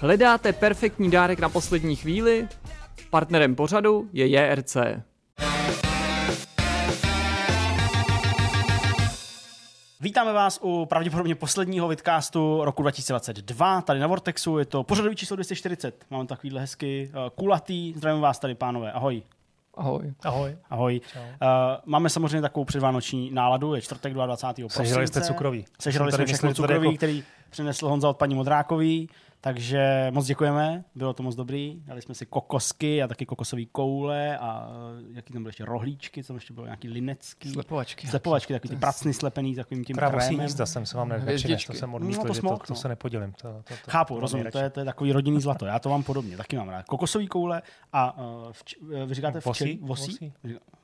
Hledáte perfektní dárek na poslední chvíli? Partnerem pořadu je JRC. Vítáme vás u pravděpodobně posledního vidcastu roku 2022, tady na Vortexu, je to pořadový číslo 240, máme takovýhle hezky uh, kulatý, zdravím vás tady pánové, ahoj. Ahoj. Ahoj. Ahoj. Uh, máme samozřejmě takovou předvánoční náladu, je čtvrtek 22. prosince. Sežrali jste cukroví. Sežrali jsme všechno cukroví, jako- který přinesl Honza od paní Modrákový, takže moc děkujeme, bylo to moc dobrý. Dali jsme si kokosky a taky kokosové koule a uh, jaký tam byly ještě rohlíčky, co tam ještě bylo nějaký linecký. Slepovačky. Slepovačky, takový ty pracny slepený takovým tím Krávosí krémem. hnízda jsem se vám ne- Hvězdičky. nepřinesl, to jsem odmítl, No, to že smok, to, to se nepodělím. To, to, to, Chápu, to rozumím, to je, to je takový rodinný zlato. Já to mám podobně, taky mám rád. Kokosový koule a uh, vč, uh, vy říkáte Vosí? včelí, vosí? Vosí?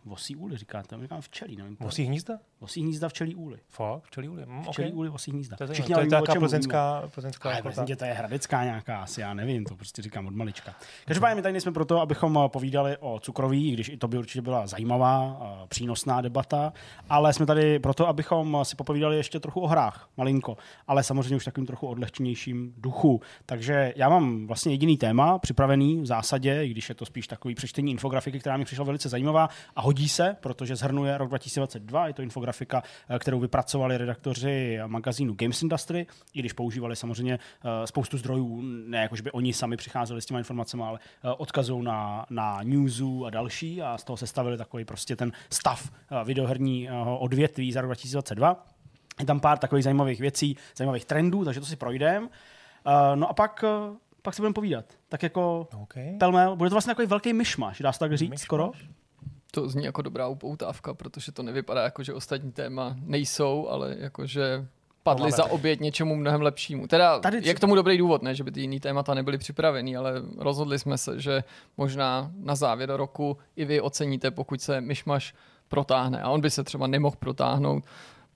Vosí? Úly říkáte, my říkáme včelí, nevím. Vosí hnízda? Vosí hnízda, včelí úly. Fakt? Včelí úly? Mm, Včelí okay. úly, vosí hnízda. To je, to je mluvíme. plzeňská, plzeňská Ale ta- to je hradecká nějaká asi, já nevím, to prostě říkám od malička. Každopádně my tady nejsme proto, abychom eh, povídali o cukroví, i když i to by určitě byla zajímavá, eh, přínosná debata, ale jsme tady proto, abychom si popovídali ještě trochu o hrách, malinko, ale samozřejmě už takovým trochu odlehčenějším duchu. Takže já mám vlastně jediný téma připravený v zásadě, i když je to spíš takový přečtení infografiky, která mi přišla velice zajímavá a hodí se, protože zhrnuje rok 2022. Je to infografika, eh, kterou vypracovali redaktoři magazínu Games Industry, i když používali samozřejmě spoustu zdrojů, ne jako že by oni sami přicházeli s těma informacemi, ale eh, odkazují na, na newsu a další a z toho se stavili takový prostě ten stav eh, videoherního odvětví za rok 2022. Je tam pár takových zajímavých věcí, zajímavých trendů, takže to si projdeme. No a pak, eh, pak si budeme povídat. Tak jako Okay. pelmel, bude to vlastně takový velký myšmaš, dá se tak říct Myšmaš? skoro? To zní jako dobrá upoutávka, protože to nevypadá jako, že ostatní téma nejsou, ale jako, že padly máme za oběť něčemu mnohem lepšímu. Teda Tady je k tomu dobrý důvod, ne, že by ty jiný témata nebyly připravený, ale rozhodli jsme se, že možná na závěr roku i vy oceníte, pokud se myšmaš protáhne. A on by se třeba nemohl protáhnout,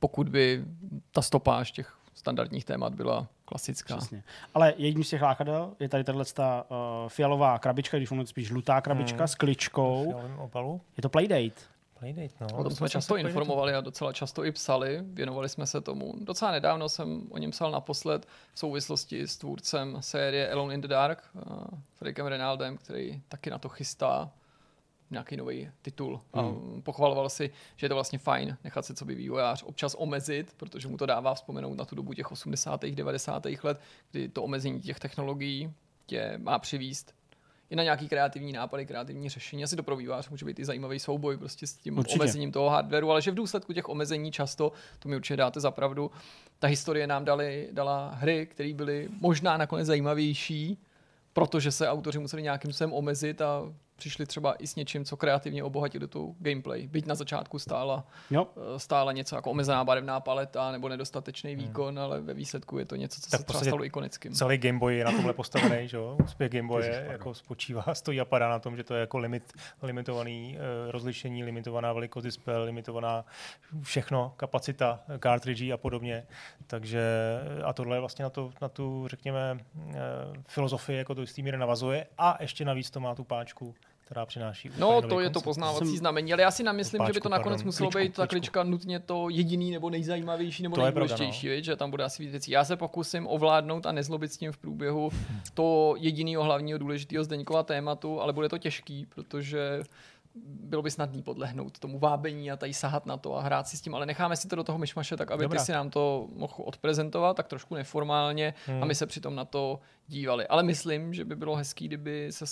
pokud by ta stopáž těch standardních témat byla klasická. Přesně. Ale jedním z těch lákadel je tady tahle uh, fialová krabička, když to spíš žlutá krabička Hmm. s kličkou. Je to Playdate. Playdate, no. O tom jsme často informovali a docela často i psali, věnovali jsme se tomu. Docela nedávno jsem o něm psal naposled v souvislosti s tvůrcem série Alone in the Dark, uh, Fredrikem Renaldem, který taky na to chystá nějaký nový titul. A pochvaloval si, že je to vlastně fajn nechat se co by vývojář občas omezit, protože mu to dává vzpomenout na tu dobu těch 80. 90. let, kdy to omezení těch technologií tě má přivíst i na nějaký kreativní nápady, kreativní řešení. Asi to pro vývojář může být i zajímavý souboj prostě s tím. Určitě. omezením toho hardwareu, ale že v důsledku těch omezení často, to mi určitě dáte za pravdu, ta historie nám dali, dala hry, které byly možná nakonec zajímavější, protože se autoři museli nějakým způsobem omezit a přišli třeba i s něčím, co kreativně obohatili tu gameplay. Byť na začátku stála, Jo. eh, stála něco jako omezená barevná paleta nebo nedostatečný výkon, ale ve výsledku je to něco, co Hmm. Tak se třeba stalo ikonickým. Celý Game Boy je na tomhle postavený, že jo? Úspěch Game Boye jako spočívá, stojí a padá na tom, že to je jako limit, limitovaný uh, rozlišení, limitovaná velikost displeje, limitovaná všechno, kapacita cartridge a podobně. Takže a tohle je vlastně na, to, na tu, řekněme, uh, filozofii jako do jistý míry navazuje a ještě navíc to má tu páčku, která přináší úplně No, to je to poznávací Jsem- znamení, ale já si namyslím, že by to nakonec pardon. muselo Kličku, být ta klička nutně to jediný nebo nejzajímavější nebo To je pravda, nejdůležitější, no. že tam bude asi víc věcí. Já se pokusím ovládnout a nezlobit s tím v průběhu to jediného hlavního důležitého Zdeňkova tématu, ale bude to těžký, protože bylo by snadný podlehnout tomu vábení a tady sahat na to a hrát si s tím, ale necháme si to do toho myšmaše tak, aby Dobrá. ty si nám to mohl odprezentovat tak trošku neformálně Hmm. a my se přitom na to dívali. Ale myslím, že by bylo hezký, kdyby se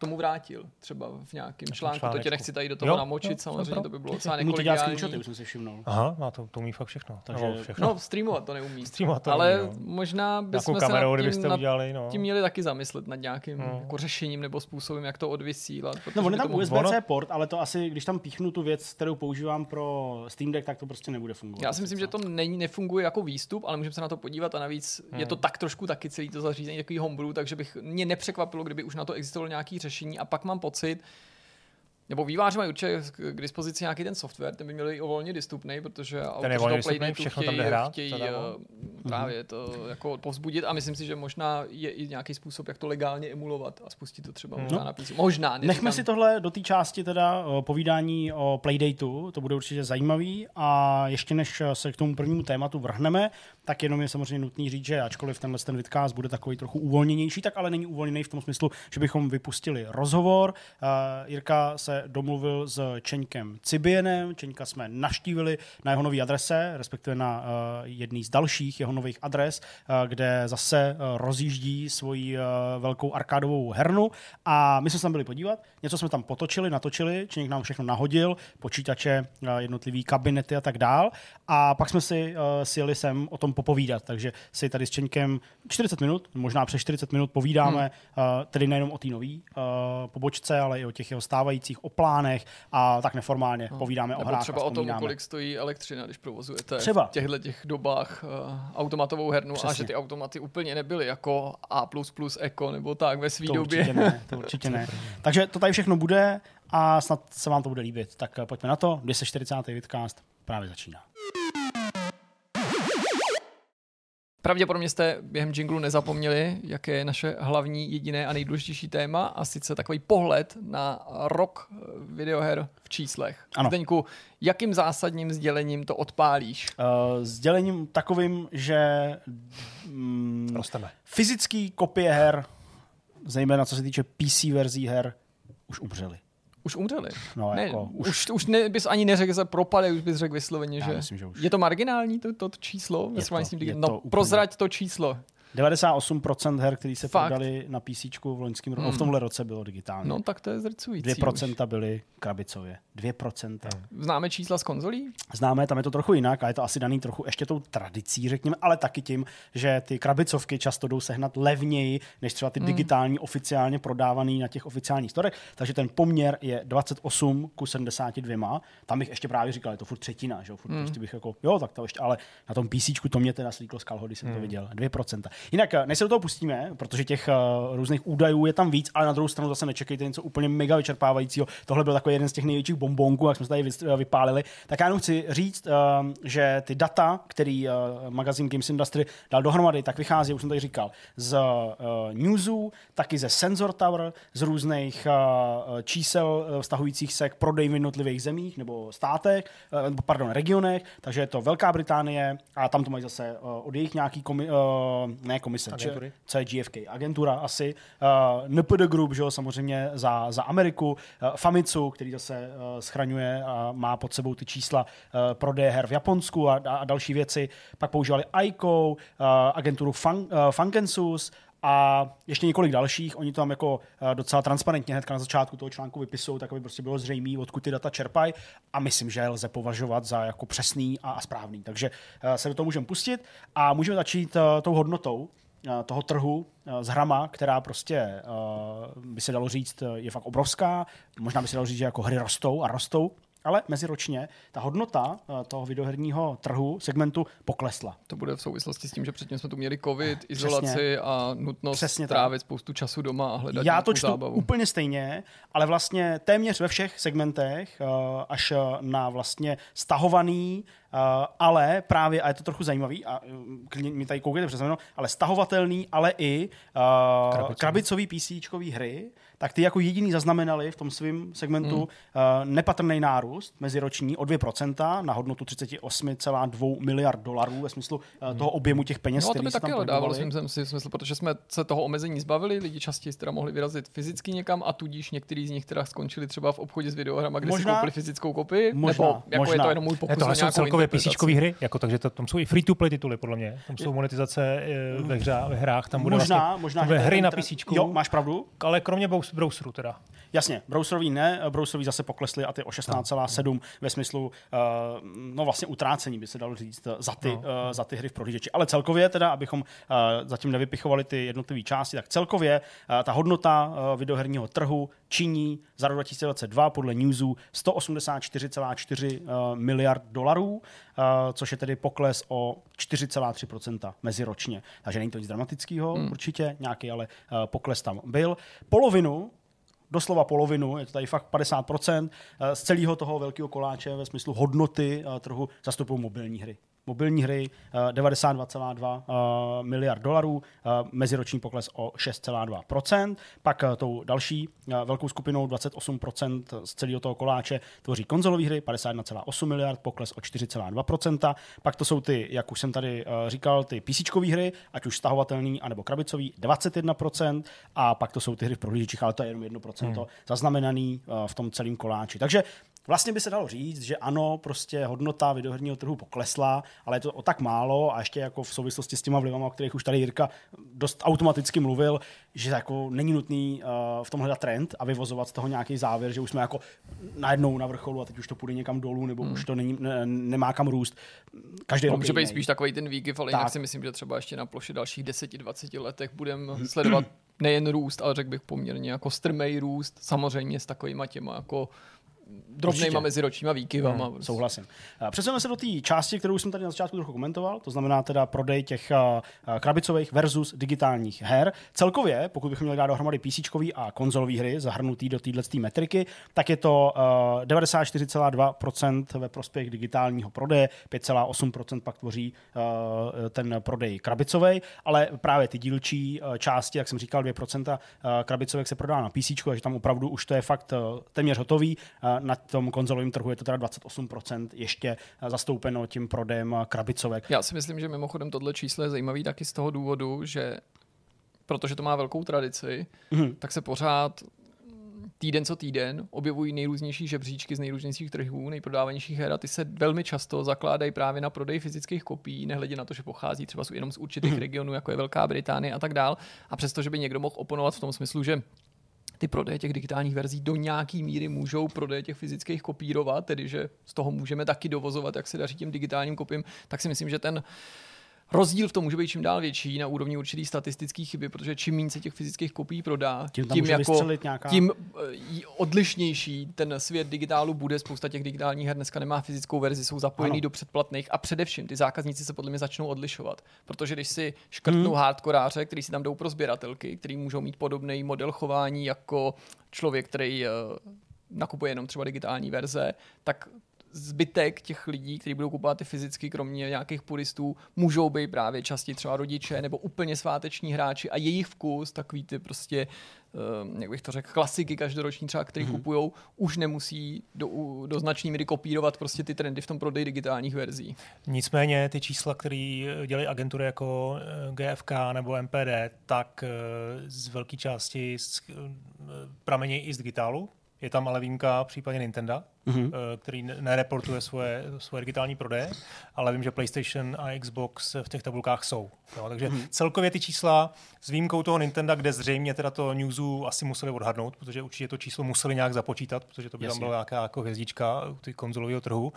tomu vrátil, třeba v nějakém článku. To tě nechci tady do toho Jo, namočit, jo, samozřejmě to by bylo docela nekolegiální. screenshoty, už jsem si všimnul. Aha, má to, to umí fakt všechno. Takže- Nebo všechno. No, streamovat to neumí. Streamovat to Ale neumí, no. možná bychom se kamerou, nad tím, nad udělali, no. tím měli taky zamyslet nad nějakým Hmm. jako řešením nebo způsobem, jak to odvysílat. No, on je tam USB-C ono- port, ale to asi, když tam píchnu tu věc, kterou používám pro Steam Deck, tak to prostě nebude fungovat. Já si myslím, že to není, nefunguje jako výstup, ale můžeme se na to podívat a navíc je Hmm. to tak trošku taky celý to zařízení takový homebrew, takže bych mě nepřekvapilo, kdyby už na to existovalo nějaké řešení a pak mám pocit, nebo výváři mají určitě k- dispozici nějaký ten software, ten by měl být volně dostupný, protože autoři je volně dostupný, všechno tam chtějí, chtějí zadarmo? eh, právě to jako povzbudit a myslím si, že možná je i nějaký způsob, jak to legálně emulovat a spustit to třeba možná na PC. Možná, Nechme neříkám- si tohle do té části teda povídání o Playdateu, to bude určitě zajímavý a ještě než se k tomu prvnímu tématu vrhneme, tak jenom je samozřejmě nutný říct, že ačkoliv tenhle ten vidcast bude takový trochu uvolněnější, tak ale není uvolněný v tom smyslu, že bychom vypustili rozhovor. Uh, Jirka se domluvil s Čeňkem Cibienem, Čeňka jsme naštívili na jeho nové adrese, respektive na uh, jedný z dalších jeho nových adres, uh, kde zase uh, rozjíždí svoji uh, velkou arkádovou hernu. A my jsme se tam byli podívat, něco jsme tam potočili, natočili, Čeněk nám všechno nahodil, počítače, uh, jednotlivý kabinety a tak dál. A pak jsme si uh, sjeli sem o tom popovídat, takže si tady s Čeňkem 40 minut, možná přes 40 minut povídáme, hmm. uh, tedy nejenom o té nové uh, pobočce, ale i o těch jeho stávajících, o plánech a tak neformálně no. povídáme o Nebo hrách třeba a o tom, kolik stojí elektřina, když provozujete Třeba. v těchto těch dobách uh, automatovou hernu a Přesně. že ty automaty úplně nebyly jako A++ Eco nebo tak ve své To době. určitě ne, to určitě ne. Takže to tady všechno bude a snad se vám to bude líbit. Tak eh, pojďme na to, 240. vidcast právě začíná. Pravděpodobně jste během jinglu nezapomněli, jaké je naše hlavní, jediné a nejdůležitější téma, a sice takový pohled na rok eh, videoher v číslech. Ano. Zdeňku, jakým zásadním sdělením to odpálíš? Uh, sdělením takovým, že mm, Rosteme. fyzický kopie her, zejména co se týče PC verzí her, už umřely. Už umřeli. No, ne, jako už, už, už ne, bys ani neřekl, že se propade, už bys řekl vysloveně, že... myslím, že už. Je to marginální, to, to číslo? Je to- s tím je to no, úplně- prozrať to číslo. 98% her, které se Fakt? prodaly na PC v loňském roce, v tomhle roce bylo digitálně. No, tak to je zrcující. 2% byly krabicově. 2%. už. Známe čísla z konzolí? Známe, tam je to trochu jinak a je to asi daný trochu ještě tou tradicí, řekněme, ale taky tím, že ty krabicovky často jdou sehnat levněji, než třeba ty digitální oficiálně prodávaný na těch oficiálních storech, takže ten poměr je 28 ku 72. Tam bych ještě právě říkal, je to furt třetina, že jo, furt prostě bych jako, jo, tak to ještě, ale na tom PC to mě teda slíklo z kalhody, jsem to viděl, 2%. Jinak, eh, než se do toho pustíme, protože těch uh, různých údajů je tam víc, ale na druhou stranu zase nečekejte něco úplně mega vyčerpávajícího. Tohle byl takový jeden z těch největších bombonků, jak jsme se tady vys- vypálili. Tak já jenom chci říct, uh, že ty data, který uh, magazín Games Industry dal dohromady, tak vychází, už jsem tady říkal, z uh, newsů, taky ze Sensor Tower, z různých uh, čísel uh, vztahujících se k prodej v jednotlivých zemích nebo státech, uh, pardon, regionech, takže je to Velká Británie a tam to mají zase uh, od jejich nějaký komi, uh, ne komise, Agentury. co je GFK, agentura asi, uh, NPD Group, že jo, samozřejmě za, za Ameriku, uh, Famitsu, který zase uh, schraňuje a má pod sebou ty čísla uh, prodeje her v Japonsku a, a, a další věci. Pak používali ICO, uh, agenturu Fun, uh, Funkensus a ještě několik dalších. Oni to tam jako uh, docela transparentně hned na začátku toho článku vypisují, tak aby prostě bylo zřejmé, odkud ty data čerpají a myslím, že je lze považovat za jako přesný a, a správný. Takže uh, se do toho můžeme pustit a můžeme začít uh, tou hodnotou eh, toho trhu eh, s hrama, která prostě, eh, by se dalo říct, eh, je fakt obrovská. Možná by se dalo říct, že jako hry rostou a rostou, ale meziročně ta hodnota eh, toho videoherního trhu, segmentu poklesla. To bude v souvislosti s tím, že předtím jsme tu měli covid, izolaci a nutnost Přesně tak. trávit spoustu času doma a hledat Já to čtu zábavu. úplně stejně, ale vlastně téměř ve všech segmentech, eh, až eh, na vlastně stahovaný, ale právě, a je to trochu zajímavý, a mi tady koukejte přes mnou, ale stahovatelný, ale i Krabicový. krabicový PC hry, tak ty jako jediný zaznamenali v tom svém segmentu Hmm. uh, nepatrný nárůst meziroční o 2% na hodnotu 38,2 miliard dolarů ve smyslu uh, toho objemu těch peněz, No a to by taky dávalo si smysl, protože jsme se toho omezení zbavili, lidi častěji teda mohli vyrazit fyzicky někam a tudíž některý z nich teda skončili třeba v obchodě s videohrama, kde Možná- si koupili fyzickou kopii, možná, nebo jako možná. je to jenom můj pokus Ne, tohle jsou celkově. PC hry, jako, takže to, tam jsou i free-to-play tituly, podle mě. Tam jsou monetizace eh, ve, hře, ve hrách, tam bude Možná, vlastně, možná, tam bude hry na PC, Jo, máš pravdu. ale kromě brous- browseru teda. Jasně, browserový ne, browserový zase poklesly a ty o 16,7 ve smyslu, uh, no vlastně utrácení by se dalo říct eh, za ty, no. uh, za ty hry v prohlížeči. Ale celkově teda, abychom uh, zatím nevypichovali ty jednotlivé části, tak celkově uh, ta hodnota uh, videoherního trhu činí za rok 2022 podle Newsu 184,4 uh, miliard dolarů, uh, což je tedy pokles o 4,3% meziročně. Takže není to nic dramatického, hmm. určitě nějaký, ale uh, pokles tam byl. Polovinu doslova polovinu, je to tady fakt 50%, eh, z celého toho velkého koláče ve smyslu hodnoty eh, trhu zastupují mobilní hry. Mobilní hry eh, 92,2 eh, miliard dolarů, eh, meziroční pokles o 6,2%. Pak eh, tou další eh, velkou skupinou 28% z celého toho koláče tvoří konzolové hry, 51,8 miliard, pokles o 4,2%. Pak to jsou ty, jak už jsem tady eh, říkal, ty PC hry, ať už stahovatelný, anebo krabicový, 21%. A pak to jsou ty hry v prohlížečích, ale to je jenom 1% hmm. zaznamenaný eh, v tom celém koláči. Takže Vlastně by se dalo říct, že ano, prostě hodnota videoherního trhu poklesla, ale je to o tak málo a ještě jako v souvislosti s těma vlivama, o kterých už tady Jirka dost automaticky mluvil, že jako není nutný uh, v tom hledat trend a vyvozovat z toho nějaký závěr, že už jsme jako najednou na vrcholu a teď už to půjde někam dolů nebo hmm. už to není, ne, nemá kam růst. Každý To rok může být spíš takový ten výkyv, ale Tak. jinak si myslím, že třeba ještě na ploše dalších 10-20 letech budeme sledovat nejen růst, ale řekl bych poměrně jako strmej růst, samozřejmě s takovýma těma jako drobnýma Určitě. meziročníma výkyvama. Hmm, souhlasím. Eh, Přesuneme se do té části, kterou jsem tady na začátku trochu komentoval, to znamená teda prodej těch eh, eh, krabicových versus digitálních her. Celkově, pokud bychom měli dát dohromady PC a konzolové hry zahrnutý do téhle metriky, tak je to eh, 94,2% ve prospěch digitálního prodeje, 5,8% pak tvoří ten prodej krabicový, ale právě ty dílčí části, jak jsem říkal, 2% eh, krabicovek se prodá na PC, takže tam opravdu už to je fakt téměř hotový. Na tom konzolovém trhu je to teda 28% ještě eh, zastoupeno tím prodejem eh, krabicovek. Já si myslím, že mimochodem tohle číslo je zajímavý taky z toho důvodu, že protože to má velkou tradici, Mhm. tak se pořád týden co týden objevují nejrůznější žebříčky z nejrůznějších trhů, nejprodávanějších her a ty se velmi často zakládají právě na prodej fyzických kopií, nehledě na to, že pochází třeba jenom z určitých regionů, jako je Velká Británie a tak dál. A přesto, že by někdo mohl oponovat v tom smyslu, že ty prodeje těch digitálních verzí do nějaký míry můžou prodeje těch fyzických kopírovat, tedy že z toho můžeme taky dovozovat, jak se daří těm digitálním kopím, tak si myslím, že ten rozdíl v tom může být čím dál větší na úrovni určitých statistických chyby, protože čím méně se těch fyzických kopií prodá, Tím tím, jako, nějaká- tím eh, odlišnější ten svět digitálu bude. Spousta těch digitálních her dneska nemá fyzickou verzi, jsou zapojený Ano. do předplatných a především ty zákazníci se podle mě začnou odlišovat. Protože když si škrtnou hmm. hardkoráře, který si tam jdou pro sběratelky, který můžou mít podobný model chování jako člověk, který eh, nakupuje jenom třeba digitální verze, tak zbytek těch lidí, kteří budou kupovat ty fyzicky, kromě nějakých puristů, můžou být právě častěji třeba rodiče nebo úplně sváteční hráči a jejich vkus, takový ty prostě, um, jak bych to řekl, klasiky každoroční třeba, který mm-hmm. kupujou, už nemusí do, do značné míry kopírovat prostě ty trendy v tom prodeji digitálních verzí. Nicméně ty čísla, které dělají agentury jako eh, GFK nebo MPD, tak eh, z velké části eh, pramení i z digitálu. Je tam ale výjimka v případě Nintendo, mm-hmm. který ne- nereportuje svoje, svoje digitální prodeje, ale vím, že PlayStation a Xbox v těch tabulkách jsou. Jo, takže mm-hmm. celkově ty čísla s výjimkou toho Nintendo, kde zřejmě teda to newsu asi museli odhadnout, protože určitě to číslo museli nějak započítat, protože to by Jasně. tam byla nějaká jako hvězdička u ty konzolového trhu,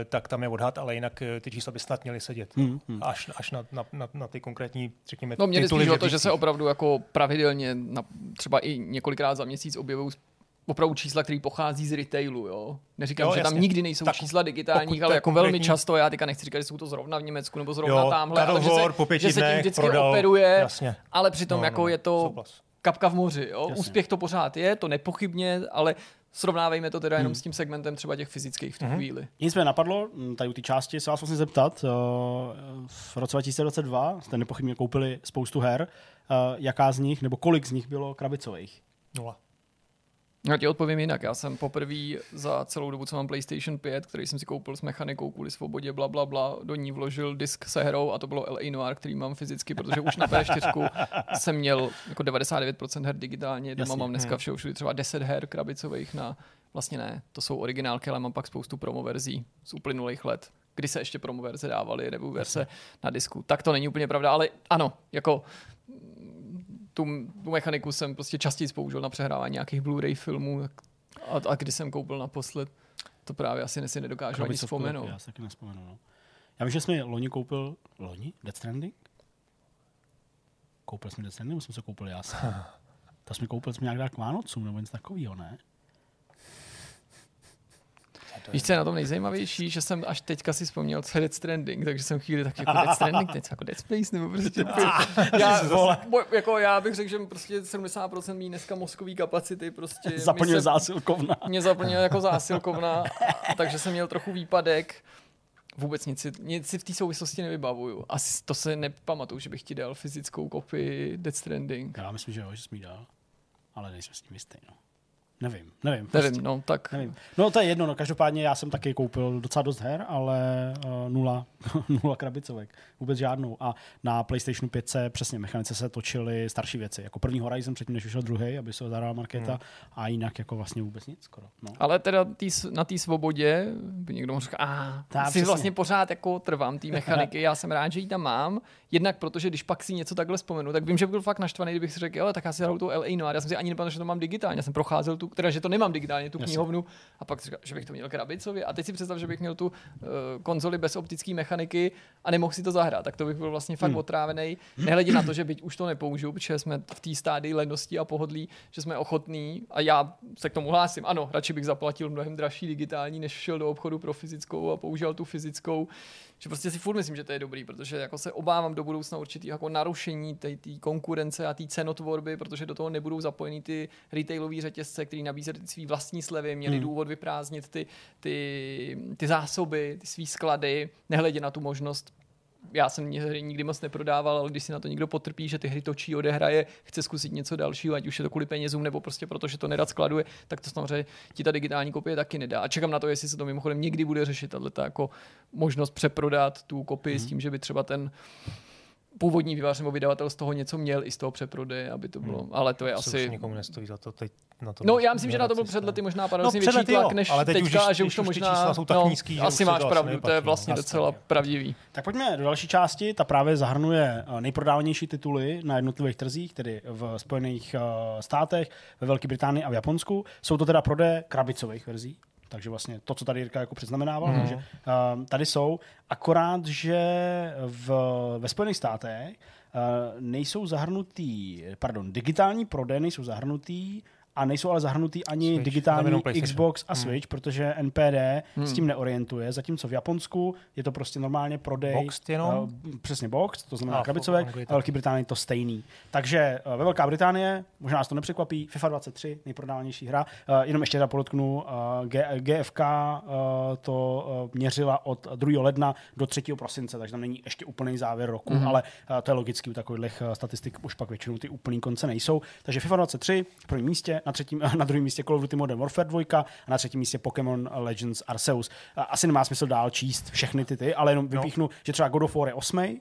eh, tak tam je odhad, ale jinak eh, ty čísla by snad měly sedět. Hmm, hmm. Až, až na, na, na, na, ty konkrétní, řekněme, No mě tituly spíš o to, že se opravdu jako pravidelně, na, třeba i několikrát za měsíc objevují opravdu čísla, které pochází z retailu, jo. Neříkám, Jo, že tam jasně. nikdy nejsou Tak čísla digitálních, to ale jako velmi konkrétní- často, já teďka nechci říkat, že jsou to zrovna v Německu nebo zrovna Jo, tamhle, ale že se, po pěti že se tím vždycky prodal- operuje, jasně. ale přitom No, jako no, je to souhlas. kapka v moři, jo. Jasně. Úspěch to pořád je, to nepochybně, ale srovnávejme to teda Hmm. jenom s tím segmentem třeba těch fyzických v tu chvíli. Nic mě napadlo, tady u té části se vás vlastně zeptat. eh, V roce 2022 jste nepochybně koupili spoustu her. eh, Jaká z nich, nebo kolik z nich bylo krabicových? Nula. Já ti odpovím jinak. Já jsem poprvé za celou dobu, co mám PlayStation 5, který jsem si koupil s mechanikou kvůli svobodě, bla, bla, bla, do ní vložil disk se hrou a to bylo LA Noir, který mám fyzicky, protože už na P4 jsem měl jako 99% her digitálně. Doma Jasně. mám dneska všeho všude třeba 10 her krabicových na, vlastně ne, to jsou originálky, ale mám pak spoustu promo verzí z uplynulých let kdy se ještě promo verze dávaly, nebo verze na disku. Tak to není úplně pravda, ale ano, jako tu, tu mechaniku jsem prostě častěji použil na přehrávání nějakých Blu-ray filmů a, a kdy jsem koupil naposled, to právě asi si nedokážu ani Krabicovku vzpomenout. Já si taky nespomenu. No. Já vím, že jsme loni koupil... Loni? Death Stranding? Koupil jsme Death Stranding, nebo jsem se koupil já sám? To jsme koupili jsme nějak dát k Vánocům, nebo něco takového, ne? Víš, co je na tom nejzajímavější, že jsem až teďka si vzpomněl, co je Death Stranding, takže jsem chvíli tak jako Death Stranding, teď jako Dead Space, nebo prostě... já, bo, jako já bych řekl, že prostě 70% mý dneska mozkový kapacity prostě... Zaplňuje se- zásilkovna. mě zaplnil jako zásilkovna, takže jsem měl trochu výpadek. Vůbec nic si, nic si v té souvislosti nevybavuju. Asi to se nepamatuju, že bych ti dal fyzickou kopii Death Stranding. Já myslím, že jo, že jsi mi dal. Ale nejsem s tím jistý, no. Nevím, nevím. Nevím, no, tak Nevím. No to je jedno, no každopádně já jsem taky koupil docela dost her, ale uh, nula, nula krabicovek, vůbec žádnou. A na PlayStationu 5 se přesně mechanice se točily starší věci, jako první Horizon předtím, než vyšel druhý, aby se ho zahrál Markéta, Hmm. a jinak jako vlastně vůbec nic skoro. No. Ale teda tý, na té svobodě by někdo mohl říct, a Tak, si přesně. vlastně pořád jako trvám té mechaniky, já jsem rád, že ji tam mám, jednak protože když pak si něco takhle vzpomenu, tak vím, že bych byl fakt naštvaný, kdybych si řekl, ale tak já si hraju tu LA Noir, já jsem si ani nepamatoval, že to mám digitálně, já jsem procházel tu, teda, že to nemám digitálně, tu Jasně. knihovnu, a pak říkal, že bych to měl krabicově, a teď si představ, že bych měl tu uh, konzoli bez optické mechaniky a nemohl si to zahrát, tak to bych byl vlastně fakt Hmm. hmm. otrávený, nehledě na to, že byť už to nepoužiju, protože jsme v té stádii lenosti a pohodlí, že jsme ochotní a já se k tomu hlásím. Ano, radši bych zaplatil mnohem dražší digitální, než šel do obchodu pro fyzickou a použil tu fyzickou. Že prostě si furt myslím, že to je dobrý, protože jako se obávám do budoucna určitý jako narušení té konkurence a té cenotvorby, protože do toho nebudou zapojeny ty retailové řetězce, které nabízely ty svý vlastní slevy, měli hmm. důvod vyprázdnit ty, ty, ty zásoby, ty svý sklady, nehledě na tu možnost já jsem hry nikdy moc neprodával, ale když si na to někdo potrpí, že ty hry točí, odehraje, chce zkusit něco dalšího, ať už je to kvůli penězům nebo prostě proto, že to nerad skladuje, tak to samozřejmě ti ta digitální kopie taky nedá. A čekám na to, jestli se to mimochodem někdy bude řešit, tato jako možnost přeprodat tu kopii Mhm. s tím, že by třeba ten původní vývář nebo vydavatel z toho něco měl i z toho přeprodeje, aby to bylo, ale to je To asi... už nikomu nestojí za to teď na to. No, já myslím, že na to byl před lety možná paradoxně No, větší lety tlak než ale teď teďka, už, a že už to možná... čísla jsou tak no, nízký, asi máš asi pravdu, to je vlastně docela pravdivý. Tak pojďme do další části, ta právě zahrnuje eh, nejprodávanější tituly na jednotlivých trzích, tedy v Spojených eh, státech, ve Velké Británii a v Japonsku. Jsou to teda prodeje krabicových verzí, takže vlastně to, co tady Jirka jako předznamenával, Mhm. mm. takže uh, tady jsou, akorát, že v, ve Spojených státech uh, nejsou zahrnutý, pardon, digitální prodeje nejsou zahrnutý a nejsou ale zahrnutý ani Switch, digitální. Xbox a Hmm. Switch, protože NPD Hmm. s tím neorientuje, zatímco v Japonsku je to prostě normálně prodej. Boxed jenom? eh, přesně box, to znamená A, krabicovek, Anglii a. Velké Británii to stejný. Takže eh, ve Velká Británie, možná nás to nepřekvapí, FIFA 23, nejprodávanější hra. Eh, Jenom ještě teda podotknu, eh, G- GFK eh, to eh, měřila od 2. ledna do 3. prosince, takže tam není ještě úplný závěr roku, Mhm. ale eh, to je logicky u takových statistik už pak většinou ty úplný konce nejsou. Takže FIFA 23 v prvním místě, na, třetím, na druhém místě Call of Duty Modern Warfare 2 a na třetím místě Pokémon Legends Arceus. Asi nemá smysl dál číst všechny ty ty, ale jenom vypíchnu, že třeba God of War je 8.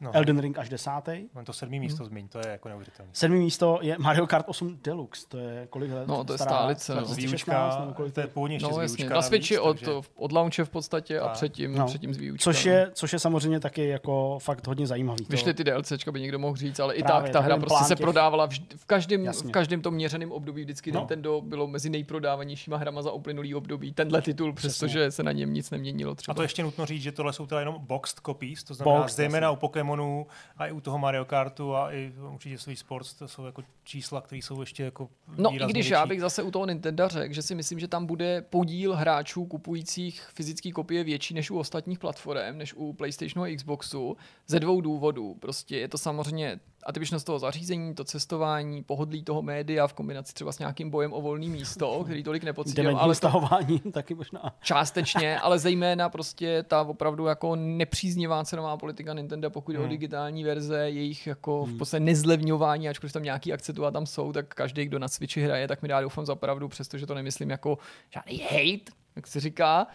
No, Elden Ring až desátý. Mám to sedmý místo zmiň, to je jako neuvěřitelné. Sedmý místo je Mario Kart 8 Deluxe, to je kolik let? No, to je stálice, no. 2016 nebo kolik to je původně ještě No z jasně, výučka na Switchi od, takže- od launche v podstatě a Tak. předtím, No. předtím z výučka. Což no. je, což je samozřejmě taky jako fakt hodně zajímavý. To- Vyšly ty DLCčka, by někdo mohl říct, ale i Právě, tak ta hra prostě se těch- prodávala vždy, v, každém, Jasně. v každém tom měřeném období. Vždycky No. Nintendo bylo mezi nejprodávanějšíma hrama za uplynulý období. Tenhle titul, přestože se na něm nic neměnilo třeba. A to ještě nutno říct, že tohle jsou teda jenom boxed copies, to znamená Boxed, zejména u Pokémonů a i u toho Mario Kartu a i určitě Switch Sports, to jsou jako čísla, které jsou ještě jako No i když větší. já bych zase u toho Nintendo řekl, že si myslím, že tam bude podíl hráčů kupujících fyzické kopie větší než u ostatních platform, než u PlayStationu a Xboxu, ze dvou důvodů. Prostě je to samozřejmě atypičnost toho zařízení, to cestování, pohodlí toho média v kombinaci třeba s nějakým bojem o volný místo, který tolik nepocítil, ale stahování taky možná. částečně, ale zejména prostě ta opravdu jako nepříznivá cenová politika Nintendo, pokud jde o Hmm. digitální verze, jejich jako Hmm. v podstatě nezlevňování, ačkoliv tam nějaký akce tu a tam jsou, tak každý, kdo na Switchi hraje, tak mi dá doufám za pravdu, přestože to nemyslím jako žádný hate, jak se říká,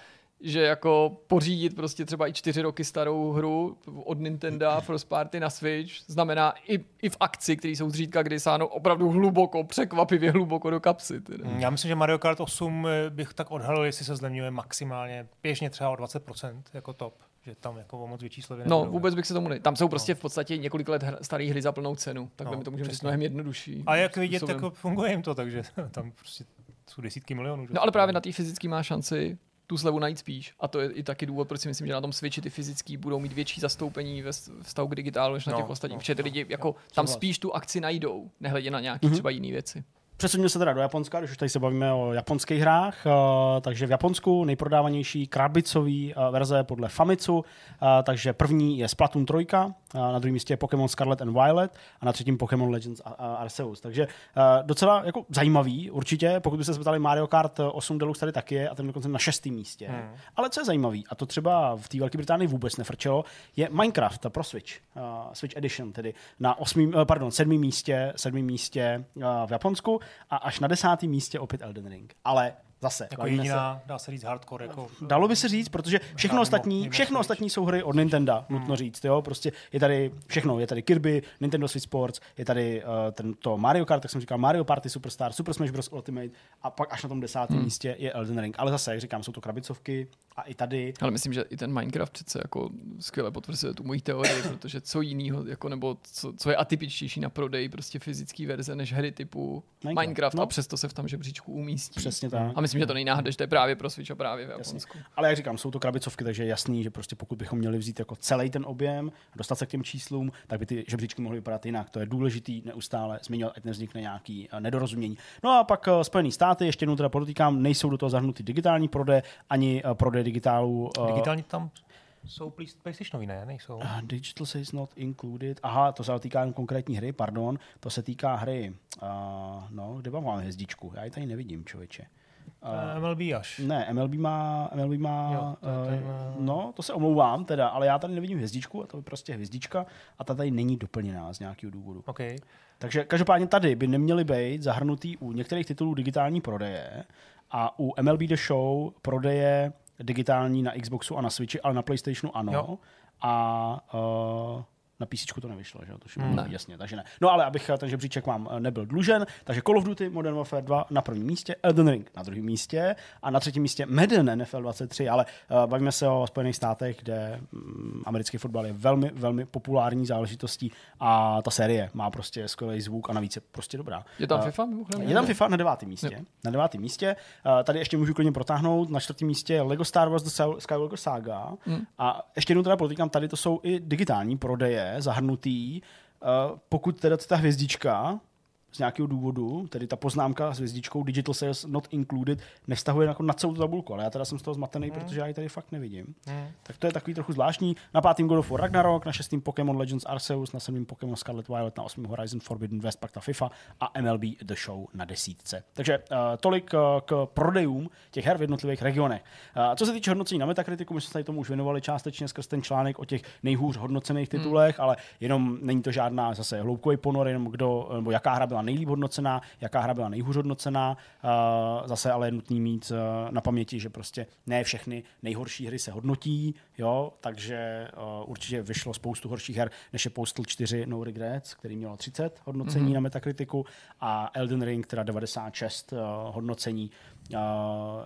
že jako pořídit prostě třeba i čtyři roky starou hru od Nintendo First Party na Switch znamená i, i v akci, které jsou zřídka kdy sáhnou opravdu hluboko, překvapivě hluboko do kapsy. Teda. Já myslím, že Mario Kart 8 eh, bych tak odhalil, jestli se zlevňuje maximálně, běžně třeba o 20% jako top, že tam jako o moc větší slevy No, vůbec bych se tomu ne... Tam jsou prostě v podstatě několik let staré hry za plnou cenu, tak No, no, mi to můžeme říct mnohem jednodušší. A jak vidět, jako funguje jim to, takže tam prostě jsou desítky milionů. No ale právě na té fyzické má šanci tu slevu najít spíš. A to je i taky důvod, proč si myslím, že na tom Switchi ty fyzický budou mít větší zastoupení ve vztahu k digitálu, než na No, těch ostatních. no, Protože ty no, lidi jo, jako tam souhlas. spíš tu akci najdou, nehledě na nějaký Mhm. třeba jiný věci. Přesuníme se teda do Japonska, když už tady se bavíme o japonských hrách. Uh, takže v Japonsku nejprodávanější krabicový uh, verze podle Famitsu. Uh, takže první je Splatoon 3, uh, na druhém místě je Pokémon Scarlet and Violet a na třetím Pokémon Legends Arceus. Takže docela jako zajímavý, určitě. Pokud byste se ptali, Mario Kart 8 Deluxe tady taky je a ten dokonce na šestém místě. Hmm. Ale co je zajímavý, a to třeba v té Velké Británii vůbec nefrčelo, je Minecraft pro Switch. Switch Edition, tedy na osmým, pardon, sedmém místě, sedmém místě v Japonsku a až na desátém místě opět Elden Ring. Ale zase, Jako bavíme se- jediná, dá se říct, hardcore. Jako, Dalo by se říct, protože všechno ostatní, všechno ostatní jsou hry od Nintendo, nutno říct. Jo? Prostě je tady všechno. Je tady Kirby, Nintendo Switch Sports, je tady uh, tento Mario Kart, tak jsem říkal, Mario Party Superstar, Super Smash Bros. Ultimate a pak až na tom desátém místě je Elden Ring. Ale zase, jak říkám, jsou to krabicovky a i tady Ale myslím, že i ten Minecraft přece jako skvěle potvrzuje tu moji teorii, protože co jiného, jako nebo co, co je atypičtější na prodej prostě fyzický verze než hry typu Minecraft, Minecraft, Minecraft no. a přesto se v tom žebříčku umístí. přesně tak. A myslím, že to není náhoda, že to je právě pro Switch a právě v Japonsku. Ale jak říkám, jsou to krabicovky, takže je jasný, že prostě pokud bychom měli vzít jako celý ten objem a dostat se k těm číslům, tak by ty žebříčky mohly vypadat jinak. To je důležitý neustále zmiňovat, ať nevznikne nějaký eh, nedorozumění. No a pak eh, Spojené státy, ještě jednou teda podotýkám, nejsou do toho zahrnuty digitální prodeje, ani eh, prodeje digitálu. eh, Digitální tam jsou Play- PlayStationový, ne? Nejsou. Uh, digital sales not included. Aha, to se týká jen konkrétní hry, pardon. To se týká hry. Uh, no, kde mám hvězdičku? Já ji tady nevidím, člověče. Uh, MLB až. Ne, MLB má, MLB má Jo, to je ten, uh, no, to se omlouvám teda, ale já tady nevidím hvězdičku, a to je prostě hvězdička a ta tady není doplněná z nějakého důvodu. OK. Takže každopádně tady by neměly být zahrnutý u některých titulů digitální prodeje a u MLB The Show prodeje digitální na Xboxu a na Switchi, ale na PlayStationu ano. Jo. A uh, na PC to nevyšlo, že jo? To Hmm. ne. jasně, takže ne. No ale abych eh, ten žebříček vám eh, nebyl dlužen, takže Call of Duty Modern Warfare 2 na prvním místě, Elden Ring na druhém místě a na třetím místě Madden NFL 23, ale uh, bavíme se o Spojených státech, kde um, americký fotbal je velmi, velmi populární záležitostí a ta série má prostě skvělý zvuk a navíc je prostě dobrá. Je tam FIFA mimochodem? je tam FIFA na devátém místě. Na devátém místě. Uh, tady ještě můžu klidně protáhnout. Na čtvrtém místě je Lego Star Wars The Sky- Skywalker Saga. Hmm. A ještě jednou teda podotýkám, tady to jsou i digitální prodeje zahrnutý. Uh, pokud teda ta hvězdička z nějakého důvodu, tedy ta poznámka s hvězdičkou Digital Sales Not Included, nevztahuje jako na celou tu tabulku, ale já teda jsem z toho zmatený, Hmm. protože já ji tady fakt nevidím. Hmm. Tak to je takový trochu zvláštní. Na pátém God of War Ragnarok, na šestém Pokémon Legends Arceus, na sedmém Pokémon Scarlet Violet, na osmém Horizon Forbidden West, pak ta FIFA a MLB The Show na desítce. Takže uh, tolik uh, k prodejům těch her v jednotlivých regionech. Uh, co se týče hodnocení na Metakritiku, my jsme se tady tomu už věnovali částečně skrz ten článek o těch nejhůř hodnocených titulech, ale jenom není to žádná zase hloubkový ponor, jenom kdo, nebo jaká hra byla nejlíp hodnocená, jaká hra byla nejhůř hodnocená. Uh, zase ale je nutný mít uh, na paměti, že prostě ne všechny nejhorší hry se hodnotí, jo, takže uh, určitě vyšlo spoustu horších her, než je Postal 4 No Regrets, který měl 30 hodnocení mm-hmm. na Metakritiku a Elden Ring, teda 96 uh, hodnocení uh,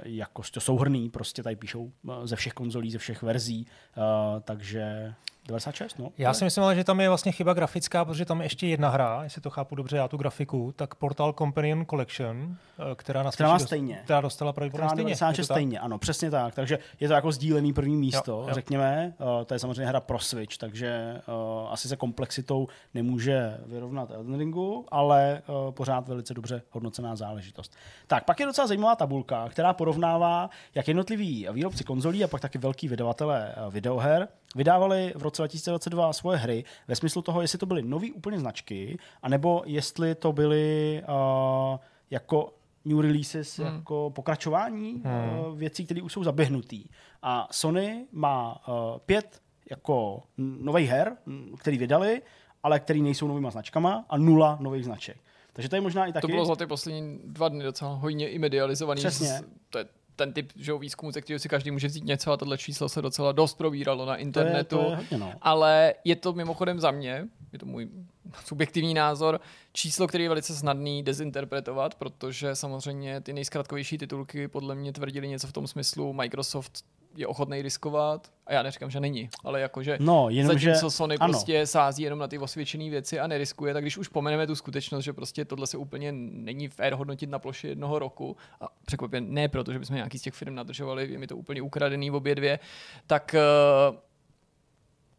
jako to souhrný, prostě tady píšou ze všech konzolí, ze všech verzí, uh, takže 96, no. Já si myslím, ale, že tam je vlastně chyba grafická, protože tam je ještě jedna hra, jestli to chápu dobře, já tu grafiku, tak Portal Companion Collection, eh, která, na Která stejně. která dostala pravděpodobně stejně. 96 je to tak? stejně, ano, přesně tak. Takže je to jako sdílený první místo, Jo, jo. řekněme. Uh, to je samozřejmě hra pro Switch, takže uh, asi se komplexitou nemůže vyrovnat Elden Ringu, ale uh, pořád velice dobře hodnocená záležitost. Tak, pak je docela zajímavá tabulka, která porovnává, jak jednotliví výrobci konzolí a pak taky velký vydavatelé videoher vydávali v roce 2022 svoje hry ve smyslu toho, jestli to byly nové úplně značky, anebo jestli to byly uh, jako new releases hmm. jako pokračování hmm. uh, věcí, které už jsou zaběhnutý. A Sony má uh, pět jako nových her, který vydali, ale který nejsou novýma značkama a nula nových značek. Takže to je možná i taky... To bylo za ty poslední dva dny docela hojně i medializovaný. Přesně. Z- To je ten typ že jo, výzkumu, ze kterého si každý může vzít něco a tohle číslo se docela dost probíralo na to je, internetu. to je hodně, no. Ale je to mimochodem za mě, je to můj subjektivní názor, číslo, který je velice snadný dezinterpretovat, protože samozřejmě ty nejzkratkovější titulky podle mě tvrdili něco v tom smyslu, Microsoft je ochotný riskovat a já neříkám, že není, ale jakože No, jenom, že- zatímco Sony ano. prostě sází jenom na ty osvědčené věci a neriskuje, tak když už pomeneme tu skutečnost, že prostě tohle se úplně není fér hodnotit na ploše jednoho roku a překvapně ne proto, že bychom nějaký z těch firm nadržovali, je mi to úplně ukradený obě dvě, tak eh,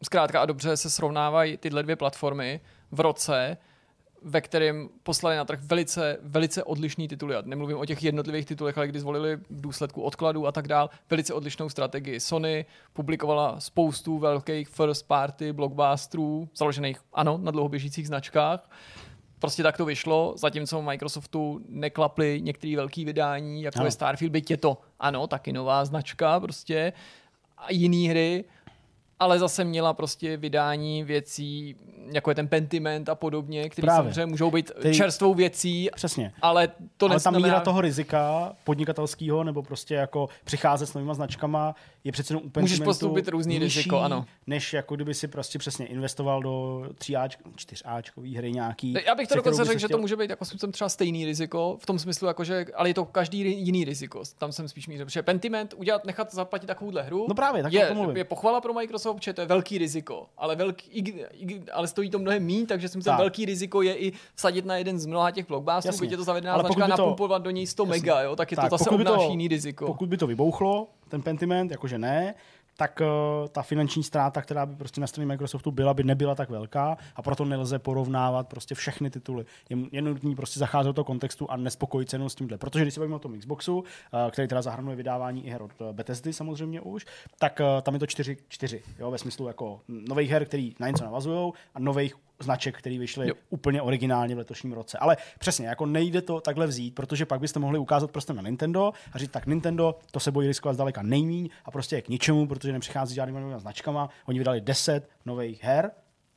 zkrátka a dobře se srovnávají tyhle dvě platformy v roce, ve kterém poslali na trh velice, velice odlišný tituly. Já nemluvím o těch jednotlivých titulech, ale kdy zvolili v důsledku odkladu a tak dál, velice odlišnou strategii. Sony publikovala spoustu velkých first party blockbusterů, založených, ano, na dlouhoběžících značkách. Prostě tak to vyšlo, zatímco Microsoftu neklaply některé velké vydání, jako Ano. je Starfield, byť je to, ano, taky nová značka prostě, a jiný hry, ale zase měla prostě vydání věcí, jako je ten Pentiment a podobně, které samozřejmě můžou být Ty- čerstvou věcí, Přesně. ale to ale ta neznamená... míra toho rizika podnikatelského nebo prostě jako přicházet s novýma značkama je přece jenom úplně Můžeš podstoupit různý riziko, ano. než jako kdyby si prostě přesně investoval do 3Ač, 4Ačkový hry nějaký. Já bych to dokonce řekl, že to může být jako způsobem třeba stejný riziko, v tom smyslu, jako že, ale je to každý jiný riziko. Tam jsem spíš mířil. Protože Pentiment, udělat, nechat zaplatit takovouhle hru, No právě, tak je, je pochvala pro Microsoft, že to je velký riziko, ale, velký, ale stojí to mnohem méně, takže si myslím, Tak. velký riziko je i vsadit na jeden z mnoha těch blockbusterů, byť je to zavedená Ale značka, to- napumpovat do něj 100 mega, jo, tak je to zase obnáší jiný riziko. Pokud by to vybouchlo, ten Pentiment, jakože ne, tak uh, ta finanční ztráta, která by prostě na straně Microsoftu byla, by nebyla tak velká a proto nelze porovnávat prostě všechny tituly. Je, je nutný prostě zacházet do toho kontextu a nespokojit se s tímhle. Protože když se bavíme o tom Xboxu, uh, který teda zahrnuje vydávání i her od uh, Bethesdy samozřejmě už, tak tam je to 4, 4 jo, ve smyslu jako nových her, který na něco navazují a nových značek, které vyšly Jo. úplně originálně v letošním roce. Ale přesně, jako nejde to takhle vzít, protože pak byste mohli ukázat prostě na Nintendo a říct, tak Nintendo, to se bojí riskovat zdaleka nejmíň a prostě je k ničemu, protože nepřichází žádnými novými značkama. Oni vydali 10 nových her,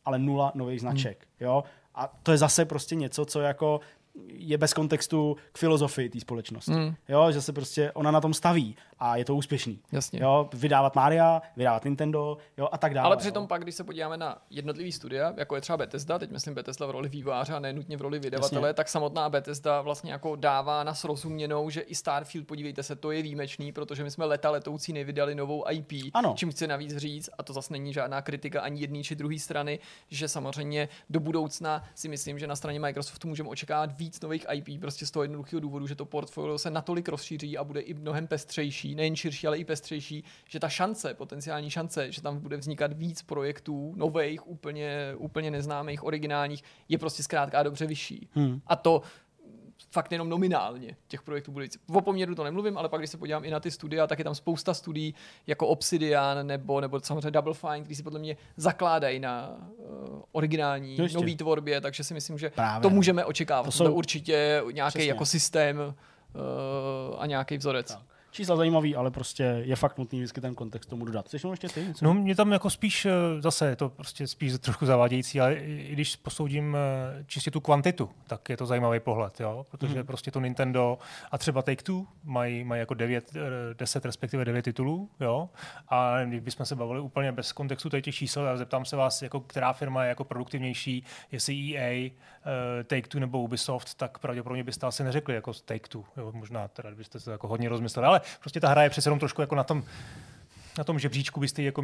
ale nula nových značek. Jo? A to je zase prostě něco, co jako je bez kontextu k filozofii té společnosti. Hmm. Jo, že se prostě ona na tom staví a je to úspěšný. Jasně. Jo, vydávat Maria, vydávat Nintendo, jo, a tak dále. Ale přitom jo. pak, když se podíváme na jednotlivý studia, jako je třeba Bethesda, teď myslím Bethesda v roli výváře a nenutně v roli vydavatele, Jasně. tak samotná Bethesda vlastně jako dává na srozuměnou, že i Starfield, podívejte se, to je výjimečný, protože my jsme leta letoucí nevydali novou IP, Ano. čím chci navíc říct, a to zase není žádná kritika ani jedné či druhé strany, že samozřejmě do budoucna si myslím, že na straně Microsoftu můžeme očekávat víc nových IP, prostě z toho jednoduchého důvodu, že to portfolio se natolik rozšíří a bude i mnohem pestřejší, nejen širší, ale i pestřejší, že ta šance, potenciální šance, že tam bude vznikat víc projektů, nových, úplně, úplně neznámých, originálních, je prostě zkrátka a dobře vyšší. Hmm. A to fakt jenom nominálně těch projektů bude víc. O poměru to nemluvím, ale pak když se podívám i na ty studia, tak je tam spousta studií jako Obsidian nebo, nebo samozřejmě Double Fine, který si podle mě zakládají na uh, originální, jistě. nový tvorbě, takže si myslím, že Právě. to můžeme očekávat. To To jsou- jsou určitě nějaký Přesně. jako systém uh, a nějaký vzorec. Tak. Čísla zajímavý, ale prostě je fakt nutný vždycky ten kontext tomu dodat. Chceš ještě ty? něco? No mě tam jako spíš, eh, zase je to prostě spíš trošku zavádějící, ale i když posoudím eh, čistě tu kvantitu, tak je to zajímavý pohled, jo? protože Mhm. prostě to Nintendo a třeba Take-Two mají, mají jako 9, 10 respektive 9 titulů, jo? a když bychom se bavili úplně bez kontextu tady těch čísel, a zeptám se vás, jako, která firma je jako produktivnější, jestli EA, eh, Take-Two nebo Ubisoft, tak pravděpodobně byste asi neřekli jako Take-Two, jo? možná teda byste se jako hodně rozmysleli, ale prostě ta hra je přece jenom trošku jako na tom, na tom žebříčku byste ji jako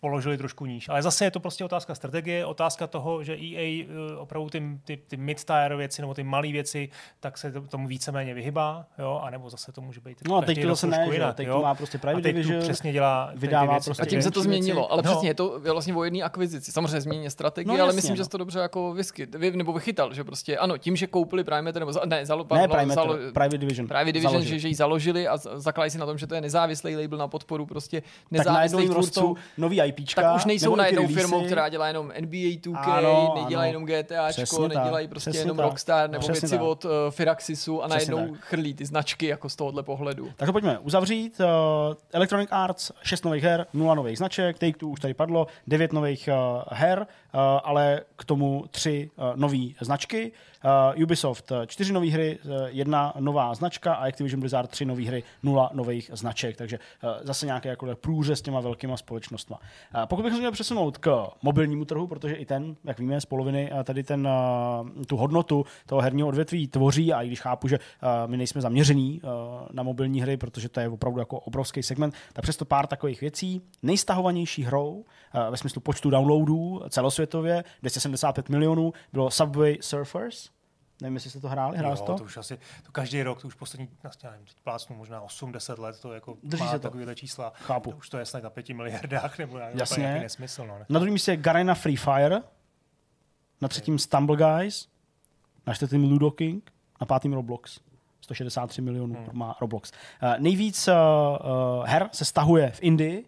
položili trošku níž. Ale zase je to prostě otázka strategie, otázka toho, že EA eh, opravdu ty, ty, ty mid-tier věci nebo ty malé věci, tak se to- tomu víceméně vyhybá, jo, anebo zase to může být No a teď to zase ne, jinak, teď jo. to má prostě a Private Division, přesně dělá vydává věci prostě A tím se to věci. změnilo, ale No. přesně je to vlastně o jedné akvizici. Samozřejmě změně strategie, No ale myslím, no. že to dobře jako vyskyt, vy, nebo vychytal, že prostě ano, tím, že koupili Primeter, nebo ne, zalo, Ne, Private, zalo, Private Division. Private Division, Založili. že, že ji založili a z- zakladají si na tom, že to je nezávislý label na podporu prostě nezávislých tvůrců. nový IPčka. Tak už nejsou najednou firmou, která dělá jenom NBA 2K, Ano, nedělají ano. jenom GTAčko, Přesně tak, nedělají prostě přesně jenom tak. Rockstar nebo Přesně věci tak. od uh, Firaxisu a Přesně najednou tak. chrlí ty značky jako z tohohle pohledu. Tak to pojďme uzavřít. Uh, Electronic Arts, 6 nových her, 0 nových značek, Take-Two už tady padlo, 9 nových uh, her, ale k tomu 3 uh, nové značky. Uh, Ubisoft, 4 nové hry, jedna nová značka a Activision Blizzard 3 nové hry, 0 nových značek. Takže zase nějaké jako průře s těma velkýma společnostma. Pokud bychom měli přesunout k mobilnímu trhu, protože i ten, jak víme, z poloviny tady ten, tu hodnotu toho herního odvětví tvoří a i když chápu, že my nejsme zaměření na mobilní hry, protože to je opravdu jako obrovský segment, tak přesto pár takových věcí. Nejstahovanější hrou ve smyslu počtu downloadů celosvětově, 275 milionů, bylo Subway Surfers. Nevím, jestli jste to hráli, hrál Jo, to? to už asi, to každý rok, to už poslední, vlastně, nevím, teď plácnu možná 8-10 let, to jako Drží má se to. takovéhle čísla. Chápu. To už to je snad na pěti miliardách, nebo Jasně. nějaký nesmysl. No? Na druhém místě je Garena Free Fire, na třetím Stumble Guys, na čtvrtým Ludo King, na pátým Roblox. 163 milionů Hmm. má Roblox. Uh, nejvíc uh, uh, her se stahuje v Indii,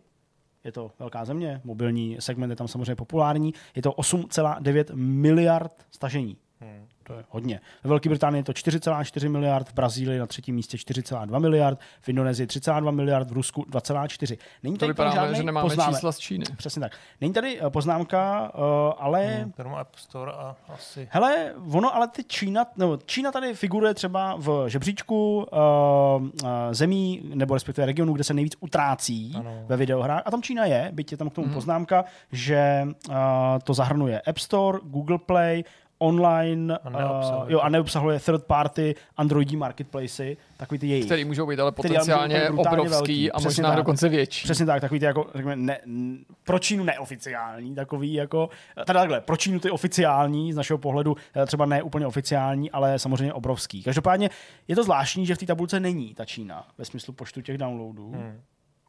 je to velká země, mobilní segment je tam samozřejmě populární, je to 8,9 miliard stažení. Hmm. To je hodně. Ve Velké Británii je to 4,4 miliard, v Brazílii na třetím místě 4,2 miliard, v Indonésii 3,2 miliard, v Rusku 2,4. Není To tady vypadá, žádný že nemáme poznámek. čísla z Číny. Přesně tak. Není tady eh, poznámka, uh, ale Hmm. App Store a asi... Hele, ono ale ty Čína, no, Čína tady figuruje třeba v žebříčku uh, uh, zemí, nebo respektive regionů, kde se nejvíc utrácí Ano. ve videohrách. A tam Čína je, byť je tam k tomu poznámka, že uh, to zahrnuje App Store, Google Play, online A uh, jo, a neobsahuje third party Androidí marketplacy, takový ty jejich. Který můžou být ale být potenciálně brutálně obrovský velký. a Přesně možná tak. dokonce větší. Přesně tak, takový ty jako, řekněme, ne, pro Čínu neoficiální, takový jako, teda takhle, pro Čínu ty oficiální, z našeho pohledu eh, třeba ne úplně oficiální, ale samozřejmě obrovský. Každopádně je to zvláštní, že v té tabulce není ta Čína ve smyslu počtu těch downloadů. Hmm.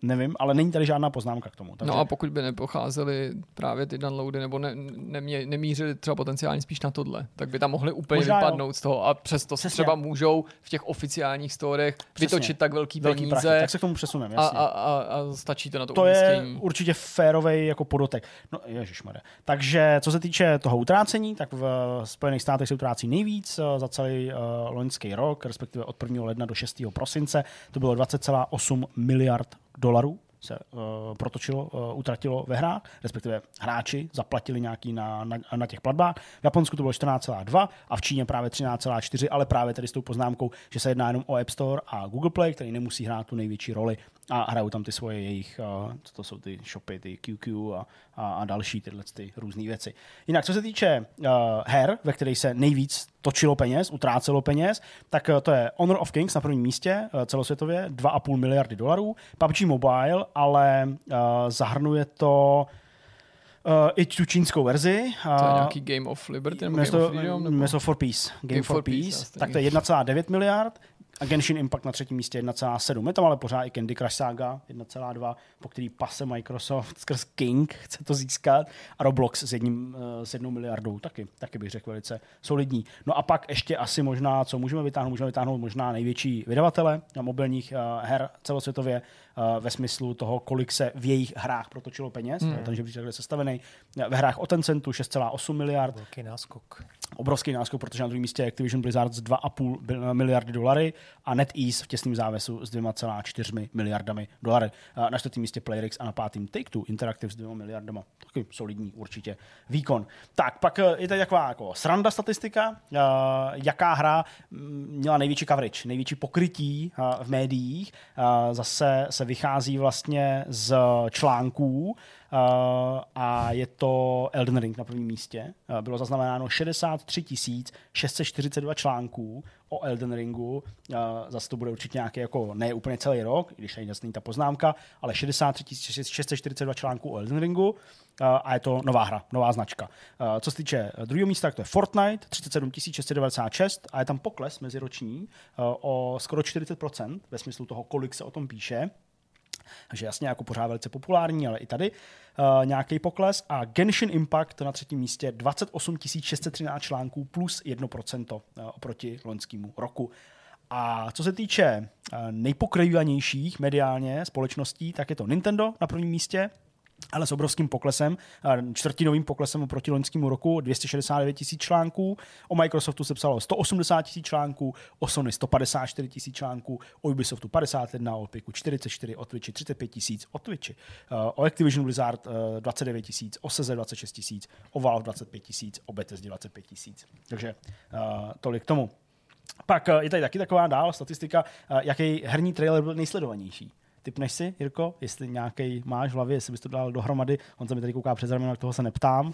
Nevím, ale není tady žádná poznámka k tomu. Takže No a pokud by nepocházely právě ty downloady nebo ne, nemě, nemířily třeba potenciálně spíš na tohle, tak by tam mohly úplně Možná jo. vypadnout z toho a přesto Přesně. třeba můžou v těch oficiálních storech Přesně. vytočit tak velký, velký prachy, peníze tak se k tomu přesuneme, a, jasně. a, a, a stačí to na to, to je umístění. určitě férovej jako podotek. No, ježišmarja. Takže co se týče toho utrácení, tak v Spojených státech se utrácí nejvíc eh, za celý uh, loňský rok, respektive od 1. ledna do 6. prosince. To bylo 20,8 miliard dolarů se uh, protočilo, uh, utratilo ve hrách, respektive hráči zaplatili nějaký na, na, na těch platbách. V Japonsku to bylo 14,2 a v Číně právě 13,4, ale právě tady s tou poznámkou, že se jedná jenom o App Store a Google Play, který nemusí hrát tu největší roli a hrajou tam ty svoje jejich, uh, co to jsou ty shopy, ty QQ a, a, a další tyhle ty různé věci. Jinak, co se týče uh, her, ve kterých se nejvíc točilo peněz, utrácelo peněz, tak uh, to je Honor of Kings na prvním místě uh, celosvětově, 2,5 miliardy dolarů, PUBG Mobile, ale uh, zahrnuje to uh, i tu čínskou verzi. To je uh, nějaký Game of Liberty nebo Game of Freedom? Nebo? for Peace. Game, for, Peace. jasně. tak to je 1,9 miliard. A Genshin Impact na třetím místě 1,7. Je tam ale pořád i Candy Crush Saga 1,2, po který pase Microsoft skrz King chce to získat. A Roblox s, jedním, eh, s jednou miliardou taky, taky bych řekl velice solidní. No a pak ještě asi možná, co můžeme vytáhnout, můžeme vytáhnout možná největší vydavatele na mobilních eh, her celosvětově ve smyslu toho, kolik se v jejich hrách protočilo peněz. Hmm. Ten žebříček je sestavený. Ve hrách o Tencentu 6,8 miliard, Velký náskok. obrovský náskok, protože na druhém místě je Activision Blizzard z 2,5 bil- miliardy dolary a NetEase v těsném závěsu s 2,4 miliardami dolary. Na čtvrtém místě Playrix a na pátém Take-Two Interactive s 2 miliardama. Taky solidní určitě výkon. Tak, pak eh, je tady taková jako sranda statistika, eh, jaká hra mm, měla největší coverage, největší pokrytí eh, v médiích. Eh, Zase se vychází vlastně z článků, Uh, a je to Elden Ring na prvním místě. Uh, bylo zaznamenáno 63 642 článků o Elden Ringu. Uh, zase to bude určitě nějaký, jako ne úplně celý rok, když tady není ta poznámka, ale 63 642 článků o Elden Ringu. A je to nová hra, nová značka. Co se týče uh, druhého místa, tak to je Fortnite, 37 696 a je tam pokles meziroční o skoro 40% ve smyslu toho, kolik se o tom píše. Takže jasně jako pořád velice populární, ale i tady uh, nějaký pokles. A Genshin Impact na třetím místě 28 613 článků plus 1% uh, oproti loňskému roku. A co se týče uh, nejpokrývanějších mediálně společností, tak je to Nintendo na prvním místě, ale s obrovským poklesem, eh, čtvrtinovým poklesem oproti loňskému roku, 269 tisíc článků. O Microsoftu se psalo 180 tisíc článků, o Sony 154 tisíc článků, o Ubisoftu 51, o Epiku 44, o Twitchi 35 tisíc, o Twitchi, eh, o Activision Blizzard eh, 29 tisíc, o Seze 26 tisíc, o Valve 25 tisíc, o Bethesda 25 tisíc. Takže uh, tolik k tomu. Pak eh, je tady taky taková dál statistika, eh, jaký herní trailer byl nejsledovanější. Typneš si, Jirko, jestli nějaký máš v hlavě, jestli bys to dal dohromady. On se mi tady kouká přes rameno, toho se neptám.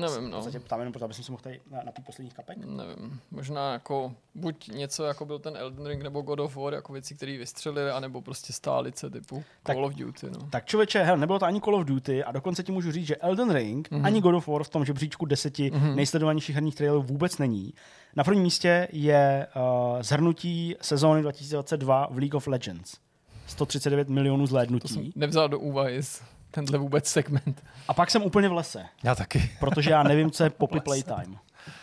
Nevím, no. Se ptám jenom proto, aby jsem si mohl tady na, na posledních kapek. Nevím, možná jako buď něco jako byl ten Elden Ring nebo God of War, jako věci, které vystřelili, anebo prostě stálice typu Tak- Call of Duty, no. Tak člověče, hele, nebylo to ani Call of Duty a dokonce ti můžu říct, že Elden Ring mm-hmm. ani God of War v tom žebříčku deseti mm-hmm. nejsledovanějších herních trailerů vůbec není. Na prvním místě je uh, zhrnutí sezóny 2022 v League of Legends. 139 milionů To zhlédnutí. jsem nevzal do úvahy tenhle vůbec segment. A pak jsem úplně v lese, Já taky. protože já nevím, co je Poppy. Playtime.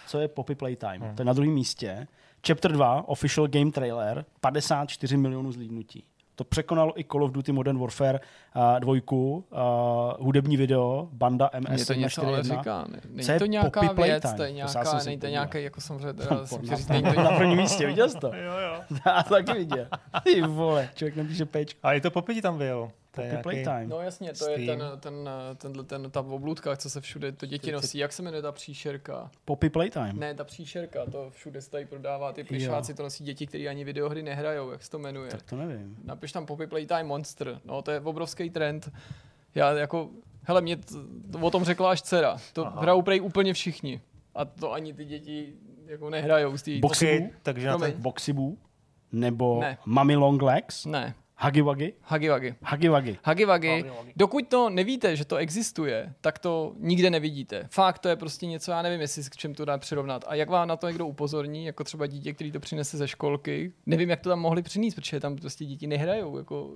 co je Poppy Playtime. Hmm. To je na druhém místě. Chapter 2, official game trailer, 54 milionů zlídnutí. To překonalo i Call of Duty Modern Warfare uh, dvojku, uh, hudební video, banda MS Mně to něco ale 141. říká. Ne, není Co je to nějaká Poppy věc, Playtime? to je To nějaká, si není to nějaký, jako samozřejmě teda, na, to prvním místě, viděl jsi to? Jo, jo. Já to taky viděl. Ty vole, člověk napíše pečko. A i to popití tam byl. To je Poppy Playtime. No jasně, to je Steam. ten, ten, tenhle, ten, ta oblůdka, co se všude to děti nosí. Jak se jmenuje ta příšerka? Poppy Playtime. Ne, ta příšerka, to všude se tady prodává. Ty plišáci to nosí děti, které ani videohry nehrajou, jak se to jmenuje. Tak to nevím. Napiš tam Poppy Playtime Monster. No, to je obrovský trend. Já jako, hele, mě t, o tom řekla až dcera. To Aha. hrajou prej úplně všichni. A to ani ty děti jako nehrajou z té... Boxy- takže na to. Boxibu? Nebo Ne. Mummy Long Legs? Ne, Huggy Wuggy? Huggy Wuggy. Huggy Wuggy. Huggy Wuggy, Huggy Wuggy. dokud to nevíte, že to existuje, tak to nikde nevidíte. Fakt to je prostě něco, já nevím, jestli s k čem to dá přirovnat. A jak vám na to někdo upozorní, jako třeba dítě, který to přinese ze školky, nevím, jak to tam mohli přinést, protože tam prostě děti nehrajou, jako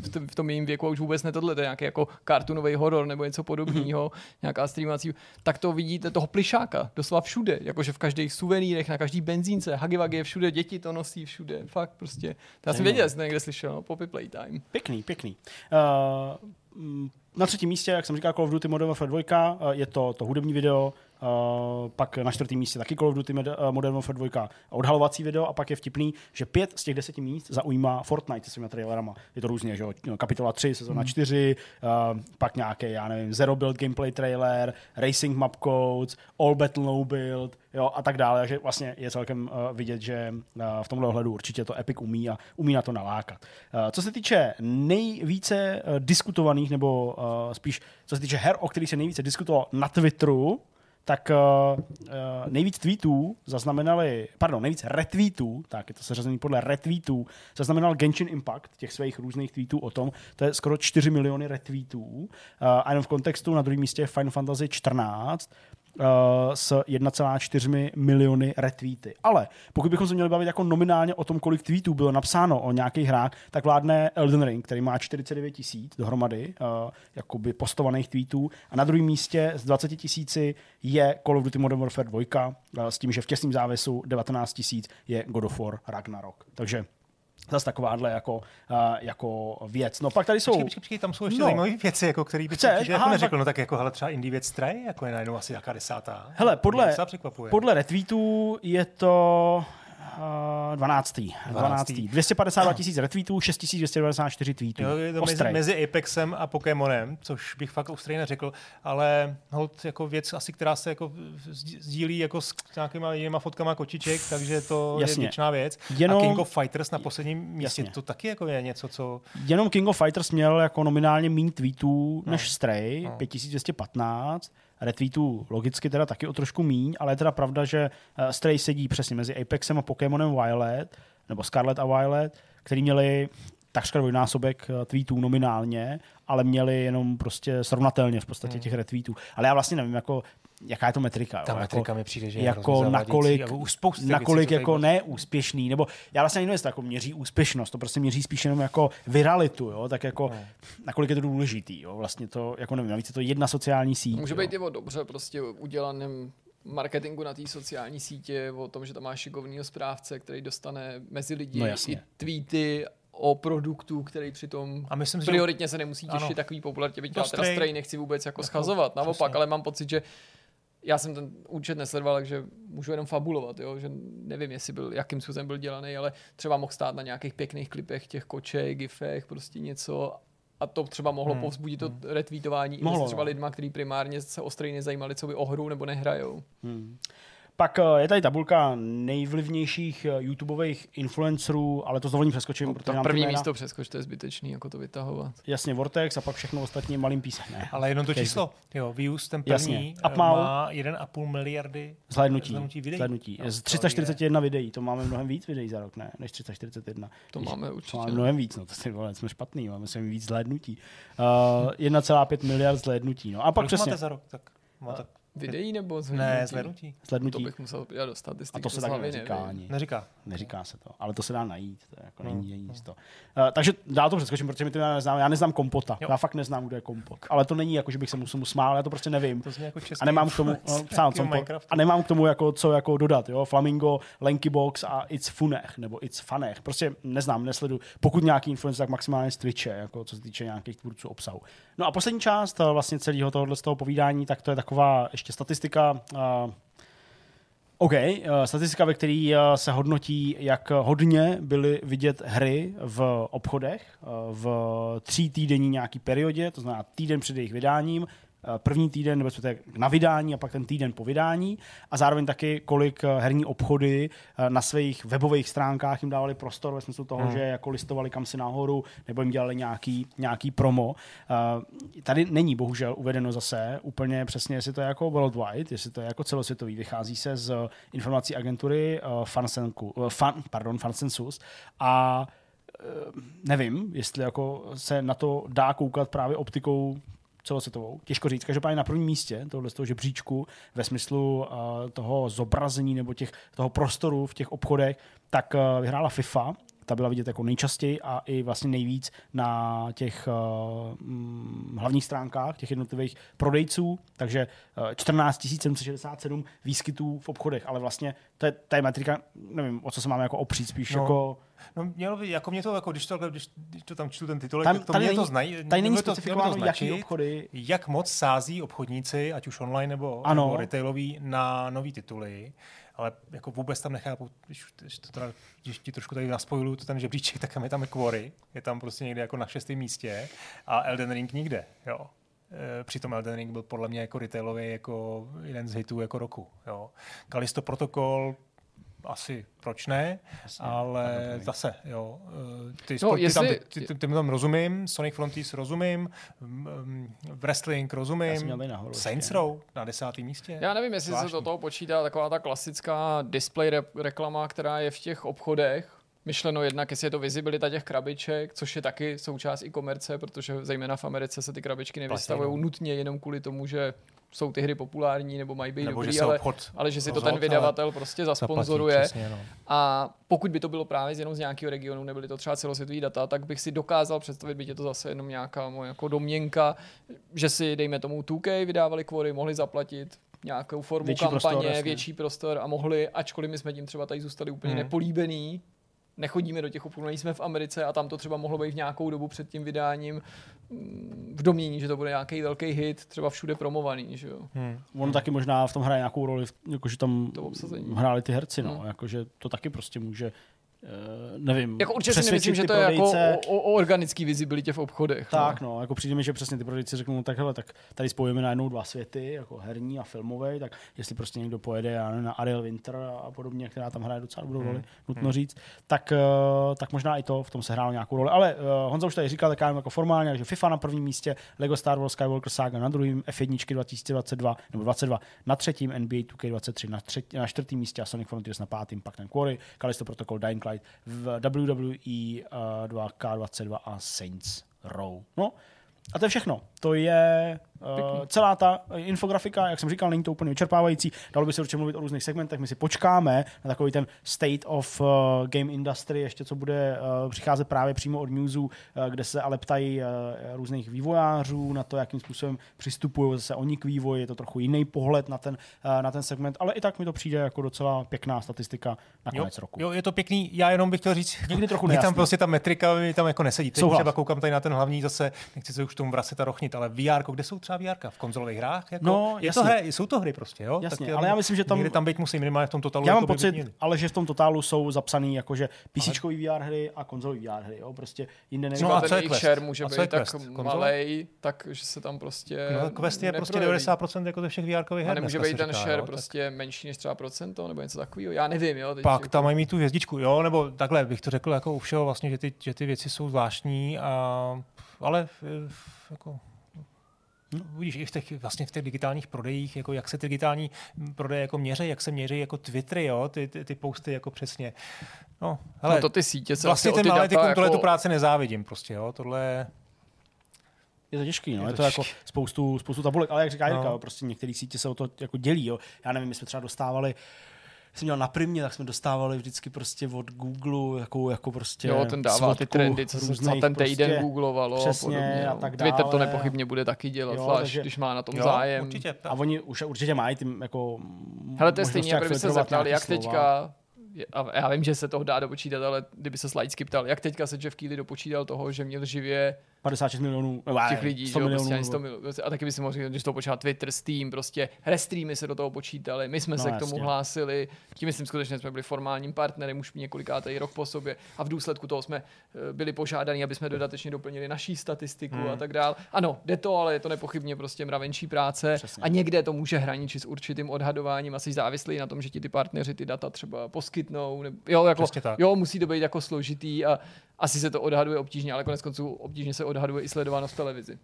v tom, v tom jejím věku a už vůbec ne tohle, to je nějaký jako cartoonový horor nebo něco podobného, nějaká streamovací, tak to vidíte toho plišáka, doslova všude, jakože v každých suvenýrech, na každý benzínce, Huggy Wuggy je všude, děti to nosí všude, fakt prostě. To já jsem věděl, jsem někde slyšel, no, Poppy Playtime. Pěkný, pěkný. Uh, na třetím místě, jak jsem říkal, Call of Duty Modern Warfare 2, uh, je to, to hudební video, uh, pak na čtvrtém místě taky Call of Duty uh, Modern Warfare 2 odhalovací video a pak je vtipný, že pět z těch deseti míst zaujímá Fortnite se svými trailerama. Je to různě, že jo, no, kapitola 3, sezóna 4, uh, pak nějaký, já nevím, Zero Build gameplay trailer, Racing Map Codes, All Battle No Build, jo, a tak dále, že vlastně je celkem uh, vidět, že uh, v tomhle ohledu určitě to Epic umí a umí na to nalákat. Uh, co se týče nejvíce uh, diskutovaných, nebo uh, spíš co se týče her, o kterých se nejvíce diskutovalo na Twitteru, tak uh, nejvíc tweetů zaznamenali, pardon, nejvíc retweetů, tak je to seřazený podle retweetů, zaznamenal Genshin Impact, těch svých různých tweetů o tom, to je skoro 4 miliony retweetů. Uh, a jenom v kontextu na druhém místě je Final Fantasy 14, uh, s 1,4 miliony retweety. Ale pokud bychom se měli bavit jako nominálně o tom, kolik tweetů bylo napsáno o nějakých hrách, tak vládne Elden Ring, který má 49 tisíc dohromady uh, jakoby postovaných tweetů. A na druhém místě s 20 tisíci je Call of Duty Modern Warfare 2, uh, s tím, že v těsném závěsu 19 tisíc je God of War Ragnarok. Takže zase takováhle jako, uh, jako věc. No pak tady jsou... Počkej, počkej, počkej, tam jsou ještě No. zajímavé věci, jako, který by Chceš? Chceš? jako neřekl. No tak jako, hele, třeba indie věc traje, jako je najednou asi nějaká desátá. Hele, podle, podle retweetů je to 12. 12. 252 tisíc retweetů, 6294 tweetů. Jo, je to mezi, mezi Apexem a Pokémonem, což bych fakt ostrej neřekl, ale hold jako věc asi, která se jako sdí- sdílí jako s nějakýma jinýma fotkama kočiček, takže to Jasně. je věčná věc. Jenom- A King of Fighters na posledním místě, Jasně. to taky jako je něco, co... Jenom King of Fighters měl jako nominálně méně tweetů No. než Stray, No. 5215. Retweetů logicky teda taky o trošku míň, ale je teda pravda, že eh, Stray sedí přesně mezi Apexem a Pokémonem Violet, nebo Scarlet a Violet, který měli takřka dvojnásobek eh, tweetů nominálně, ale měli jenom prostě srovnatelně v podstatě těch retweetů. Ale já vlastně nevím, jako, jaká je to metrika. Ta jo, metrika jako, mi přijde, že je jako nakolik, těch nakolik věcí, jako neúspěšný, nebo já vlastně nevím, jako měří úspěšnost, to prostě měří spíš jenom jako viralitu, jo, tak jako No. nakolik je to důležitý, jo, vlastně to, jako nevím, navíc je to jedna sociální síť. Může jo. být i o dobře prostě udělaném marketingu na té sociální sítě, o tom, že tam máš šikovného správce, který dostane mezi lidi No jasně. i tweety o produktu, který přitom A myslím si, že- prioritně se nemusí těšit Ano. takový popularitě. Byť já teda nechci vůbec jako Jako, schazovat, naopak, přesně. ale mám pocit, že já jsem ten účet nesledoval, takže můžu jenom fabulovat, jo? že nevím, jestli byl, jakým způsobem byl dělaný, ale třeba mohl stát na nějakých pěkných klipech těch koček, gifech, prostě něco a to třeba mohlo Hmm, povzbudit to retweetování i Mohlo, mezi třeba no. lidma, kteří primárně se ostrej nezajímali, co by o hru nebo nehrajou. Hmm. Pak eh, je tady tabulka nejvlivnějších eh, YouTubeových influencerů, ale to s dovolením přeskočím, protože Tak nám ty první jména- místo přeskoč, to je zbytečný, jako to vytahovat. Jasně, Vortex a pak všechno ostatní malým písmem. Ne. Ale jenom to Casey. číslo. Jo, views, ten Jasně. první, A eh, má- má 1,5 miliardy Zhlédnutí. Zhlédnutí videí. Zhlédnutí. No, Z to 341 videí, to máme mnohem víc videí za rok, ne? Než 341. To Když- máme To určitě. máme mnohem víc, no to si vole, jsme špatný, máme sem víc zhlédnutí. Uh, 1,5 miliard zhlédnutí. No. A pak Kolik přesně, máte za rok? Tak, má tak videí nebo z Ne, zhlednutí. To Zhlednutí. bych musel podívat do statistik. A to se hlavy neříká nevím. ani. Neříká. Neříká se to, ale to se dá najít. To je jako No, není, není to. Uh, takže dál to přeskočím, protože mi to já neznám. Já neznám kompota. Jo. Já fakt neznám, kdo je kompot. Ale to není jako, že bych se mu, se mu smál, já to prostě nevím. To jako český A nemám k tomu, no, nějakého co, a nemám k tomu jako, co jako dodat. Jo? Flamingo, Lankybox a It's Funech, nebo It's Fanech. Prostě neznám, nesledu. Pokud nějaký influencer, tak maximálně z Twitche, jako co se týče nějakých tvůrců obsahu. No a poslední část eh, vlastně celého tohohle z toho povídání, tak to je taková ještě statistika. Uh, OK, uh, statistika, ve které uh, se hodnotí, jak hodně byly vidět hry v obchodech uh, v tří týdenní nějaký periodě, to znamená týden před jejich vydáním, první týden nebo na vydání a pak ten týden po vydání a zároveň taky, kolik uh, herní obchody uh, na svých webových stránkách jim dávali prostor ve smyslu toho, Hmm. že jako listovali kam si nahoru nebo jim dělali nějaký, nějaký promo. Tady není bohužel uvedeno zase úplně přesně, jestli to je jako worldwide, jestli to je jako celosvětový. Vychází se z informací agentury Fansenku, fan, pardon, Fansensus a eh, nevím, jestli jako se na to dá koukat právě optikou celosvětovou. Těžko říct. Každopádně na prvním místě tohle z toho žebříčku ve smyslu uh, toho zobrazení nebo těch, toho prostoru v těch obchodech, tak uh, vyhrála FIFA, ta byla vidět jako nejčastěji a i vlastně nejvíc na těch uh, hlavních stránkách těch jednotlivých prodejců, takže uh, 14 767 výskytů v obchodech, ale vlastně to je, to je metrika, nevím, o co se máme jako opřít, spíš No, jako No, mělo by, jako mě to, jako, když, to, když, když to tam čtu ten titulek, Tam- tak to tady mě není- to znají. tady není by to- specifikováno, jaký obchody. Jak moc sází obchodníci, ať už online nebo, Ano. nebo retailový, na nový tituly. Ale jako vůbec tam nechápu, když, když, to teda, když ti trošku tady naspojuju to ten žebříček, tak tam je tam Quarry, je tam prostě někde jako na šestém místě a Elden Ring nikde, jo. E, Přitom Elden Ring byl podle mě jako retailový jako jeden z hitů jako roku. Jo. Kalisto Protocol asi proč ne, ale zase, jo, eh, ty, No, no, ty, tam, jestli- ty, ty, ty tam rozumím, Sonic Frontiers rozumím, mm, Wrestling rozumím, nahoru Saints. Row na desátém místě. Já nevím, jestli se Zvláštní. do toho počítá taková ta klasická display re- reklama, která je v těch obchodech. Myšleno jednak, jestli je to vizibilita těch krabiček, což je taky součást i komerce, protože zejména v Americe se ty krabičky nevystavují no. nutně jenom kvůli tomu, že jsou ty hry populární nebo mají být Nebo že dobrý, se ale, obchod ale že si to ten vydavatel prostě Zaplatí, zasponzoruje. přesně, no. A pokud by to bylo právě jenom z nějakého regionu, nebyly to třeba celosvětové data, tak bych si dokázal představit, byť je to zase jenom nějaká moje jako domněnka, že si, dejme tomu 2K, vydávali kvory, mohli zaplatit nějakou formu Větší kampaně, prostor, větší prostor a mohli, ačkoliv my jsme tím třeba tady zůstali úplně hmm. nepolíbený, nechodíme do těch obchodů, nejsme v Americe a tam to třeba mohlo být v nějakou dobu před tím vydáním v domění, že to bude nějaký velký hit, třeba všude promovaný, že jo. Hmm. On taky možná v tom hraje nějakou roli, jakože tam To obsazení. hráli ty herci, no. No. Jakože to taky prostě může, uh, nevím, Jako určitě si nemyslím, že to je jako o, o organický vizibilitě v obchodech. Tak, no, jako přijde mi, že přesně ty prodejci řeknou, tak hele, tak tady spojíme najednou dva světy, jako herní a filmový, tak jestli prostě někdo pojede já nevím, na Ariel Winter a podobně, která tam hraje docela dobrou roli, nutno říct, tak, eh, tak možná i to v tom se hrálo nějakou roli. Ale uh, Honza už tady říkal, tak já jako formálně, že FIFA na prvním místě, Lego Star Wars Skywalker Saga na druhém, F1 2022 nebo 22 na třetím, NBA 2K23 na, třetí, na čtvrtém místě a Sonic Frontiers na pátém, pak ten Quarry, Callisto Protocol, Dying Light, v WWE uh, 2K22 a Saints Row. No, a to je všechno. To je uh, celá ta infografika, jak jsem říkal, není to úplně vyčerpávající. Dalo by se určitě mluvit o různých segmentech. My si počkáme na takový ten state of uh, game industry, ještě co bude uh, přicházet právě přímo od newsů, uh, kde se ale ptají uh, různých vývojářů na to, jakým způsobem přistupují zase oni k vývoji. Je to trochu jiný pohled na ten, uh, na ten segment, ale i tak mi to přijde jako docela pěkná statistika na Jo, konec roku. jo, je to pěkný. Já jenom bych chtěl říct, Někdy trochu mě tam nejasný. prostě ta metrika mi tam jako nesedí. Teď třeba koukám tady na ten hlavní zase, nechci se už k tomu vracet a rochnit, ale VR, kde jsou třeba VR? V konzolových hrách? Jako, No, je to hry, jsou to hry prostě, jo? Jasně, Tak ale já myslím, že tam- tam být musí minimálně v tom totalu. Já mám by pocit, měli. ale že v tom totálu jsou zapsaný jakože PC VR hry a konzolové VR hry. Jo? Prostě jinde nevím. No a ten co je Quest? share může A co je být tak malej, tak že se tam prostě No, Quest je prostě neprojeví. 90% jako ze všech VR her. A nemůže být ten share prostě menší než třeba procento, nebo něco takového. Já nevím, jo. Pak jako- tam mají mít tu hvězdičku, jo, nebo takhle bych to řekl jako u všeho vlastně, že ty, že ty věci jsou zvláštní, a, ale jako No, vidíš, i v těch, vlastně v těch digitálních prodejích, jako jak se ty digitální prodeje jako měří, jak se měří jako Twittery, jo, ty, ty, ty posty jako přesně. No, hele, no to ty sítě se vlastně ty data jako... tuhle tu jako, práci nezávidím prostě, jo, tohle je... je to těžký, no. je, to to, jako těžký. spoustu, spoustu tabulek, ale jak říká Jirka, No. jo, prostě některé sítě se o to jako dělí, jo. Já nevím, my jsme třeba dostávali jsem měl na primě, tak jsme dostávali vždycky prostě od Google jako, jako prostě Jo, ten dává ty trendy, co se ten týden prostě, googlovalo přesně a podobně. a tak Twitter to dále. nepochybně bude taky dělat, Jo, zvlášť takže- když má na tom Jo, zájem. určitě. A oni už určitě mají tím jako Hele, to je stejně, jak kdyby se zeptali, jak teďka, a já vím, že se toho dá dopočítat, ale kdyby se Slajdsky ptal, jak teďka se Jeff Keely dopočítal toho, že měl živě 56 milionů, těch lidí, 100 že jo, milionů, prostě ani nebo- 100 milionů. A taky by si mohl říct, když to počítá Twitter, Steam, prostě restreamy se do toho počítali, my jsme No, se k tomu jasně. hlásili, tím myslím skutečně jsme byli formálním partnerem už několikátý rok po sobě a v důsledku toho jsme eh, byli požádaní, aby jsme dodatečně doplnili naší statistiku Hmm. a tak dál. Ano, jde to, ale je to nepochybně prostě mravenčí práce Přesně. a někde to může hraničit s určitým odhadováním, asi závislý na tom, že ti ty partneři ty data třeba poskytnou. Nebo, jo, jako, jo, musí to být jako složitý a asi se to odhaduje obtížně, ale konec konců obtížně se odhaduje i sledovanost v televizi.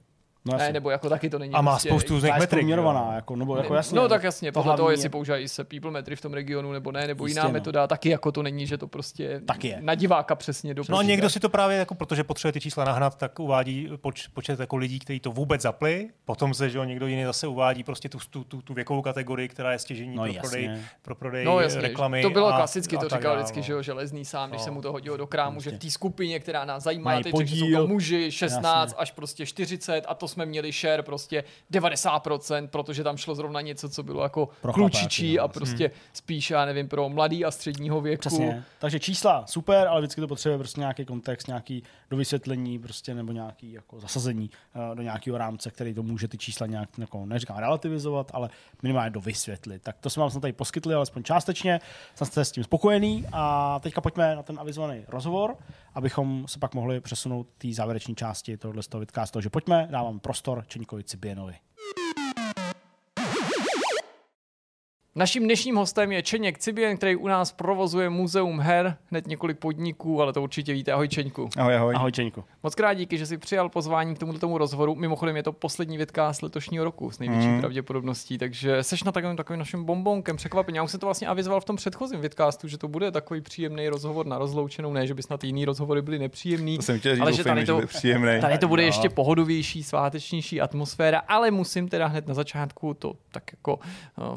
No, Ne, nebo jako taky to není. A má prostě, spoustu různých je metrik. zprůměrovaná, jo. jako, nebo jako jasně. No tak jasně, to podle toho, jestli je- používají se people metry v tom regionu nebo ne, nebo Jistě, jiná no. metoda, taky jako to není, že to prostě Tak je. na diváka přesně do No a někdo si to právě, jako, protože potřebuje ty čísla nahnat, tak uvádí poč, počet jako lidí, kteří to vůbec zapli. Potom se, že jo, někdo jiný zase uvádí prostě tu, tu, tu, tu věkovou kategorii, která je stěžení No pro, jasně. prodej, pro prodej No jasně, reklamy. to bylo a, klasicky, a to říkal vždycky, no. že jo, železný sám, když No. se mu to hodilo do krámu, že v té skupině, která nás zajímá, teď že jsou muži 16 Jasně. až prostě 40 a to jsme měli share prostě 90%, protože tam šlo zrovna něco, co bylo jako Pro klučičí chlapáky, a no, prostě spíš, já nevím, pro mladý a středního věku. Přesně. Takže čísla super, ale vždycky to potřebuje prostě nějaký kontext, nějaký dovysvětlení prostě, nebo nějaký jako zasazení uh, do nějakého rámce, který to může ty čísla nějak, jako, neříkám relativizovat, ale minimálně dovysvětlit. Tak to jsme vám snad tady poskytli, alespoň částečně. Snad jste s tím spokojený a teďka pojďme na ten avizovaný rozhovor, abychom se pak mohli přesunout té závěreční části tohohle z toho. Takže pojďme, dávám prostor Čeníkovi Cibienovi. Naším dnešním hostem je Čeněk Cibien, který u nás provozuje muzeum her, hned několik podniků, ale to určitě víte. Ahoj Čeňku. Ahoj, ahoj. Ahoj Čeníku. Moc krát díky, že jsi přijal pozvání k tomuto tomu rozhovoru. Mimochodem je to poslední vědka z letošního roku s největší mm. pravděpodobností, takže seš na takovým, takovým naším bombonkem překvapení. Já už jsem to vlastně avizoval v tom předchozím vědcastu, že to bude takový příjemný rozhovor na rozloučenou, ne, že by snad jiný rozhovory byli nepříjemný. To jsem chtěl říct, ale že tady že to, bude příjemný. Tady to bude Jo. ještě pohodovější, svátečnější atmosféra, ale musím teda hned na začátku to tak jako uh,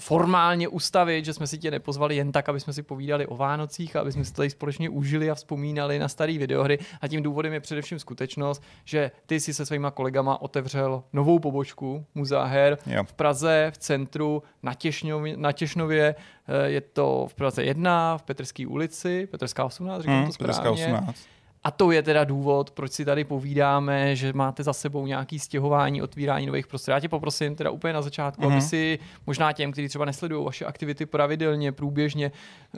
formálně ustavit, že jsme si tě nepozvali jen tak, aby jsme si povídali o Vánocích a aby jsme si tady společně užili a vzpomínali na staré videohry. A tím důvodem je především skutečnost, že ty si se svýma kolegama otevřel novou pobočku Muzea her Jo. v Praze, v centru, na, Těšňově, na Těšnově. Eh, Je to v Praze 1, v Petrské ulici, Petrská 18, říkám Hmm, to správně. 18. A to je teda důvod, proč si tady povídáme, že máte za sebou nějaký stěhování, otvírání nových prostor. Já tě poprosím teda úplně na začátku, mm-hmm. aby si možná těm, kteří třeba nesledují vaše aktivity pravidelně, průběžně,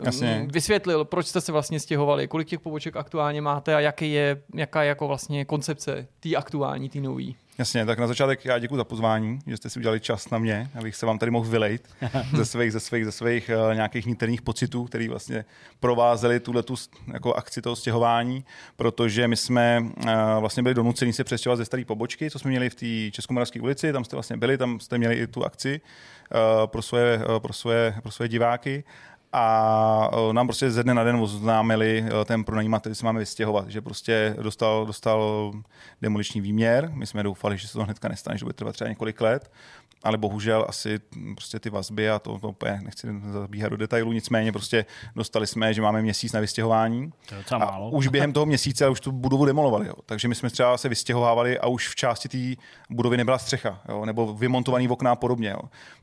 Jasně. mm, vysvětlil, proč jste se vlastně stěhovali, kolik těch poboček aktuálně máte a jaký je, jaká je jako vlastně koncepce té aktuální, té nový. Jasně, tak na začátek já děkuji za pozvání, že jste si udělali čas na mě, abych se vám tady mohl vylejt ze svých, ze svých, ze svých uh, nějakých niterních pocitů, který vlastně provázeli tuhle tu jako akci toho stěhování, protože my jsme uh, vlastně byli donuceni se přestěhovat ze staré pobočky, co jsme měli v té Českomoravské ulici, tam jste vlastně byli, tam jste měli i tu akci uh, pro, svoje, uh, pro, svoje, pro svoje diváky a eh, nám prostě ze dne na den oznámili eh, ten pronajímatel, že se máme vystěhovat, že prostě dostal, dostal demoliční výměr. My jsme doufali, že se to hnedka nestane, že bude trvat třeba několik let, ale bohužel asi prostě ty vazby a to, to úplně nechci zabíhat do detailů, nicméně prostě dostali jsme, že máme měsíc na vystěhování. To je A málo. už během toho měsíce už tu budovu demolovali. Jo. Takže my jsme třeba se vystěhovávali a už v části té budovy nebyla střecha, jo, nebo vymontovaný okna a podobně. Jo.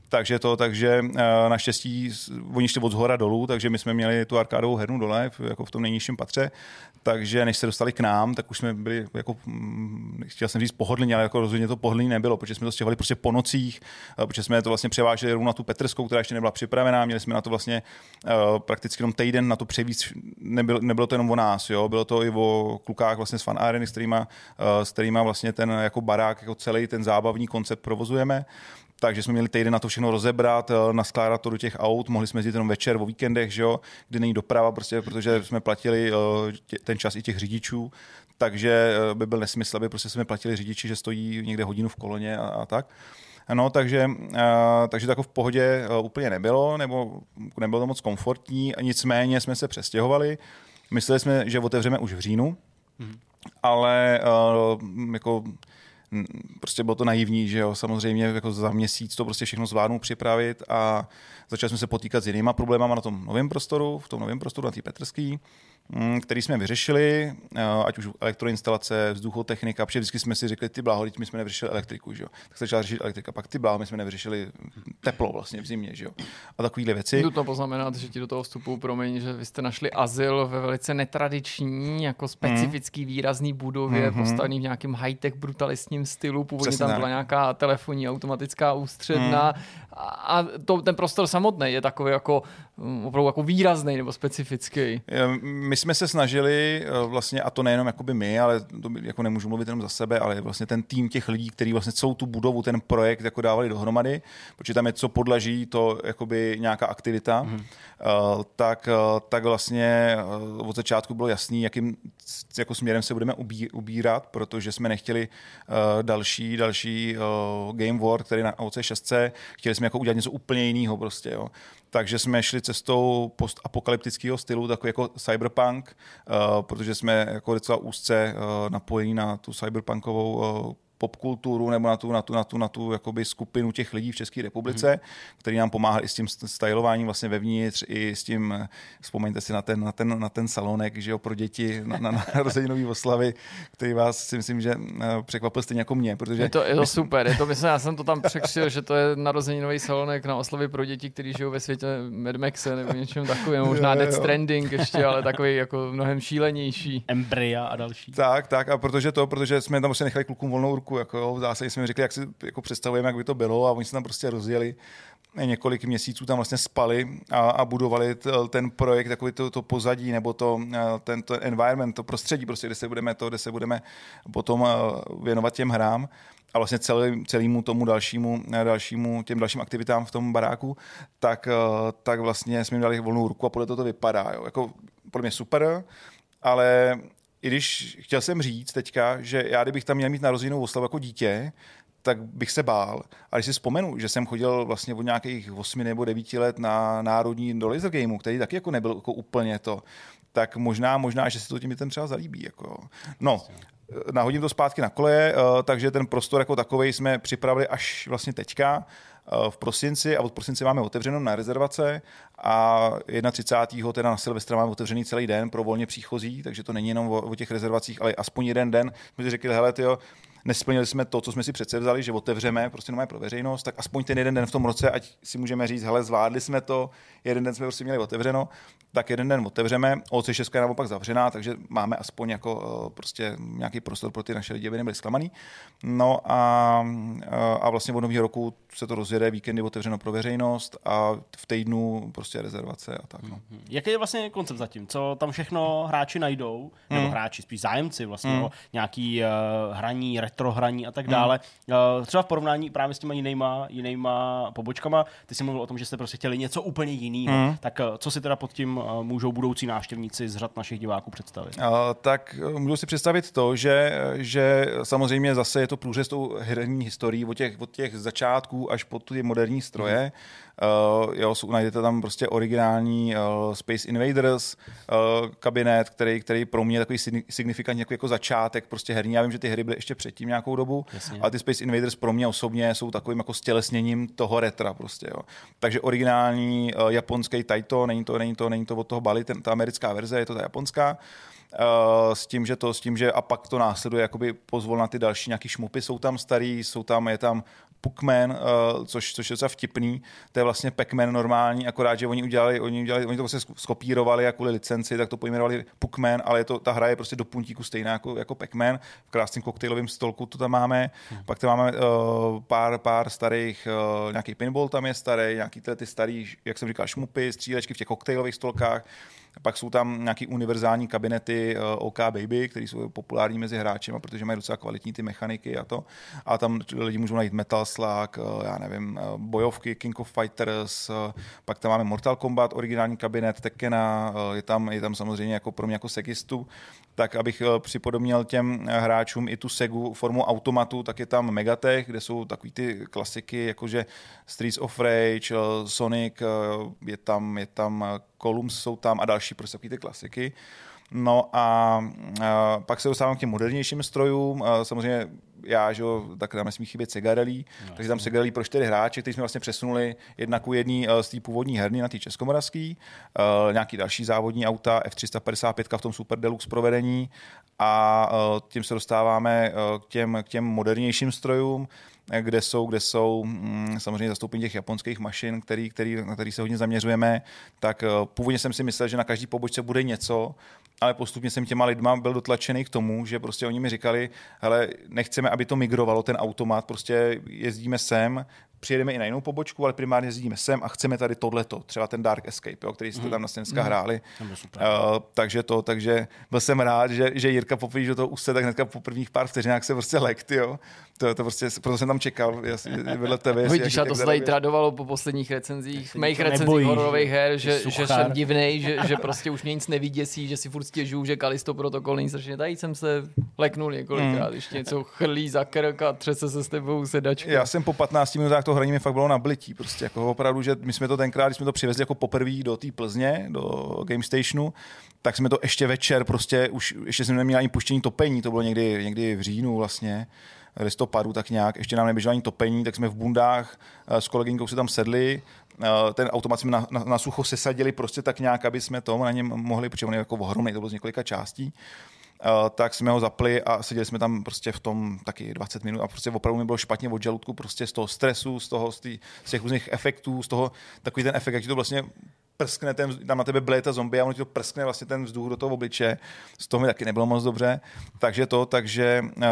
Takže to, takže eh, naštěstí oni šli od zhora dolů, takže my jsme měli tu arkádovou hernu dole, jako v tom nejnižším patře. Takže než se dostali k nám, tak už jsme byli jako, mm, chtěl jsem říct pohodlní, ale jako rozhodně to pohodlný nebylo, protože jsme to stěhovali prostě po nocích, eh, protože jsme to vlastně převáželi rovnou na tu Petrskou, která ještě nebyla připravená, měli jsme na to vlastně uh, prakticky jenom týden na to převíc, nebylo, nebylo to jenom o nás, jo, bylo to i o klukách vlastně z fan areny, s kterýma, uh, s kterýma vlastně ten jako barák, jako celý ten zábavní koncept provozujeme. Takže jsme měli týden na to všechno rozebrat, eh, naskládat to do těch aut, mohli jsme jezdit jenom večer o víkendech, že jo, kdy není doprava, prostě, protože jsme platili eh, ten čas i těch řidičů, takže eh, by byl nesmysl, aby prostě jsme platili řidiči, že stojí někde hodinu v koloně a, a tak. No, takže, takže to jako v pohodě úplně nebylo, nebo nebylo to moc komfortní, nicméně jsme se přestěhovali. Mysleli jsme, že otevřeme už v říjnu, ale uh, jako mm, prostě bylo to naivní, že jo, samozřejmě jako za měsíc to prostě všechno zvládnu připravit a začali jsme se potýkat s jinýma problémama na tom novém prostoru, v tom novém prostoru na té Petrský, mm, který jsme vyřešili, eh, ať už elektroinstalace, vzduchotechnika, protože vždycky jsme si řekli, ty bláho, teď my jsme nevyřešili elektriku, že jo. Tak se začala řešit elektrika, pak ty bláho, my jsme nevyřešili teplo vlastně v zimě, že jo. A takovýhle věci. Nutno poznamenat, že ti do toho vstupu, promiň, že vy jste našli azyl ve velice netradiční, jako specifický Mhm. výrazný budově, mm-hmm. postavený v nějakém high-tech brutalistním stylu. Původně Přesně tam tak. byla nějaká telefonní automatická ústředna. Mm. A to, ten prostor samotný je takový jako mm, opravdu jako výrazný nebo specifický. My jsme se snažili eh, vlastně, a to nejenom jakoby my, ale to by- jako nemůžu mluvit jenom za sebe, ale vlastně ten tým těch lidí, kteří vlastně celou tu budovu, ten projekt jako dávali dohromady, protože tam je co podlaží, to jakoby nějaká aktivita, mm. tak, eh, tak vlastně od začátku bylo jasný, jakým jako směrem se budeme ubí, ubírat, protože jsme nechtěli další, další Game World, který na OC6, chtěli jsme jako udělat něco úplně jiného prostě, jo. Takže jsme šli cestou postapokalyptického stylu, takový jako cyberpunk, uh, protože jsme jako docela úzce uh, napojení na tu cyberpunkovou uh, popkulturu nebo na tu, na tu, na tu, na tu jakoby skupinu těch lidí v České republice, hmm. který nám pomáhá i s tím st- stylováním vlastně vevnitř, i s tím, vzpomeňte si na ten, na ten, na ten salonek, že jo, pro děti na, na, na narozeninový oslavy, který vás si myslím, že eh, překvapil stejně jako mě, protože Je to, je to super, je to, myslím, já jsem to tam překřil, že to je narozeninový salonek na oslavy pro děti, kteří žijou ve světě Mad Maxe nebo něčem takovým, možná Jo, jo, jo. Stranding ještě, ale takový jako mnohem šílenější. Embrya a další. Tak, tak, a protože to, protože jsme tam prostě nechali klukům volnou ruku, jako jo, v zásadě jsme jim řekli, jak si jako představujeme, jak by to bylo a oni se tam prostě rozjeli několik měsíců tam vlastně spali a, a budovali ten projekt, takový to, to pozadí nebo to, eh, ten, to environment, to prostředí, prostě, kde se budeme to, kde se budeme potom eh, věnovat těm hrám a vlastně celý, celému tomu dalšímu, eh, dalšímu, těm dalším aktivitám v tom baráku, tak, tak vlastně jsme jim dali volnou ruku a podle toho to vypadá. Jo. Jako, podle mě super, ale i když chtěl jsem říct teďka, že já kdybych tam měl mít narozenou oslavu jako dítě, tak bych se bál. A když si vzpomenu, že jsem chodil vlastně od nějakých 8 nebo 9 let na národní do laser gameu, který taky jako nebyl jako úplně to, tak možná, možná, že se to tím dětem třeba zalíbí. Jako. No, nahodím to zpátky na koleje, eh, takže ten prostor jako takový jsme připravili až vlastně teďka v prosinci a od prosince máme otevřeno na rezervace a 31. teda na Silvestra máme otevřený celý den pro volně příchozí, takže to není jenom o, o těch rezervacích, ale aspoň jeden den. My si řekli, hele, tyjo, nesplnili jsme to, co jsme si přece vzali, že otevřeme prostě normálně pro veřejnost, tak aspoň ten jeden den v tom roce, ať si můžeme říct, hele, zvládli jsme to, jeden den jsme prostě měli otevřeno, tak jeden den otevřeme, OC6 je naopak zavřená, takže máme aspoň jako eh, prostě nějaký prostor pro ty naše lidi, aby nebyli zklamaný. No a, eh, a vlastně od nového roku se to rozjede, víkendy otevřeno pro veřejnost a v týdnu prostě rezervace a tak. No. Jaký je vlastně koncept zatím? Co tam všechno hráči najdou? Nebo Hmm. hráči, spíš zájemci vlastně, o nějaký uh, hraní, retro hraní a tak dále. Uh, třeba v porovnání právě s těma jinýma, jinýma pobočkama, ty jsi mluvil o tom, že jste prostě chtěli něco úplně jiného. Hmm. Tak uh, co si teda pod tím uh, můžou budoucí návštěvníci z řad našich diváků představit? Uh, tak můžu si představit to, že, že samozřejmě zase je to průřez tou herní historií od těch, od těch začátků až po ty moderní stroje. Uh, jo, jsou, najdete tam prostě originální uh, Space Invaders uh, kabinet, který, který pro mě je takový signi- signifikantní jako, jako začátek prostě herní. Já vím, že ty hry byly ještě předtím nějakou dobu, Jasně. ale ty Space Invaders pro mě osobně jsou takovým jako stělesněním toho retra prostě, jo. Takže originální uh, japonský Taito, není to, není to, není to od toho Bali, ten, ta americká verze, je to ta japonská. Uh, s tím, že to, s tím, že a pak to následuje jakoby pozvol na ty další nějaký šmupy, jsou tam starý, jsou tam, je tam Puckman, uh, což, což je docela vtipný, to je vlastně Pac-Man normální, akorát, že oni udělali, oni, udělali, oni to vlastně skopírovali a kvůli licenci, tak to pojmenovali Puckman, ale je to, ta hra je prostě do puntíku stejná jako, jako Pac-Man, v krásném koktejlovém stolku to tam máme, hmm. pak tam máme uh, pár, pár starých, uh, nějaký pinball tam je starý, nějaký tyhle ty starý, jak jsem říkal, šmupy, střílečky v těch koktejlových stolkách, pak jsou tam nějaký univerzální kabinety uh, OK Baby, které jsou populární mezi hráči, protože mají docela kvalitní ty mechaniky a to. A tam lidi můžou najít Metal Slug, uh, já nevím, uh, bojovky King of Fighters, pak tam máme Mortal Kombat, originální kabinet Tekkena, je tam, je tam samozřejmě jako pro mě jako segistu, tak abych připodobnil těm eh, hráčům i tu Segu formou automatu, tak je tam Megatech, kde jsou takový ty klasiky, jakože Streets of Rage, Sonic, je tam, je tam Columns jsou tam a další prostě ty klasiky. No a, a pak se dostávám k těm modernějším strojům. Samozřejmě já, že jo, tak tam nesmí chybět Segarelí, no, takže tam Segarelí pro čtyři hráče, který jsme vlastně přesunuli jedna ku jedný eh, z té původní herny na té českomoravský, uh, nějaký další závodní auta, F355 v tom Super Deluxe provedení. A uh, tím se dostáváme k, těm, k těm modernějším strojům, kde jsou, kde jsou mm, samozřejmě zastoupení těch japonských mašin, který, který, na který se hodně zaměřujeme, tak původně jsem si myslel, že na každý pobočce bude něco, ale postupně jsem těma lidma byl dotlačený k tomu, že prostě oni mi říkali, hele, nechceme, aby to migrovalo, ten automat, prostě jezdíme sem, přijedeme i na jinou pobočku, ale primárně jezdíme sem a chceme tady tohleto, třeba ten Dark Escape, jo, který jste tam vlastně dneska Mhm. hráli. Super. Uh, takže to, takže byl jsem rád, že, že Jirka poprvé, že to už se tak hnedka po prvních pár vteřinách se prostě lekt, jo. To, to prostě, proto jsem tam čekal, jasně, vedle tebe. Vidíš, a to se tady tradovalo po posledních recenzích, mých recenzích hororových her, že, že jsem divnej, že, že prostě už mě nic neviděsí, že si furt stěžuju, že Kalisto protokol není strašně. Tady jsem se leknul několikrát, ještě něco chrlí za krk a třese se s tebou sedačka. Já jsem po 15 minutách to hraní mi fakt bylo na blití. Prostě jako opravdu, že my jsme to tenkrát, když jsme to přivezli jako poprvé do té Plzně, do Game Stationu, tak jsme to ještě večer, prostě už ještě jsme neměli ani puštění topení, to bylo někdy, někdy v říjnu vlastně listopadu tak nějak, ještě nám neběželo ani topení, tak jsme v bundách eh, s kolegyňkou se tam sedli, eh, ten automat jsme na, na, na sucho sesadili prostě tak nějak, aby jsme to na něm mohli, protože on je jako ohromný, to bylo z několika částí. Uh, tak jsme ho zapli a seděli jsme tam prostě v tom taky 20 minut a prostě opravdu mi bylo špatně od žaludku, prostě z toho stresu, z toho, z, tý, z těch různých efektů, z toho takový ten efekt, jak ti to vlastně prskne ten, tam na tebe bleje ta zombie a ono ti to prskne vlastně ten vzduch do toho obliče. Z toho mi taky nebylo moc dobře. Takže to, takže, uh,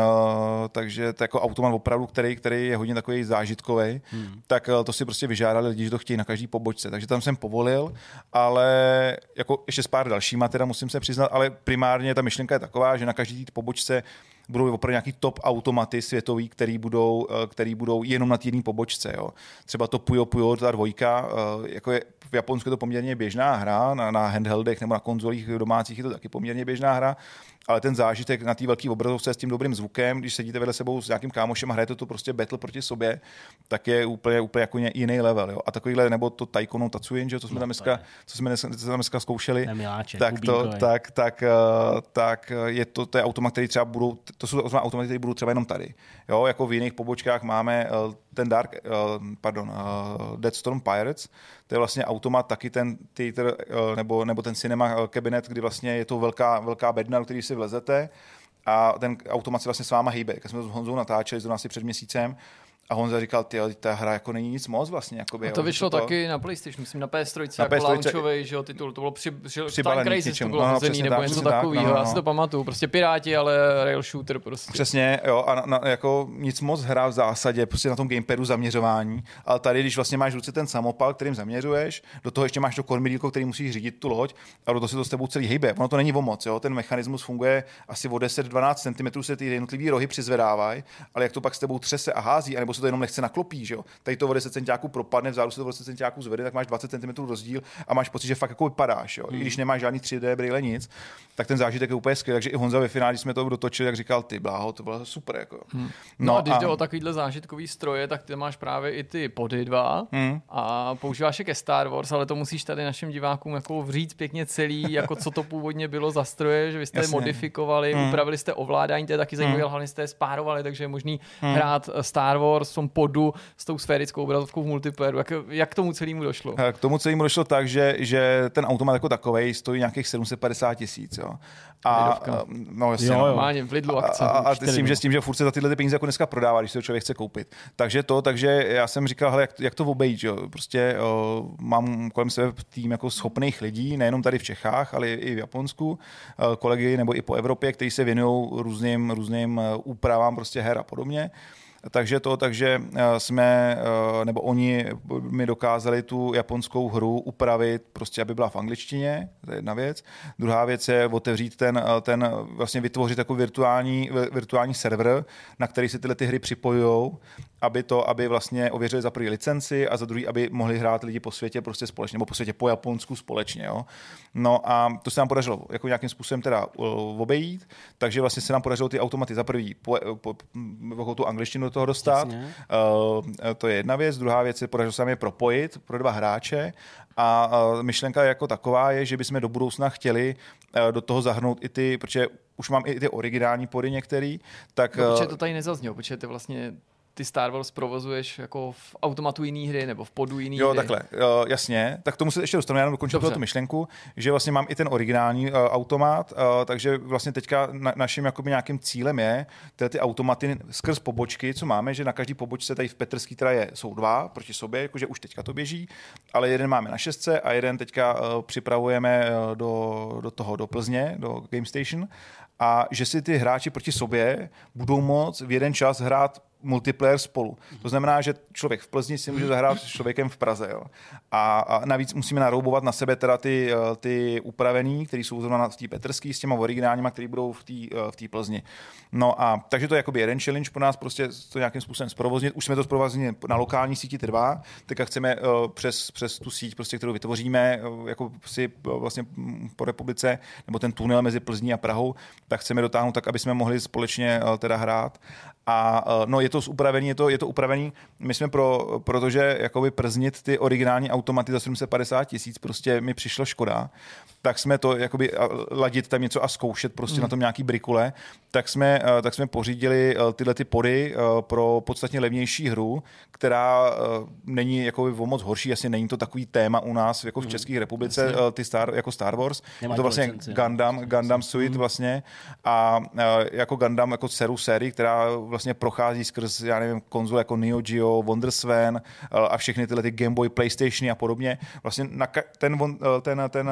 takže to jako automat opravdu, který, který je hodně takový zážitkový, hmm. tak uh, to si prostě vyžádali lidi, že to chtějí na každý pobočce. Takže tam jsem povolil, ale jako ještě s pár dalšíma teda musím se přiznat, ale primárně ta myšlenka je taková, že na každý pobočce budou opravdu nějaký top automaty světový, který budou, eh, který budou jenom na té jedné pobočce. Jo. Třeba to Puyo Puyo, ta dvojka, jako je, v Japonsku je to poměrně běžná hra, na, na handheldech nebo na konzolích domácích je to taky poměrně běžná hra, ale ten zážitek na té velké obrazovce s tím dobrým zvukem, když sedíte vedle sebou s nějakým kámošem a hrajete to prostě battle proti sobě, tak je úplně, úplně jako jiný level. Jo. A takovýhle, nebo to Taikono Tatsuin, že, co jsme No, tam to dneska, co jsme tam dneska zkoušeli, miláček, tak, to, tak, tak, eh, tak je to, to je automat, který třeba budou, to jsou automaty, které budou třeba jenom tady. Jo, jako v jiných pobočkách máme eh, ten Dark, eh, pardon, eh, Dead Storm Pirates, to je vlastně automat, taky ten theater, eh, nebo, nebo ten cinema eh, cabinet, kdy vlastně je to velká, velká bedna, do který si vlezete a ten automat se vlastně s váma hejbe. Jak jsme to s Honzou natáčeli zrovna asi před měsícem, a Honza říkal, ty, ta hra jako není nic moc vlastně. Jakoby, A jo, to že vyšlo to, taky na PlayStation, myslím na PS3, Na jako PS3 launchový, že jo, titul, to bylo při, Přibalený Time Crisis to bylo No, no, hozený, nebo něco takového, no, no, já si no. to pamatuju, prostě Piráti, ale rail shooter prostě. Přesně, jo, a na, na, jako nic moc hra v zásadě, prostě na tom gamepadu zaměřování, ale tady, když vlastně máš v ruce ten samopal, kterým zaměřuješ, do toho ještě máš to kormidílko, který musíš řídit tu loď a do toho se to s tebou celý hejbe. Ono to není o moc, jo, ten mechanismus funguje asi o 10-12 cm se ty jednotlivý rohy přizvedávají, ale jak to pak s tebou třese a hází, anebo se to jenom lehce naklopí, že jo. Tady to o 10 cm propadne, vzadu se to o 10 cm zvede, tak máš 20 cm rozdíl a máš pocit, že fakt jako vypadáš, jo. I když nemáš žádný 3D brýle nic, tak ten zážitek je úplně skvělý. Takže i Honza ve finále, když jsme to dotočili, tak říkal, ty bláho, to bylo super. Jako. No, no a když jde o takovýhle zážitkový stroje, tak ty máš právě i ty pody dva Hmm. a používáš je ke Star Wars, ale to musíš tady našim divákům jako vříct pěkně celý, jako co to původně bylo za stroje, že vy jste je Jasně. modifikovali, Hmm. upravili jste ovládání, to je taky zajímavé, hlavně jste je spárovali, takže je možný Hmm. hrát Star Wars v tom podu s tou sférickou obrazovkou v multiplayeru. Jak, jak k tomu celému došlo? K tomu celému došlo tak, že, že ten automat jako takový stojí nějakých 750 tisíc. Jo. A, Lidovka. no, jasně, Jo, no. jo. Normálně v Lidlu A, akce. a, a s čtyři, tím, že, s tím, že furt se za tyhle ty peníze jako dneska prodává, když se to člověk chce koupit. Takže to, takže já jsem říkal, hele, jak, jak to obejít, jo? Prostě o, mám kolem sebe tým jako schopných lidí, nejenom tady v Čechách, ale i v Japonsku, kolegy nebo i po Evropě, kteří se věnují různým, různým eh, úpravám prostě her a podobně. Takže to, takže eh, jsme, eh, nebo oni mi dokázali tu japonskou hru upravit, prostě aby byla v angličtině, to je jedna věc. Druhá věc je otevřít ten, eh, ten vlastně vytvořit takový virtuální, virtuální server, na který se tyhle ty hry připojují aby to, aby vlastně ověřili za první licenci a za druhý, aby mohli hrát lidi po světě prostě společně, nebo po světě po Japonsku společně. Jo. No a to se nám podařilo jako nějakým způsobem teda obejít, takže vlastně se nám podařilo ty automaty za prvý po, po, po, tu angličtinu do toho dostat. Jasně. Uh, to je jedna věc. Druhá věc je, podařilo se nám je propojit pro dva hráče a uh, myšlenka jako taková je, že bychom do budoucna chtěli uh, do toho zahrnout i ty, protože už mám i ty originální pody některý, tak No, protože to tady nezaznělo, protože ty vlastně ty Star Wars provozuješ jako v automatu jiný hry nebo v podu jiný Jo, hry. takhle, uh, jasně. Tak tomu se ještě dostanu, já jenom dokončím tu myšlenku, že vlastně mám i ten originální uh, automat, uh, takže vlastně teďka na, naším jakoby nějakým cílem je tyhle ty automaty skrz pobočky, co máme, že na každý pobočce tady v Petrský teda je, jsou dva proti sobě, jakože už teďka to běží, ale jeden máme na šestce a jeden teďka uh, připravujeme uh, do, do toho, do Plzně, do Game Station a že si ty hráči proti sobě budou moct v jeden čas hrát multiplayer spolu. To znamená, že člověk v Plzni si může zahrát s člověkem v Praze. Jo. A, a navíc musíme naroubovat na sebe teda ty, eh, ty upravený, které jsou zrovna v té Petrský s těma originálníma, které budou v té eh, v Plzni. No a takže to je jakoby jeden challenge pro nás, prostě to nějakým způsobem zprovoznit. Už jsme to zprovoznili na lokální síti trvá, teďka chceme eh, přes, přes tu síť, prostě, kterou vytvoříme jako si vlastně mm, po republice, nebo ten tunel mezi Plzní a Prahou, tak chceme dotáhnout tak, aby jsme mohli společně teda hrát. A eh, no, je to upravený, je to, je to upravený. My jsme pro, protože jakoby prznit ty originální automaty za 750 tisíc, prostě mi přišlo škoda, tak jsme to jakoby ladit tam něco a zkoušet prostě mm. na tom nějaký brikule, tak jsme, tak jsme pořídili tyhle ty pody pro podstatně levnější hru, která není jakoby o moc horší, asi není to takový téma u nás jako v České republice, Jasně. ty Star, jako Star Wars. Je to vlastně licenci, jo. Gundam, Gundam Suite vlastně a jako Gundam jako dceru sérii, která vlastně prochází skrz, já nevím, konzole jako Neo Geo, Wonderswan eh, a všechny tyhle ty Game Boy, PlayStationy a podobně. Vlastně na ten, ten, ten,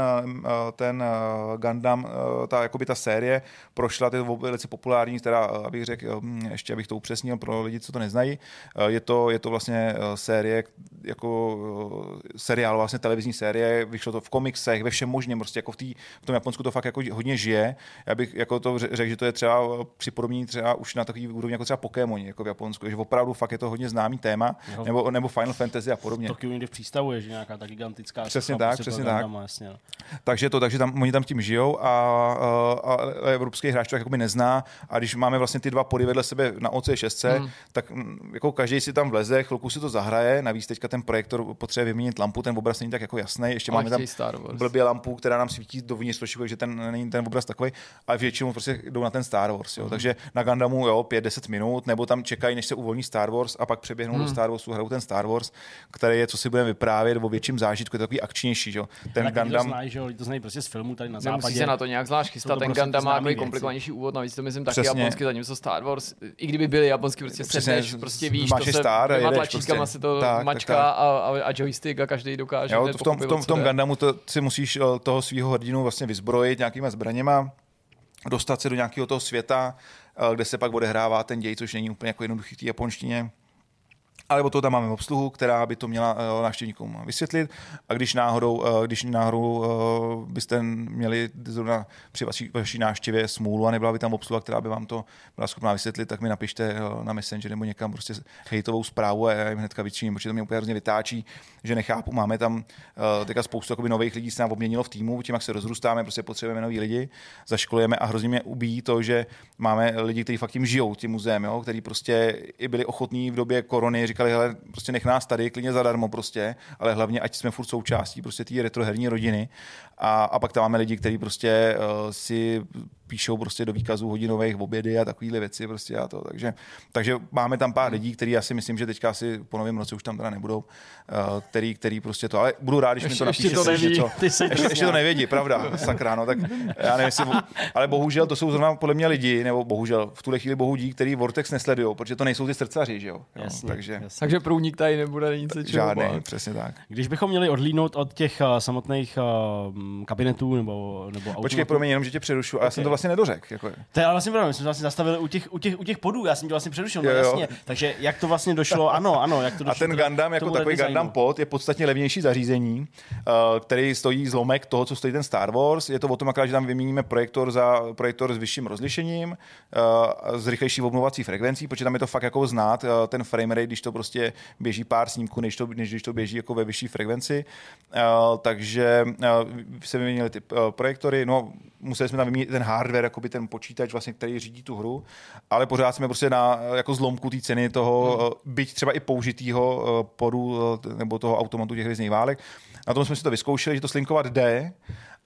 ten eh, Gundam, eh, ta, jakoby ta série prošla, ty velice populární, teda, eh, abych řekl, hm, ještě abych to upřesnil pro lidi, co to neznají, je to, je to vlastně série, jako seriál, vlastně televizní série, vyšlo to v komiksech, ve všem možném, prostě jako v, tý, v tom Japonsku to fakt jako hodně žije. Já bych jako to řekl, že to je třeba připodobnění třeba už na takový úrovni jako třeba Pokémoni, jako v Japonsku, že opravdu fakt je to hodně známý téma, Jo. nebo, nebo Final Fantasy a podobně. Tokiu někde v přístavu je, že nějaká ta gigantická Přesně tak, prostě přesně tak. Gundama, jasně, no. Takže to, takže tam, oni tam tím žijou a, a, a evropský hráč to jakoby nezná a když máme vlastně ty dva pody vedle sebe na OC6, hmm. tak mm, jako každý si tam vleze, chvilku si to zahraje, navíc teďka ten projektor potřebuje vyměnit lampu, ten obraz není tak jako jasný, ještě Ale máme tam Star Wars. blbě lampu, která nám svítí dovnitř trošku, takže ten není ten obraz takový, ale většinou prostě jdou na ten Star Wars. Jo. Takže na Gandamu jo, 5-10 minut, nebo tam čekají, než se uvolní Star Wars a pak přeběhnou do Star Warsu, hrajou ten Star Wars, který je, co si budeme vyprávět o větším zážitku, je to takový akčnější. Že? jo. Ten Tak Gundam... to znají, že jo, to znají prostě z filmu tady na Nemusí západě. se na to nějak zvlášť chystat, ten prostě Gundam má komplikovanější úvod, navíc to myslím taky Přesně. japonsky, zatímco Star Wars, i kdyby byly japonsky, prostě Přesně, sedneš, prostě víš, máš to je se star a dvěma jedeš tlačítkama prostě. se to Tak, tak, mačka tak. A, a, a joystick a každý dokáže Jo, to v tom, v tom, v tom. Gundamu to si musíš eh, toho svého hrdinu vlastně vyzbrojit nějakýma zbraněma, dostat se do nějakého toho světa, eh, kde se pak odehrává ten děj, což není úplně jako jednoduchý v té japonštině. Ale to tam máme obsluhu, která by to měla uh, návštěvníkům vysvětlit. A když náhodou, uh, když náhodou uh, byste měli zrovna při vaší, vaší návštěvě smůlu a nebyla by tam obsluha, která by vám to byla schopná vysvětlit, tak mi napište uh, na Messenger nebo někam prostě hejtovou zprávu a já jim hnedka vyčiním, protože to mě úplně hrozně vytáčí, že nechápu. Máme tam uh, teďka spoustu jakoby, nových lidí, se nám obměnilo v týmu, tím, jak se rozrůstáme, prostě potřebujeme nový lidi, zaškolujeme a hrozně mě ubíjí to, že máme lidi, kteří fakt tím žijou, tím muzeem, jo, který prostě i byli ochotní v době korony, říkali, hele, prostě nech nás tady, klidně zadarmo prostě, ale hlavně, ať jsme furt součástí prostě té retroherní rodiny. A, a pak tam máme lidi, kteří prostě uh, si píšou prostě do výkazů hodinových obědy a takovéhle věci prostě a to. Takže, takže máme tam pár lidí, kteří já si myslím, že teďka asi po novém roce už tam teda nebudou, uh, který, který prostě to, ale budu rád, když mi to Ještě- ještě to neví. že co. Ty jsi ještě, ještě to nevědí, pravda, sakra, no tak já nevím, jestli, ale bohužel to jsou zrovna podle mě lidi, nebo bohužel v tuhle chvíli bohudí, který Vortex nesledují, protože to nejsou ty srdcaři, že jo? jo Jasně, takže jasně. Takže průnik tady nebude, není se čeho žádný, přesně tak. Když bychom měli odlínout od těch uh, samotných uh, kabinetů nebo, nebo Počkej, automatů- pro mě jenom, že tě přerušu, ale já jsem to vlastně nedořek. Jako. To je ale vlastně pravda, my jsme se vlastně zastavili u těch, u těch, u těch podů, já jsem tě vlastně přerušil, no jo. jasně. Takže jak to vlastně došlo, ano, ano, jak to A došlo. ten teda Gundam jako takový redesignu. Gundam pod je podstatně levnější zařízení, uh, který stojí zlomek toho, co stojí ten Star Wars. Je to o tom, akorát, že tam vyměníme projektor za projektor s vyšším rozlišením, uh, s rychlejší obnovací frekvencí, protože tam je to fakt jako znát, uh, ten frame rate, když to prostě běží pár snímků, než, to, než když to běží jako ve vyšší frekvenci. Takže se vyměnili ty uh, projektory, no museli jsme tam vyměnit ten hardware, jakoby ten počítač, vlastně, který řídí tu hru, ale pořád jsme prostě na jako zlomku té ceny toho, hmm. byť třeba i použitýho eh, podu eh, nebo toho automatu těch hvězdných válek. Na tom jsme si to vyzkoušeli, že to slinkovat jde,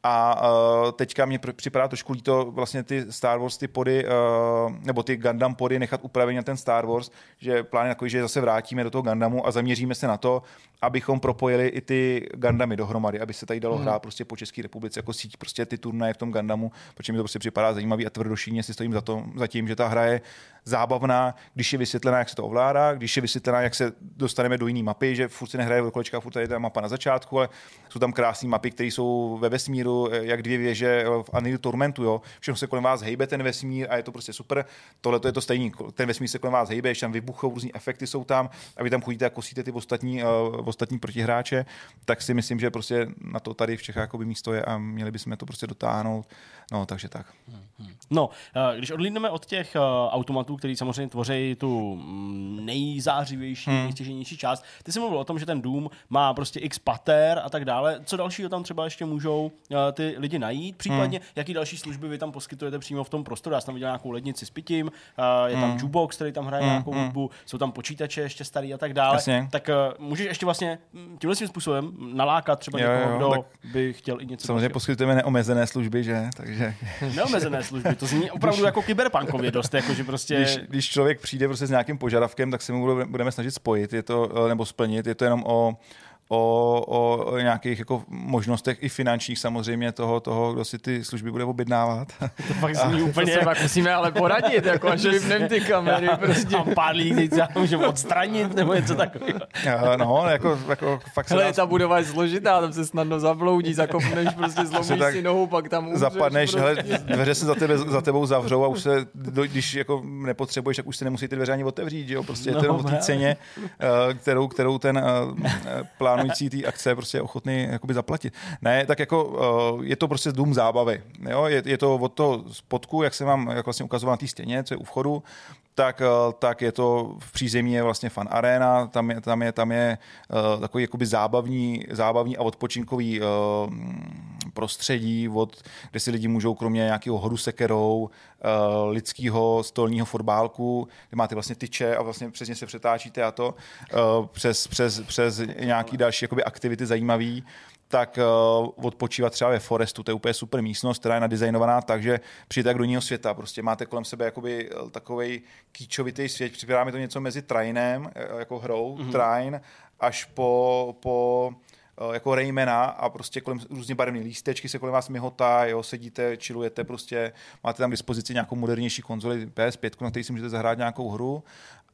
a uh, teďka mě připadá trošku líto vlastně ty Star Wars, ty pody, uh, nebo ty Gundam pody nechat upravený na ten Star Wars, že plán je takový, že zase vrátíme do toho Gundamu a zaměříme se na to, abychom propojili i ty Gundamy dohromady, aby se tady dalo hrát prostě po České republice jako síť, prostě ty turnaje v tom Gundamu, protože mi to prostě připadá zajímavý a tvrdošíně si stojím za, to, za tím, že ta hra je zábavná, když je vysvětlená, jak se to ovládá, když je vysvětlená, jak se dostaneme do jiné mapy, že furt si nehraje kolečka, furt je ta mapa na začátku, ale jsou tam krásné mapy, které jsou ve vesmíru, eh, jak dvě věže eh, v Unreal Tormentu, jo. Všechno se kolem vás hejbe ten vesmír a je to prostě super. Tohle to je to stejný. Ten vesmír se kolem vás hejbe, ještě tam vybuchou, různý efekty jsou tam a vy tam chodíte a kosíte ty ostatní, uh, ostatní protihráče, tak si myslím, že prostě na to tady v Čechách jakoby místo je a měli bychom to prostě dotáhnout. No, takže tak. No, eh, když odlídneme od těch eh, automatů, který samozřejmě tvoří tu mm, nejzářivější, hmm. nejstěženější část, ty jsi mluvil o tom, že ten Doom má prostě x pater a tak dále. Co dalšího tam třeba ještě můžou eh, ty lidi najít? Případně, hmm. jaký další služby vy tam poskytujete přímo v tom prostoru? Já jsem tam viděl nějakou lednici s pitím, je tam Hmm. jukebox, který tam hraje nějakou hudbu, jsou tam počítače ještě starý a tak dále. Jasně. Tak můžeš ještě vlastně mm, tímhle svým způsobem nalákat třeba Jo, někoho, jo, kdo tak by chtěl i něco Samozřejmě poskytujeme neomezené služby, že? Takže Neomezené služby, to zní opravdu jako kyberpunkově dost, jako že prostě... když, když člověk přijde prostě s nějakým požadavkem, tak se mu bude- budeme snažit spojit, je to, eh, nebo splnit. Je to jenom o, o, o, o nějakých jako možnostech i finančních samozřejmě toho, toho, kdo si ty služby bude objednávat. To fakt zní To úplně se pak musíme ale poradit, jako až vypneme ty kamery, prostě. a pár lidí můžeme odstranit nebo něco takového. No, jako, jako fakt se Hele, dá, ta budova je složitá, tam se snadno zabloudí, zakopneš, prostě zlomíš si nohu, pak tam umřeš. zapadneš, prostě. hele, dveře se za, tebe, za tebou zavřou a už se, když jako nepotřebuješ, tak už se nemusí ty dveře ani otevřít, jo? Prostě je to No, jenom o té ceně, eh, kterou, kterou ten eh, eh, plánující té akce prostě ochotný jakoby zaplatit. Ne, tak jako eh, je to prostě dům zábavy. Jo? Je, je, to od toho spodku, jak se mám jak vlastně ukazoval na té stěně, co je u vchodu, tak, eh, tak je to v přízemí je vlastně fan arena, tam je, tam je, tam je uh, takový jakoby zábavní, zábavní a odpočinkový uh, prostředí, od, kde si lidi můžou kromě nějakého hodu sekerou, lidského stolního fotbálku, kde máte vlastně tyče a vlastně přesně se přetáčíte a to přes, přes, přes nějaký další aktivity zajímavý, tak uh, odpočívat třeba ve Forestu, to je úplně super místnost, která je nadizajnovaná tak, že přijete jak do jiného světa, prostě máte kolem sebe jakoby eh, takovej kýčovitý svět, připadá mi to něco mezi Trainem, eh, jako hrou, mm-hmm. Train, až po, po eh, jako Raymana a prostě kolem různě barevné lístečky se kolem vás mihotá, jo, sedíte, chillujete, prostě máte tam k dispozici nějakou modernější konzoli PS5, na který si můžete zahrát nějakou hru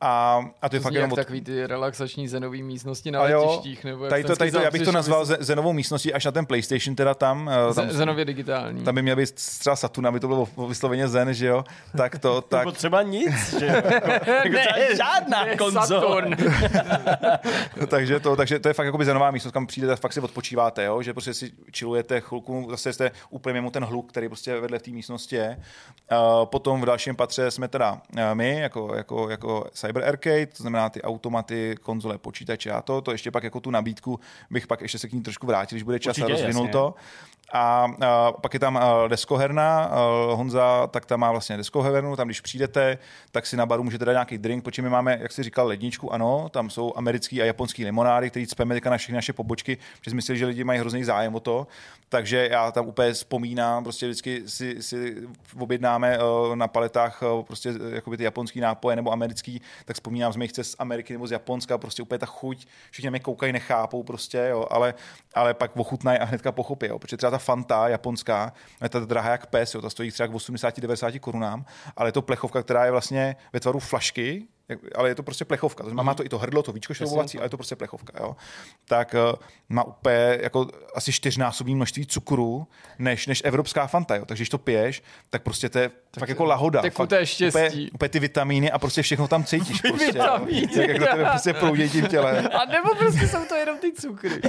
a, a to je To fakt jenom od, takový ty relaxační zenový místnosti na a jo, letištích. Nebo tady to, tady to, já bych to nazval ze- zenovou místností až na ten PlayStation teda tam. eh, tam ze- Zenově digitální. tam by měl být třeba Saturn, aby to bylo vysloveně zen, že jo? Tak to, tak, Nebo třeba nic, že jo? Jako, žádná ne, konzole. Saturn. takže, to, takže to je fakt jakoby zenová místnost, kam přijdete a fakt si odpočíváte, jo? že prostě si chillujete chvilku, zase jste úplně mimo ten hluk, který prostě vedle v té místnosti je. Potom v dalším patře jsme teda uh, my, jako, jako, jako Cyber Arcade, to znamená ty automaty, konzole, počítače a to, to ještě pak jako tu nabídku bych pak ještě se k ní trošku vrátil, když bude čas Určitě, a rozvinul jasně. to. A, pak je tam a, deskoherna, a, Honza tak tam má vlastně deskohernu, tam když přijdete, tak si na baru můžete dát nějaký drink, protože my máme, jak jsi říkal, ledničku, ano, tam jsou americký a japonský limonády, který cpeme na všechny naše pobočky, protože jsme mysleli, že lidi mají hrozný zájem o to, takže já tam úplně vzpomínám, prostě vždycky si, si objednáme eh, na paletách eh, prostě eh, jakoby ty japonský nápoje nebo americký, tak vzpomínám z mých cest z Ameriky nebo z Japonska, prostě úplně ta chuť, všichni mě koukají, nechápou prostě, jo, ale, ale pak ochutnají a hnedka pochopí, jo, protože třeba ta Fanta japonská, je ta drahá jak pes, jo, ta stojí třeba k 80-90 korunám, ale je to plechovka, která je vlastně ve tvaru flašky, ale je to prostě plechovka. To znamená, má to i to hrdlo, to víčko šroubovací, ale je to prostě plechovka. Jo. Tak eh, má úplně jako asi čtyřnásobné množství cukru než, než evropská Fanta. Jo. Takže když to piješ, tak prostě to je tak fakt jako lahoda. tak fakt, to je štěstí. Úplně, úplně, ty vitamíny a prostě všechno tam cítíš. Prostě. Vitamíny. Tak jak do tebe prostě proudí tím těle. A nebo prostě jsou to jenom ty cukry.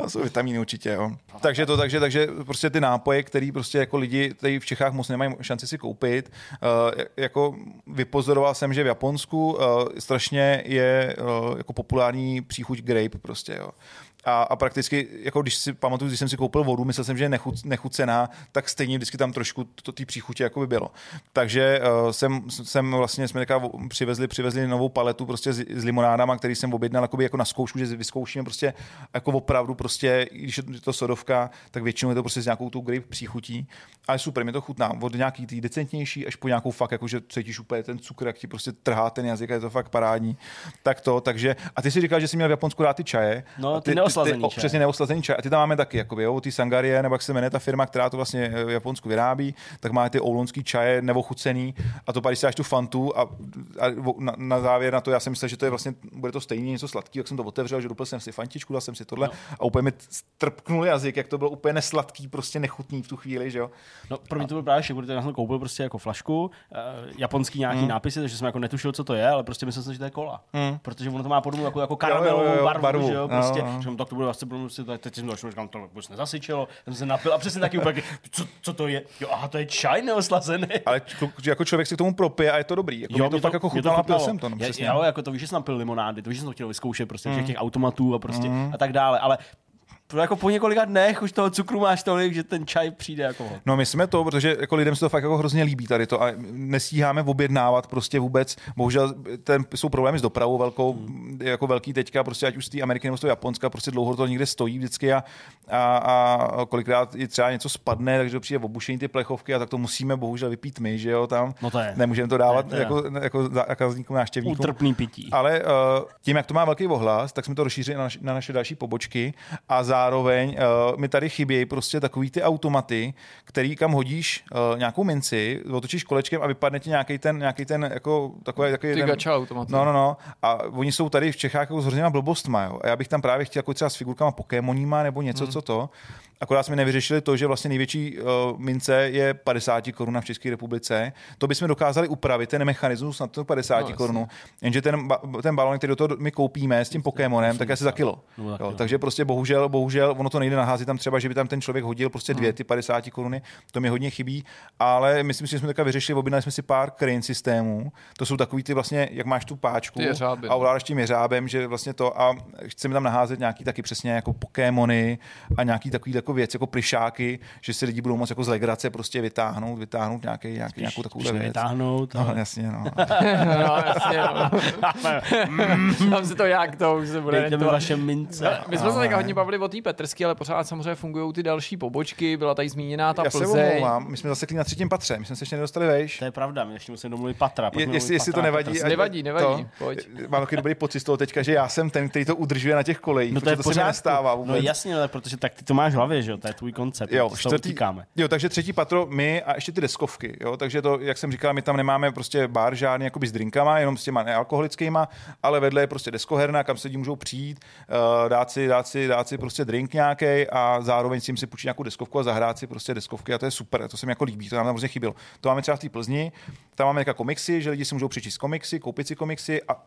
Jo, jsou vitamíny určitě, jo. Takže to, takže, takže prostě ty nápoje, který prostě jako lidi tady v Čechách moc nemají šanci si koupit, uh, jako vypozoroval jsem, že v Japonsku uh, strašně je uh, jako populární příchuť grape prostě, jo. A, a prakticky, jako když si pamatuju, když jsem si koupil vodu, myslel jsem, že je nechuc, nechucená, tak stejně vždycky tam trošku to té příchutě jako by bylo. Takže uh, jsem, jsem vlastně, jsme teďka přivezli, přivezli novou paletu prostě s, s limonádama, který jsem objednal jakoby jako na zkoušku, že vyzkoušíme prostě jako opravdu prostě, když je to sodovka, tak většinou je to prostě s nějakou tou grape příchutí. Ale super, mi to chutná. Od nějaký tý decentnější až po nějakou fakt, jako že cítíš úplně ten cukr, jak ti prostě trhá ten jazyk, a je to fakt parádní. Tak to, takže, a ty si říkal, že jsi měl v Japonsku rád ty čaje. No, A ty neoslazený o, čaje. Přesně neoslazený čaj. A ty tam máme taky, jakoby, jo, ty Sangarie, nebo jak se jmenuje ta firma, která to vlastně v Japonsku vyrábí, tak má ty oulonský čaje neochucený a to pak, když si dáš tu fantu a, a na, na, závěr na to, já jsem myslel, že to je vlastně, bude to stejně něco sladký, jak jsem to otevřel, že dopil jsem si fantičku, dal jsem si tohle No. a úplně mi strpknul jazyk, jak to bylo úplně nesladký, prostě nechutný v tu chvíli, že jo. No, pro mě to byl právě protože já jsem koupil prostě jako flašku, uh, japonský nějaký Hmm. nápisy, takže jsem jako netušil, co to je, ale prostě myslel jsem, že to je kola. Protože ono to má podobnou jako, jako karamelovou Jo, jo, jo, barvu, barvu. že jo, Jo, prostě. jo. Že tak to bude vlastně, prostě, to, teď jsem začal, říkám, to vůbec nezasyčilo, jsem se napil a přesně taky úplně, co, co to je? Jo, aha, to je čaj neoslazený. Ale č- jako člověk si k tomu propije a je to dobrý. Jako jo, mě to fakt jako mě chutnalo a pil chutnalo. jsem to. No, přesně. Jo, jako to víš, že jsem napil limonády, to víš, že jsem to chtěl vyzkoušet prostě všech těch automatů a prostě Mm. a tak dále, ale jako po několika dnech už toho cukru máš tolik, že ten čaj přijde jako. No my jsme to, protože jako lidem se to fakt jako hrozně líbí tady to a nestíháme objednávat prostě vůbec. Bohužel ten, jsou problémy s dopravou velkou, Hmm. jako velký teďka, prostě ať už z té Ameriky nebo z toho Japonska, prostě dlouho to někde stojí vždycky a, a, a kolikrát i třeba něco spadne, takže to přijde obušení ty plechovky a tak to musíme bohužel vypít my, že jo, tam. No to je. Nemůžeme to dávat To je- jako, jako zákazníkům, návštěvníkům. Utrpný pití. Ale uh, tím, jak to má velký ohlas, tak jsme to rozšířili na, naš, na naše další pobočky a zároveň uh, mi tady chybějí prostě takový ty automaty, který kam hodíš uh, nějakou minci, otočíš kolečkem a vypadne ti nějaký ten, nějaký ten jako takový, takový Ty ten, gacha automaty. No, no, no. A oni jsou tady v Čechách jako s hrozněma blbostma, jo. A já bych tam právě chtěl jako třeba s figurkama Pokémoníma nebo něco, Hmm. co to. Akorát jsme nevyřešili to, že vlastně největší uh, mince je 50 korun v České republice. To bychom dokázali upravit, ten mechanismus na to 50 No, no, korun. Jenže ten, ba- ten balon, který do toho my koupíme s tím Pokémonem, tak je asi za kilo. No, Jo, takže prostě bohužel, bohužel, ono to nejde naházet tam třeba, že by tam ten člověk hodil prostě Hmm. dvě ty 50 koruny, to mi hodně chybí, ale myslím si, že jsme teďka vyřešili, objednali jsme si pár crane systémů. To jsou takový ty vlastně, jak máš tu páčku jeřáby, a no. ovládáš tím jeřábem, že vlastně to a chceme tam naházet nějaký taky přesně jako Pokémony a nějaký takový jako věc, jako plišáky, že si lidi budou moct jako z legrace prostě vytáhnout, vytáhnout nějaký, nějaký, nějakou takovou věc. vytáhnout. No, ale- jasně, no. no, jasně, no. Tam si to jak to už se bude. Dejte mi vaše mince. No, My jsme se teďka hodně bavili o té Petrsky, ale pořád samozřejmě fungují ty další pobočky, byla tady zmíněná ta Já se Plzeň. omlouvám, my jsme zasekli na třetím patře, my jsme se ještě nedostali vejš. To je pravda, my ještě musíme domluvit Patra. Je, jestli, jestli to Patra a nevadí. Petra. ať- Nevadí, nevadí, To, pojď. Mám takový dobrý pocit z toho teďka, že já jsem ten, který to udržuje na těch kolejích, No to je to se nestává vůbec. No jasně, ale protože tak ty to máš v hlavě, že jo, to je tvůj koncept. Jo, to čtvrtý, jo, takže třetí patro my a ještě ty deskovky, jo, takže to, jak jsem říkal, my tam nemáme prostě bar žádný jakoby s drinkama, jenom s těma nealkoholickýma, ale vedle je prostě deskoherna, kam se lidi můžou přijít, uh, dát si, dát si, dát si prostě drink nějaký a zároveň si jim si půjčit nějakou deskovku a zahrát si prostě deskovky a to je super, to se mi jako líbí, to nám hrozně chybělo. To máme třeba v té Plzni, tam máme jako komiksy, že lidi si můžou přečíst komiksy, koupit si komiksy a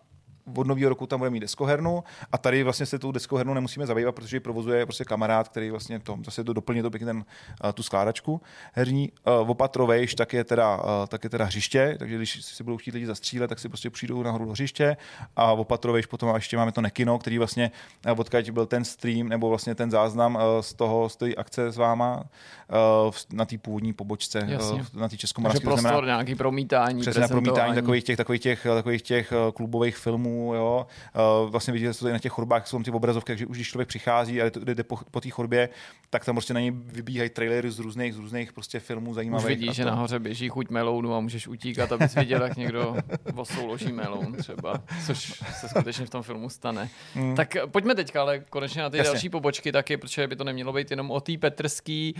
od nového roku tam budeme mít deskohernu a tady vlastně se tou deskohernou nemusíme zabývat, protože ji provozuje prostě kamarád, který vlastně to zase to doplní to pěkně ten, uh, tu skládačku herní. Uh, opatrovejš, tak je teda, uh, tak je teda hřiště, takže když si budou chtít lidi zastřílet, tak si prostě přijdou nahoru do hřiště a opatrovejš potom a ještě máme to Nekino, který vlastně uh, odkud byl ten stream nebo vlastně ten záznam uh, z toho, z té akce s váma uh, v- na té původní pobočce, Jasně. uh, na té českomoravské. to prostor, znamená- nějaký promítání, Přesně na promítání takových těch, takových těch, takových těch eh, klubových filmů, jo. Eh, Vlastně vidíte, že to tady na těch chodbách jsou tam ty obrazovky, takže už když člověk přichází a jde, to- jde po, po té chodbě, tak tam prostě na něj vybíhají trailery z různých, z různých prostě filmů Už zajímavých. vidíš, a že to. nahoře běží chuť melounu a můžeš utíkat, abys viděl, jak někdo osouloží meloun třeba, což se skutečně v tom filmu stane. Mm. Tak pojďme teďka ale konečně na ty Jasně. další pobočky taky, protože by to nemělo být jenom o té Petrský.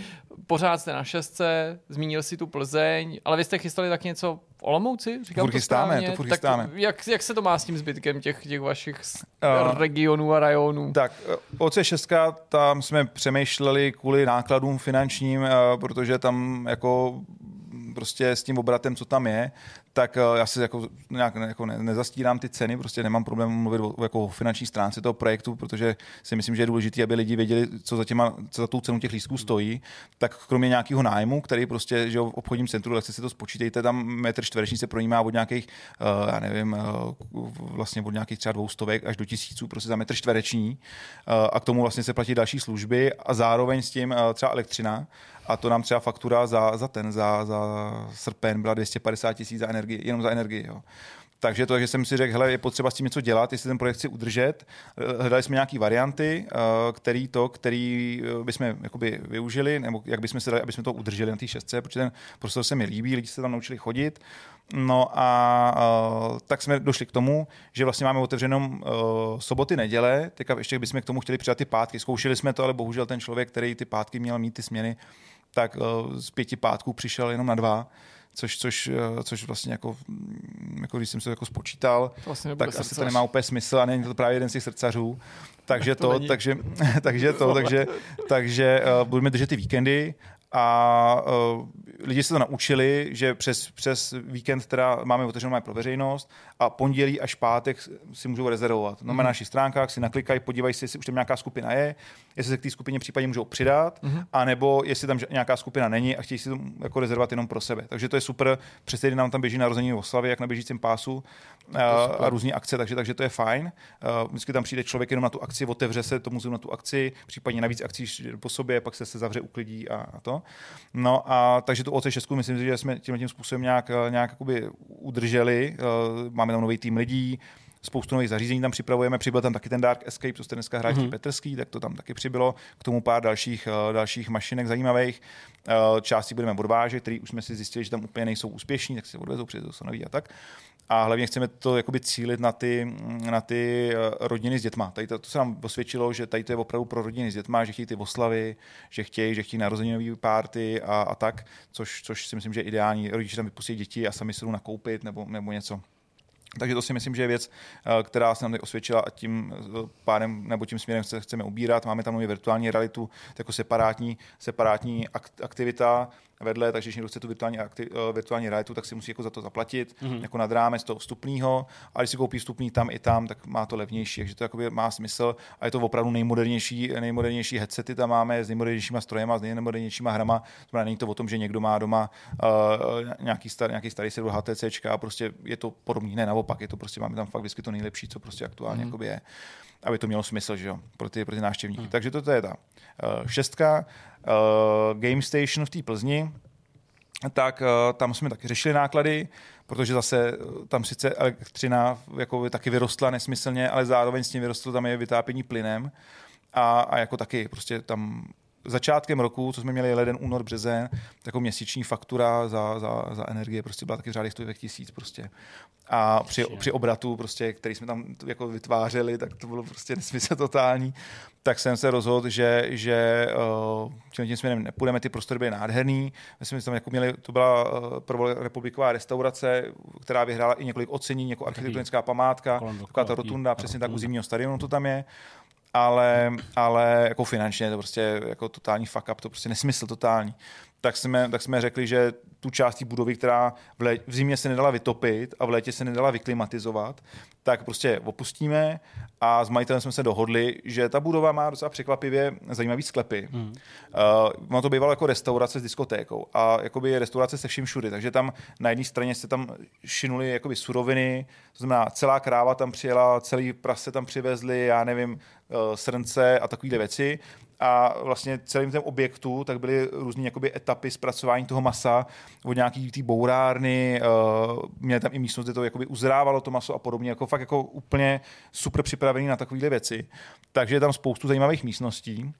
pořád jste na šestce, zmínil si tu Plzeň, ale vy jste chystali tak něco v Olomouci? Říkám furt chystáme, to furt tak chystáme. jak, jak se to má s tím zbytkem těch, těch vašich Uh, regionů a rajonů? Tak, eh, OC6, tam jsme přemýšleli kvůli nákladům finančním, eh, protože tam jako prostě s tím obratem, co tam je, tak eh, já si jako nějak jako ne, nezastírám ty ceny, prostě nemám problém mluvit o, jako finanční stránce toho projektu, protože si myslím, že je důležité, aby lidi věděli, co za, těma, co za tou cenu těch lístků stojí. Tak kromě nějakého nájmu, který prostě, že v obchodním centru, tak si to spočítejte, tam metr čtvereční se projímá od nějakých, uh, já nevím, uh, vlastně od nějakých třeba dvoustovek až do tisíců prostě za metr čtvereční a k tomu vlastně se platí další služby a zároveň s tím třeba elektřina a to nám třeba faktura za, za ten, za, za srpen byla 250 tisíc za energii, jenom za energii. Jo. Takže to, že jsem si řekl, hele, je potřeba s tím něco dělat, jestli ten projekt chci udržet. Eh, Hledali jsme nějaké varianty, eh, který to, který eh, bychom jakoby využili, nebo jak bychom se dali, aby jsme to udrželi na té šestce, protože ten prostor se mi líbí, lidi se tam naučili chodit. No a tak jsme došli k tomu, že vlastně máme otevřenou uh, soboty, neděle, teďka ještě bychom k tomu chtěli přidat ty pátky. Zkoušeli jsme to, ale bohužel ten člověk, který ty pátky měl mít ty směny, tak uh, z pěti pátků přišel jenom na dva, což, což, uh, což vlastně jako, mm, jako když jsem se jako spočítal, To vlastně tak asi to srdcař. nemá úplně smysl a není to právě jeden z těch srdcařů. Takže To to, není. takže, takže to, takže, takže uh, budeme držet ty víkendy a uh, lidi se to naučili, že přes, přes víkend teda máme otevřenou máme pro veřejnost a pondělí až pátek si můžou rezervovat. No, na našich stránkách si naklikají, podívají se, jestli už tam nějaká skupina je, jestli se k té skupině případně můžou přidat, anebo jestli tam nějaká skupina není a chtějí si to jako rezervovat jenom pro sebe. Takže to je super. Přes týden nám tam běží narozeniny oslavy, jak na běžícím pásu a, různé akce, takže, takže to je fajn. Vždycky tam přijde člověk jenom na tu akci, otevře se to muzeum na tu akci, případně navíc akcí po sobě, pak se, se zavře, uklidí a, a to. No a takže tu OC6 myslím si, že jsme tím tím způsobem nějak, nějak jakoby udrželi. Eh, Máme tam nový tým lidí, spoustu nových zařízení tam připravujeme. Přibyl tam taky ten Dark Escape, co jste dneska hráli mm-hmm. Petrský, tak to tam taky přibylo. K tomu pár dalších, eh, dalších mašinek zajímavých. Eh, Části budeme odvážet, který už jsme si zjistili, že tam úplně nejsou úspěšní, tak si odvezou, přijde to noví a tak. A hlavně chceme to jakoby cílit na ty, na ty eh, rodiny s dětma. Tady to, to se nám osvědčilo, že tady to je opravdu pro rodiny s dětma, že chtějí ty oslavy, že chtějí, že chtějí narozeninové párty a, a tak, což, což si myslím, že je ideální. Rodiče tam vypustí děti a sami se jdou nakoupit nebo, nebo něco. Takže to si myslím, že je věc, eh, která se nám teď osvědčila a tím eh, pádem nebo tím směrem se chceme ubírat. Máme tam nově virtuální realitu jako separátní, separátní akt- aktivita vedle, takže když někdo chce tu virtuální, akti- eh, virtuální realitu, tak si musí jako za to zaplatit, mm-hmm. jako nad rámec toho vstupního. A když si koupí vstupný tam i tam, tak má to levnější, takže to jakoby má smysl a je to opravdu nejmodernější, nejmodernější headsety tam máme s nejmodernějšíma strojema, s nejmodernějšíma hrama. To znamená, není to o tom, že někdo má doma uh, nějaký, star, nějaký starý server HTC a prostě je to podobný, ne naopak, je to prostě máme tam fakt vždycky to nejlepší, co prostě aktuálně mm. je aby to mělo smysl, že jo, pro ty, pro ty návštěvníky. Hmm. Takže toto je ta uh, šestka. Uh, Game Station v té Plzni, tak uh, tam jsme taky řešili náklady, protože zase uh, tam sice elektřina jako taky vyrostla nesmyslně, ale zároveň s tím vyrostlo tam je vytápění plynem a, a jako taky prostě tam začátkem roku, co jsme měli leden, únor, březen, takovou měsíční faktura za, za, za energie prostě byla taky v řádech stovek tisíc prostě. A při, při obratu, prostě, který jsme tam jako vytvářeli, tak to bylo prostě nesmysl totální. Tak jsem se rozhodl, že, že uh, tím, tím směrem nepůjdeme, ty prostory byly nádherný. Myslím, že tam jako měli, to byla uh, prvorepubliková restaurace, která vyhrála i několik ocenění, jako architektonická památka, taková ta rotunda, přesně tak u zimního stadionu to tam je ale, ale jako finančně je to prostě jako totální fuck up, to prostě nesmysl totální. Tak jsme, tak jsme řekli, že tu část té budovy, která v, lé, v zimě se nedala vytopit a v létě se nedala vyklimatizovat, tak prostě opustíme a s majitelem jsme se dohodli, že ta budova má docela překvapivě zajímavý sklepy. Hmm. Uh, ono to bývalo jako restaurace s diskotékou a jakoby restaurace se vším všudy, takže tam na jedné straně se tam šinuli jakoby suroviny, to znamená celá kráva tam přijela, celý prase tam přivezli, já nevím, srnce a takovéhle věci a vlastně celým tím objektu tak byly různé jakoby etapy zpracování toho masa od nějaký té bourárny, uh, měli tam i místnost, kde to jakoby uzrávalo to maso a podobně, jako fakt jako úplně super připravený na takovéhle věci. Takže je tam spoustu zajímavých místností.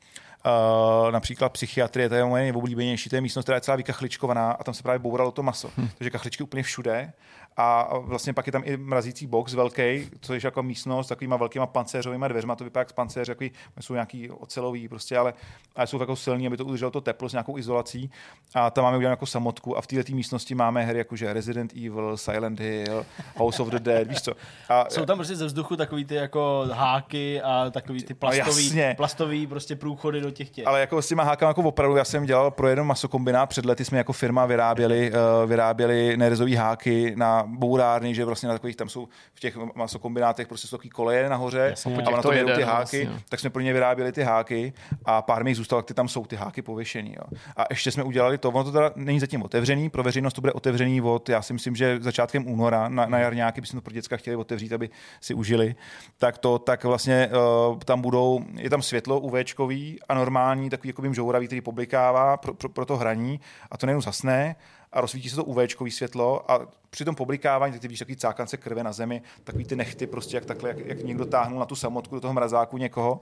Uh, například psychiatrie, to je moje nejoblíbenější, to je místnost, která je celá vykachličkovaná a tam se právě bouralo to maso. Hmm. Takže kachličky úplně všude a vlastně pak je tam i mrazící box velký, což je jako místnost s takovýma velkýma pancéřovými dveřma, to vypadá jak z pancéř, takový, jsou nějaký ocelový prostě, ale, ale jsou jako silní, aby to udrželo to teplo s nějakou izolací. A tam máme udělat jako samotku a v této místnosti máme hry jako že Resident Evil, Silent Hill, House of the Dead, víš co. A, Jsou tam prostě ze vzduchu takový ty jako háky a takový ty plastový, jasně. plastový prostě průchody do těch těch. Ale jako s těma hákama jako opravdu, já jsem dělal pro jeden masokombinát, před lety jsme jako firma vyráběli, uh, vyráběli nerezový háky na bourárny, že vlastně na takových, tam jsou v těch masokombinátech prostě jsou takový koleje nahoře Jasně. a na To jedou ty háky, vlastně. tak jsme pro ně vyráběli ty háky a pár mi jich zůstalo, ty tam jsou ty háky pověšený. Jo. A ještě jsme udělali to, ono to teda není zatím otevřený, pro veřejnost to bude otevřený od, já si myslím, že začátkem února na, na jarňáky bychom to pro děcka chtěli otevřít, aby si užili, tak to, tak vlastně uh, tam budou, je tam světlo UVčkový a normální, takový jako žouravý, který poblikává pro, pro, pro, to hraní a to nejenom zasne, a rozsvítí se to UVčkový světlo a při tom poblikávání, tak ty vidíš takový cákance krve na zemi, takový ty nechty, prostě jak takhle, jak, jak někdo táhnul na tu samotku do toho mrazáku někoho.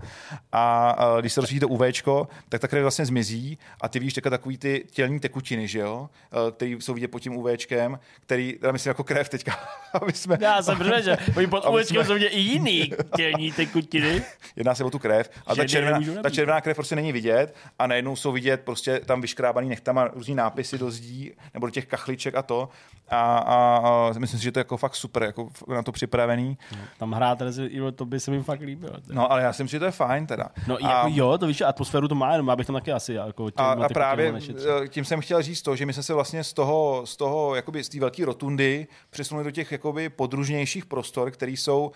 A, a když se rozsvítí to UVčko, tak ta krev vlastně zmizí a ty vidíš takový ty tělní tekutiny, že jo, Eh, který jsou vidět pod tím UVčkem, který, já myslím jako krev teďka, aby jsme, Já jsem řekl, že oni pod jsme- jsou i jiný tělní tekutiny. jedná se o tu krev a ta červená, ta červená krev prostě není vidět a najednou jsou vidět prostě tam vyškrábaný nechtama různý nápisy do zdí nebo do těch kachliček a to a, a, a myslím si, že to je jako fakt super, jako na to připravený. Tam hrát Resident Evil, to by se mi fakt líbilo. No ale já si myslím, že to je fajn teda. No a, jako jo, to víš, atmosféru to má, jenom já bych tam taky asi jako těm a, a právě eh, tím jsem chtěl říct to, že my jsme se vlastně z toho, z toho jakoby z té velké rotundy přesunuli do těch jakoby podružnějších prostor, které jsou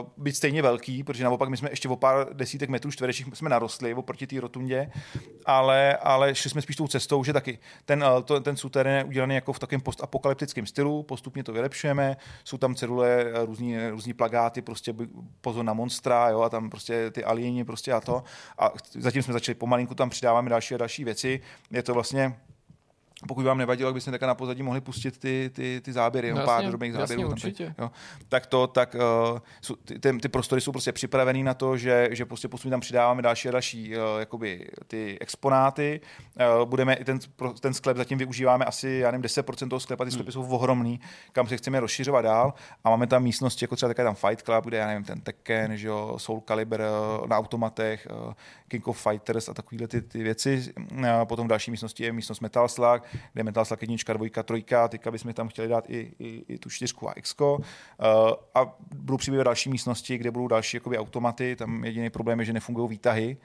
uh, být stejně velký, protože naopak my jsme ještě o pár desítek metrů čtverečních jsme narostli oproti té rotundě, ale, ale šli jsme spíš tou cestou, že taky ten, uh, to, ten suterén je udělaný jako v takovém postapokalyptickém stylu, postupně to vylepšujeme, jsou tam cedule, eh, různý, různý plagáty, prostě pozor na monstra, jo, a tam prostě ty alieni prostě a to. A zatím jsme začali pomalinku, tam přidáváme další a další věci. Je to vlastně pokud vám nevadilo, byste také na pozadí mohli pustit ty, ty, ty záběry, No pár jasně, drobných jasně, záběrů. tam určitě. teď, jo. Tak to, tak uh, ty, ty, prostory jsou prostě připravený na to, že, že prostě postupně tam přidáváme další a další uh, jakoby ty exponáty. Uh, budeme i ten, ten sklep zatím využíváme asi, já nevím, 10% toho sklepa, ty sklepy jsou ohromný, kam se chceme rozšiřovat dál a máme tam místnosti, jako třeba také tam Fight Club, kde já nevím, ten Tekken, že jo, Soul Calibur na automatech, uh, King of Fighters a takovéhle ty, ty věci. Uh, potom v další místnosti je místnost Metal Slug, kde Metal Slug jednička, dvojka, trojka, teďka bychom tam chtěli dát i, i, i tu čtyřku a Xko. Uh, a budou přibývat další místnosti, kde budou další jakoby, automaty, tam jediný problém je, že nefungují výtahy,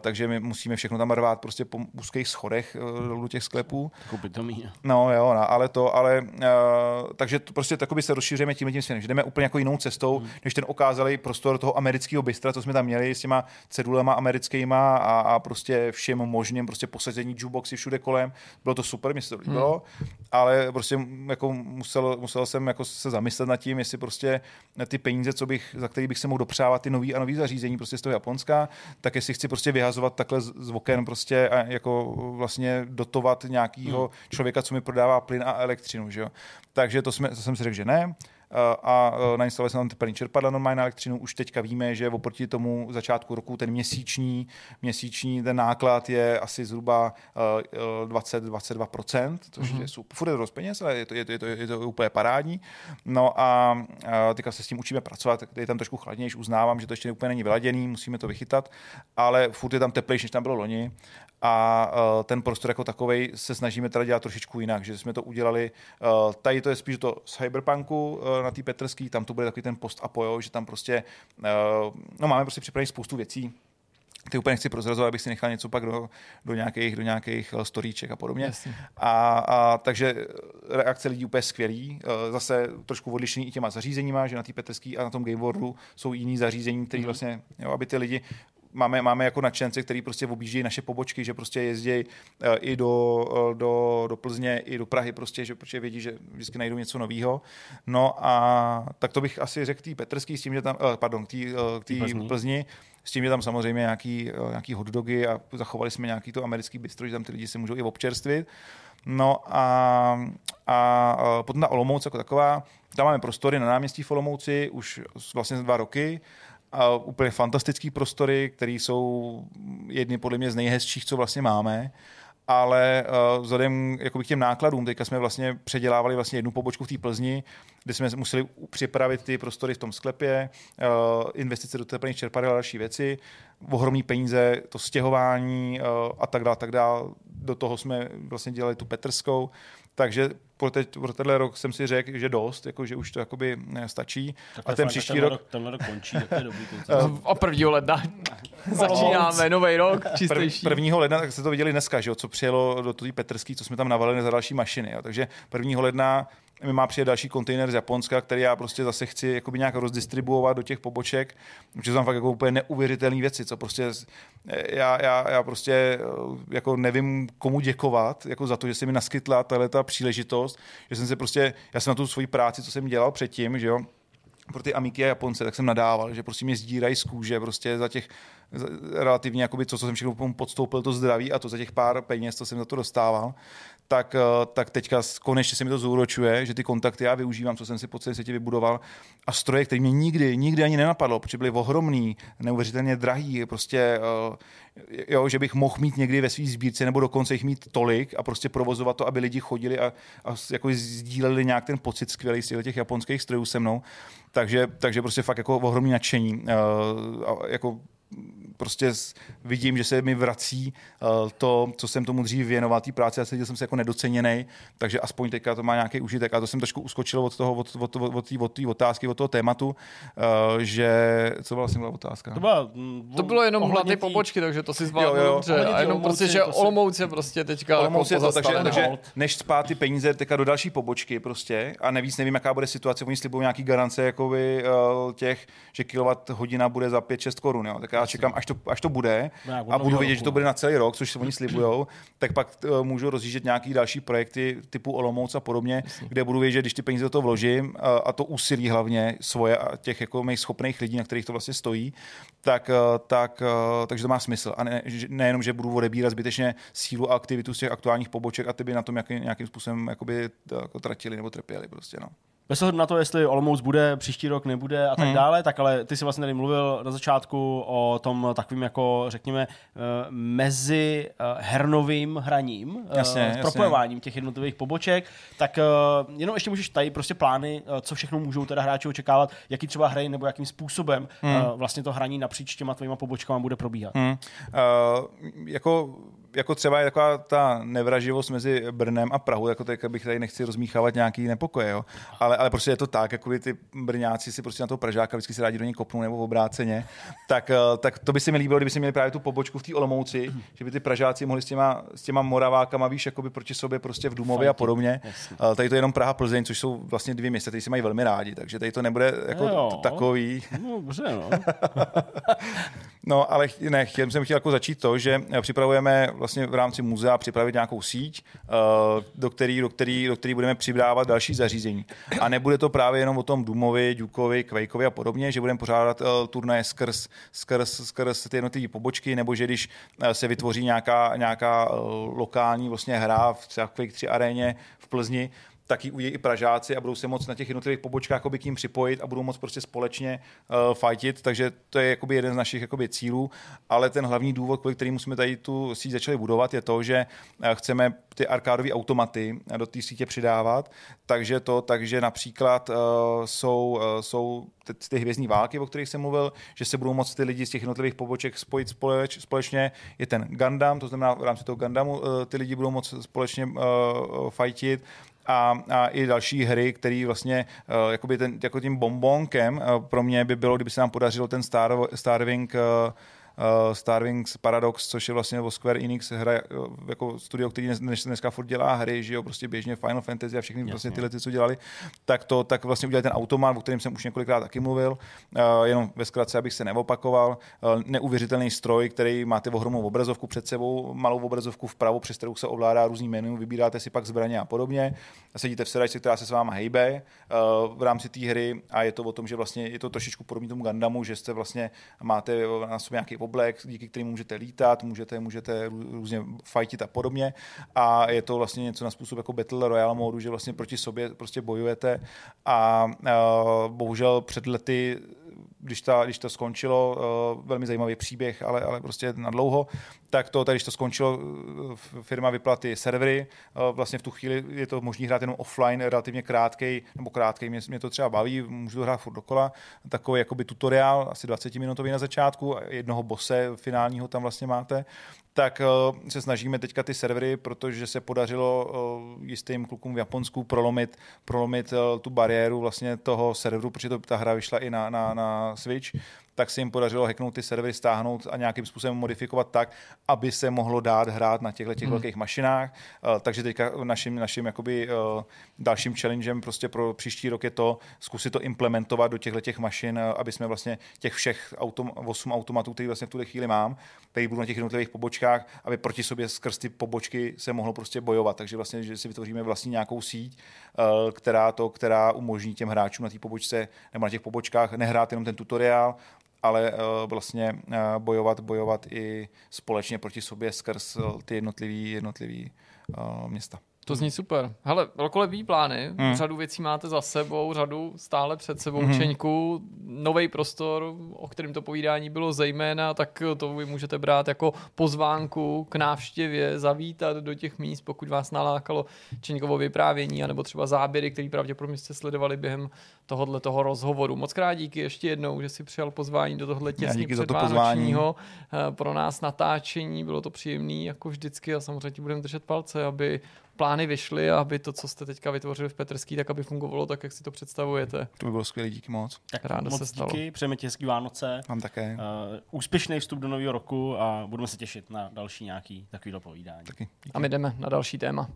takže my musíme všechno tam rvát prostě po úzkých schodech uh, dolů těch sklepů. Koupit to mý. No jo, no, ale to, ale uh, takže to prostě takoby se rozšíříme tím tím směrem, že jdeme úplně jako jinou cestou, hmm. než ten okázalý prostor toho amerického bystra, co jsme tam měli s těma cedulema americkýma a, a prostě všem možným, prostě posazení jukeboxy všude kolem. Bylo to super, mi se to líbilo, hmm. ale prostě jako musel, musel jsem jako se zamyslet nad tím, jestli prostě ty peníze, co bych, za který bych se mohl dopřávat ty nový a nový zařízení prostě z toho Japonska, tak jestli chci prostě vyhazovat takhle z, oken prostě a jako vlastně dotovat nějakýho hmm. člověka, co mi prodává plyn a elektřinu, že jo. Takže to, jsme, to jsem si řekl, že ne. A- a e, nainstalovali jsme tam teplný čerpadla normálně na elektřinu. Už teďka víme, že oproti tomu začátku roku ten měsíční, měsíční ten náklad je asi zhruba e, 20-22%, což mm-hmm. je super. Furt je to dost peněz, ale je to, je, to, je, to, je to úplně parádní. No a, a teďka se s tím učíme pracovat, je tam trošku chladnější, uznávám, že to ještě úplně není vyladěný, musíme to vychytat, ale furt je tam teplejší, než tam bylo loni a uh, ten prostor jako takový se snažíme teda dělat trošičku jinak, že jsme to udělali, uh, tady to je spíš to z Cyberpunku uh, na té Petrský, tam to bude takový ten post apojo, že tam prostě, no máme prostě připravených spoustu věcí, ty úplně nechci prozrazovat, abych si nechal něco pak do, do nějakých, do nějakých eh, storíček a podobně. Jasně. A, a, takže reakce lidí úplně skvělý. Eh, Zase trošku odlišený i těma zařízeníma, že na té Petrský a na tom Game Worldu jsou jiný zařízení, které vlastně, jo, aby ty lidi máme, máme jako nadšence, který prostě objíždějí naše pobočky, že prostě jezdí eh, i do, eh, do, do Plzně, i do Prahy, prostě, že protože vědí, že vždycky najdou něco nového. No a tak to bych asi řekl tý Petrský s tím, že tam, eh, pardon, k té Tý Plzni. Plzni. S tím, že tam samozřejmě nějaký, nějaký hotdogy a zachovali jsme nějaký to americký bistro, že tam ty lidi se můžou i občerstvit. No a, a, potom na Olomouc jako taková, tam máme prostory na náměstí v Olomouci už vlastně dva roky a úplně fantastický prostory, které jsou jedny podle mě z nejhezčích, co vlastně máme ale uh, vzhledem k těm nákladům, teďka jsme vlastně předělávali vlastně jednu pobočku v té Plzni, kde jsme museli připravit ty prostory v tom sklepě, uh, investice do teplných čerpadel a další věci, ohromný peníze, to stěhování uh, a tak dále, tak dále. Do toho jsme vlastně dělali tu Petrskou, takže pro, teď, pro tenhle rok jsem si řekl, že dost, jako, že už to jakoby eh, stačí. Tak a ten příští rok, Tenhle rok končí, tak to je dobrý. To, A 1. ledna začínáme nový rok, Prv, čistejší. 1. ledna, tak jste to viděli dneska, že jo, co přijelo do té Petrský, co jsme tam navalili za další mašiny. Jo. Takže 1. ledna mi má přijet další kontejner z Japonska, který já prostě zase chci jakoby nějak rozdistribuovat do těch poboček, protože jsou tam fakt jako úplně neuvěřitelné věci, co prostě já, já, já prostě eh, jako nevím komu děkovat jako za to, že se mi naskytla tahle ta příležitost, že jsem se prostě, já jsem na tu svoji práci, co jsem dělal předtím, že jo, pro ty Amiky a Japonce, tak jsem nadával, že prostě mě sdírají z kůže prostě za těch relativně, jakoby, co, co jsem všechno podstoupil, to zdraví a to za těch pár peněz, co jsem za to dostával, tak, eh, tak teďka konečně se mi to zúročuje, že ty kontakty já využívám, co jsem si po celém světě vybudoval a stroje, které mě nikdy, nikdy ani nenapadlo, protože byly ohromný, neuvěřitelně drahý, prostě eh, jo, že bych mohl mít někdy ve své sbírce nebo dokonce jich mít tolik a prostě provozovat to, aby lidi chodili a, a jako sdíleli nějak ten pocit skvělý z těch japonských strojů se mnou. Takže, takže prostě fakt jako ohromný nadšení. A jako prostě vidím, že se mi vrací uh, to, co jsem tomu dřív věnoval, té práci a cítil jsem se jako nedoceněný, takže aspoň teďka to má nějaký užitek. A to jsem trošku uskočil od toho, od, od, od, od, té- od té otázky, od toho tématu, uh, že, co byla vlastně byla otázka? to, byla, mm, To bylo jenom tý- pobočky, takže to si zvládl dobře. A tý jenom Olomouci, prostě, že Olomouc je prostě teďka Olomouc jako je to, takže, takže než spát ty peníze teďka do další pobočky prostě a nevíc nevím, jaká bude situace, oni slibují nějaký garance jakoby, uh, těch, že kilowatt hodina bude za 5-6 korun, jo. tak já čekám, až to, až to bude od a budu vědět, že to no. bude na celý rok, což se oni slibujou, tak pak uh, můžu rozjíždět nějaký další projekty typu Olomouc a podobně, kde budu vědět, že když ty peníze do toho vložím uh, a to úsilí hlavně svoje a těch jako mých schopných lidí, na kterých to vlastně stojí, tak, uh, tak, uh, takže to má smysl. A ne, nejenom, že budu odebírat zbytečně sílu a aktivitu z těch aktuálních poboček a ty by na tom jaký, nějakým způsobem jakoby, jako tratili nebo trpěli. Prostě, no. Bez ohledu na to, jestli Olomouc bude, příští rok nebude a tak Hmm. dále, tak ale ty si vlastně tady mluvil na začátku o tom takovým jako, řekněme, eh, mezi eh, hernovým hraním, eh, Jasně, s jasně. propojováním těch jednotlivých poboček, tak jenom ještě můžeš tady prostě plány, co všechno můžou teda hráči očekávat, jaký třeba hrají nebo jakým způsobem eh, vlastně to hraní napříč těma tvýma pobočkama bude probíhat. Hmm. Uh, jako, jako třeba je taková ta nevraživost mezi Brnem a Prahou, jako tak bych tady nechci rozmíchávat nějaký nepokoje, jo. Ale, ale prostě je to tak, jako ty Brňáci si prostě na toho Pražáka vždycky se rádi do něj kopnou nebo v obráceně, tak, eh, tak to by se mi líbilo, kdyby si měli právě tu pobočku v té Olomouci, že by ty Pražáci mohli s těma, s těma Moravákama, víš, jakoby proti sobě prostě v Dumově a podobně. Jasně. Eh, Tady to je jenom Praha, Plzeň, což jsou vlastně dvě města, které si mají velmi rádi, takže tady to nebude jako Jo. takový. No, dobře, no. No, ale ne, chtěl jsem chtěl jako začít to, že připravujeme vlastně v rámci muzea připravit nějakou síť, eh, do který, do, který, do který budeme přidávat další zařízení. A nebude to právě jenom o tom Dumovi, Dukovi, Kvejkovi a podobně, že budeme pořádat uh, turnaje skrz, skrz, skrz ty jednotlivé pobočky, nebo že když eh, se vytvoří nějaká, nějaká eh, lokální vlastně hra v třeba Quake 3 aréně v Plzni, tak ji i Pražáci a budou se moc na těch jednotlivých pobočkách k ním připojit a budou moc prostě společně uh, fightit, takže to je jakoby jeden z našich jakoby cílů, ale ten hlavní důvod, kvůli kterým jsme tady tu síť začali budovat, je to, že eh, chceme ty arkádové automaty do té sítě přidávat, takže to, takže například uh, jsou, uh, jsou ty, ty hvězdní války, o kterých jsem mluvil, že se budou moct ty lidi z těch jednotlivých poboček spojit společ, společně. Je ten Gundam, to znamená v rámci toho Gundamu uh, ty lidi budou moct společně uh, fightit a, a i další hry, které vlastně uh, jakoby ten, jako tím bombonkem uh, pro mě by bylo, kdyby se nám podařilo ten Star, Starwing uh, uh, Starwings Paradox, což je vlastně nebo Square Enix hra uh, jako studio, který dnes, dnes, dneska furt dělá hry, že jo, prostě běžně Final Fantasy a všechny vlastně tyhle, ty, co dělali, tak to tak vlastně udělali ten automat, o kterém jsem už několikrát taky mluvil, uh, jenom ve zkratce, abych se neopakoval, uh, neuvěřitelný stroj, který máte ohromnou obrazovku před sebou, malou obrazovku vpravo, přes kterou se ovládá různý menu, vybíráte si pak zbraně a podobně, sedíte v sedačce, která se s váma hejbe uh, v rámci té hry. A je to o tom, že vlastně je to trošičku podobné tomu Gundamu, že jste vlastně máte na sobě nějaký oblek, díky kterému můžete lítat, můžete, můžete rů- různě fightit a podobně. A je to vlastně něco na způsob jako Battle Royale módu, že vlastně proti sobě prostě bojujete. A uh, bohužel před lety když, ta, když to skončilo, uh, velmi zajímavý příběh, ale, ale prostě na dlouho, tak to, tady, když to skončilo, uh, firma vypla ty servery, uh, vlastně v tu chvíli je to možný hrát jenom offline, relativně krátkej, nebo krátkej, mě, mě to třeba baví, můžu to hrát furt dokola, takový jakoby tutoriál, asi 20 minutový na začátku, jednoho bose finálního tam vlastně máte, tak se snažíme teďka ty servery, protože se podařilo jistým klukům v Japonsku prolomit, prolomit tu bariéru vlastně toho serveru, protože to, ta hra vyšla i na, na, na Switch, tak se jim podařilo hacknout ty servery, stáhnout a nějakým způsobem modifikovat tak, aby se mohlo dát hrát na těchto těch hmm. velkých mašinách. Uh, takže teďka naším, naším jakoby, uh, dalším challengem prostě pro příští rok je to zkusit to implementovat do těchto těch mašin, uh, aby jsme vlastně těch všech autom, 8 automatů, které vlastně v tuhle chvíli mám, které budou na těch jednotlivých pobočkách, aby proti sobě skrz ty pobočky se mohlo prostě bojovat. Takže vlastně, že si vytvoříme vlastně nějakou síť, která to, která umožní těm hráčům na té pobočce nebo na těch pobočkách nehrát jenom ten tutoriál, ale uh, vlastně uh, bojovat, bojovat i společně proti sobě skrz uh, ty jednotlivý, jednotlivý města. To zní super. Hele, velkolepý plány, Hmm. mm. řadu věcí máte za sebou, řadu stále před sebou Mhm. mm. Čeňku, nový prostor, o kterém to povídání bylo zejména, tak to vy můžete brát jako pozvánku k návštěvě, zavítat do těch míst, pokud vás nalákalo Čeňkovo vyprávění, anebo třeba záběry, které pravděpodobně jste sledovali během tohohle toho rozhovoru. Moc krát díky ještě jednou, že si přijal pozvání do tohle těsně předvánočního eh, pro nás natáčení, bylo to příjemný jako vždycky a samozřejmě budeme držet palce, aby plány vyšly a aby to, co jste teďka vytvořili v Petrský, tak aby fungovalo tak, jak si to představujete. To by bylo skvělé, díky moc. Tak Ráda moc se stalo. díky, přejeme ti hezký Vánoce. Vám také. Uh, úspěšný vstup do nového roku a budeme se těšit na další nějaký takový povídání. Taky. Díky. A my jdeme na další téma.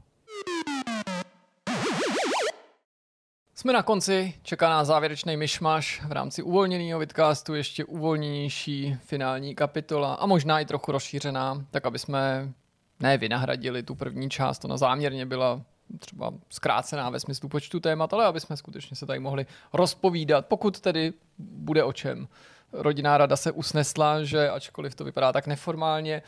Jsme na konci, čeká nás závěrečný myšmaš v rámci uvolněného vidcastu, ještě uvolněnější finální kapitola a možná i trochu rozšířená, tak aby jsme ne vynahradili tu první část, ona záměrně byla třeba zkrácená ve smyslu počtu témat, ale aby jsme skutečně se tady mohli rozpovídat, pokud tedy bude o čem. Rodinná rada se usnesla, že ačkoliv to vypadá tak neformálně,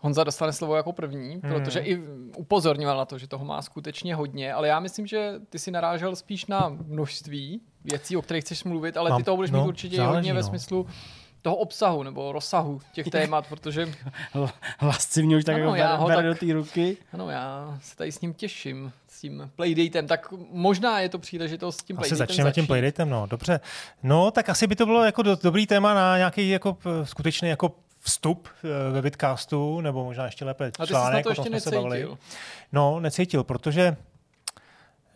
Honza dostane slovo jako první, protože i upozorňoval na to, že toho má skutečně hodně, ale já myslím, že ty si narážel spíš na množství věcí, o kterých chceš mluvit, ale ty toho budeš no, mít určitě záleží, hodně ve no. smyslu toho obsahu nebo rozsahu těch témat, protože Lascivně už tak Ano, jako já ho bere tak- do té ruky. ano, já se tady s ním těším, s tím playdatem, tak možná je to příležitost s tím Asi playdatem začneme tím začít. playdatem, no, dobře. No, tak asi by to bylo jako do, dobrý téma na nějaký jako skutečný jako vstup eh, ve vidcastu, nebo možná ještě lépe A ty jsi článek, na to ještě jsme se bavili. necítil. No, necítil, protože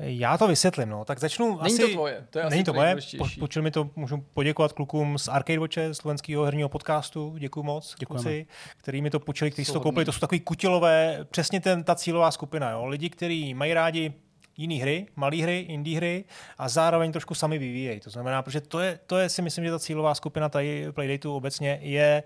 já to vysvětlím, no. Tak začnu Není asi... to tvoje, to je asi Není to moje, po, mi to, můžu poděkovat klukům z Arcade Watche, slovenského herního podcastu, děkuji moc, Děkujeme. kluci, který mi to počuli, kteří to koupili, to jsou takový kutilové, přesně ten, ta cílová skupina, jo. lidi, kteří mají rádi jiné hry, malé hry, indie hry a zároveň trošku sami vyvíjejí. To znamená, protože to je, to je si myslím, že ta cílová skupina tady Playdateu obecně je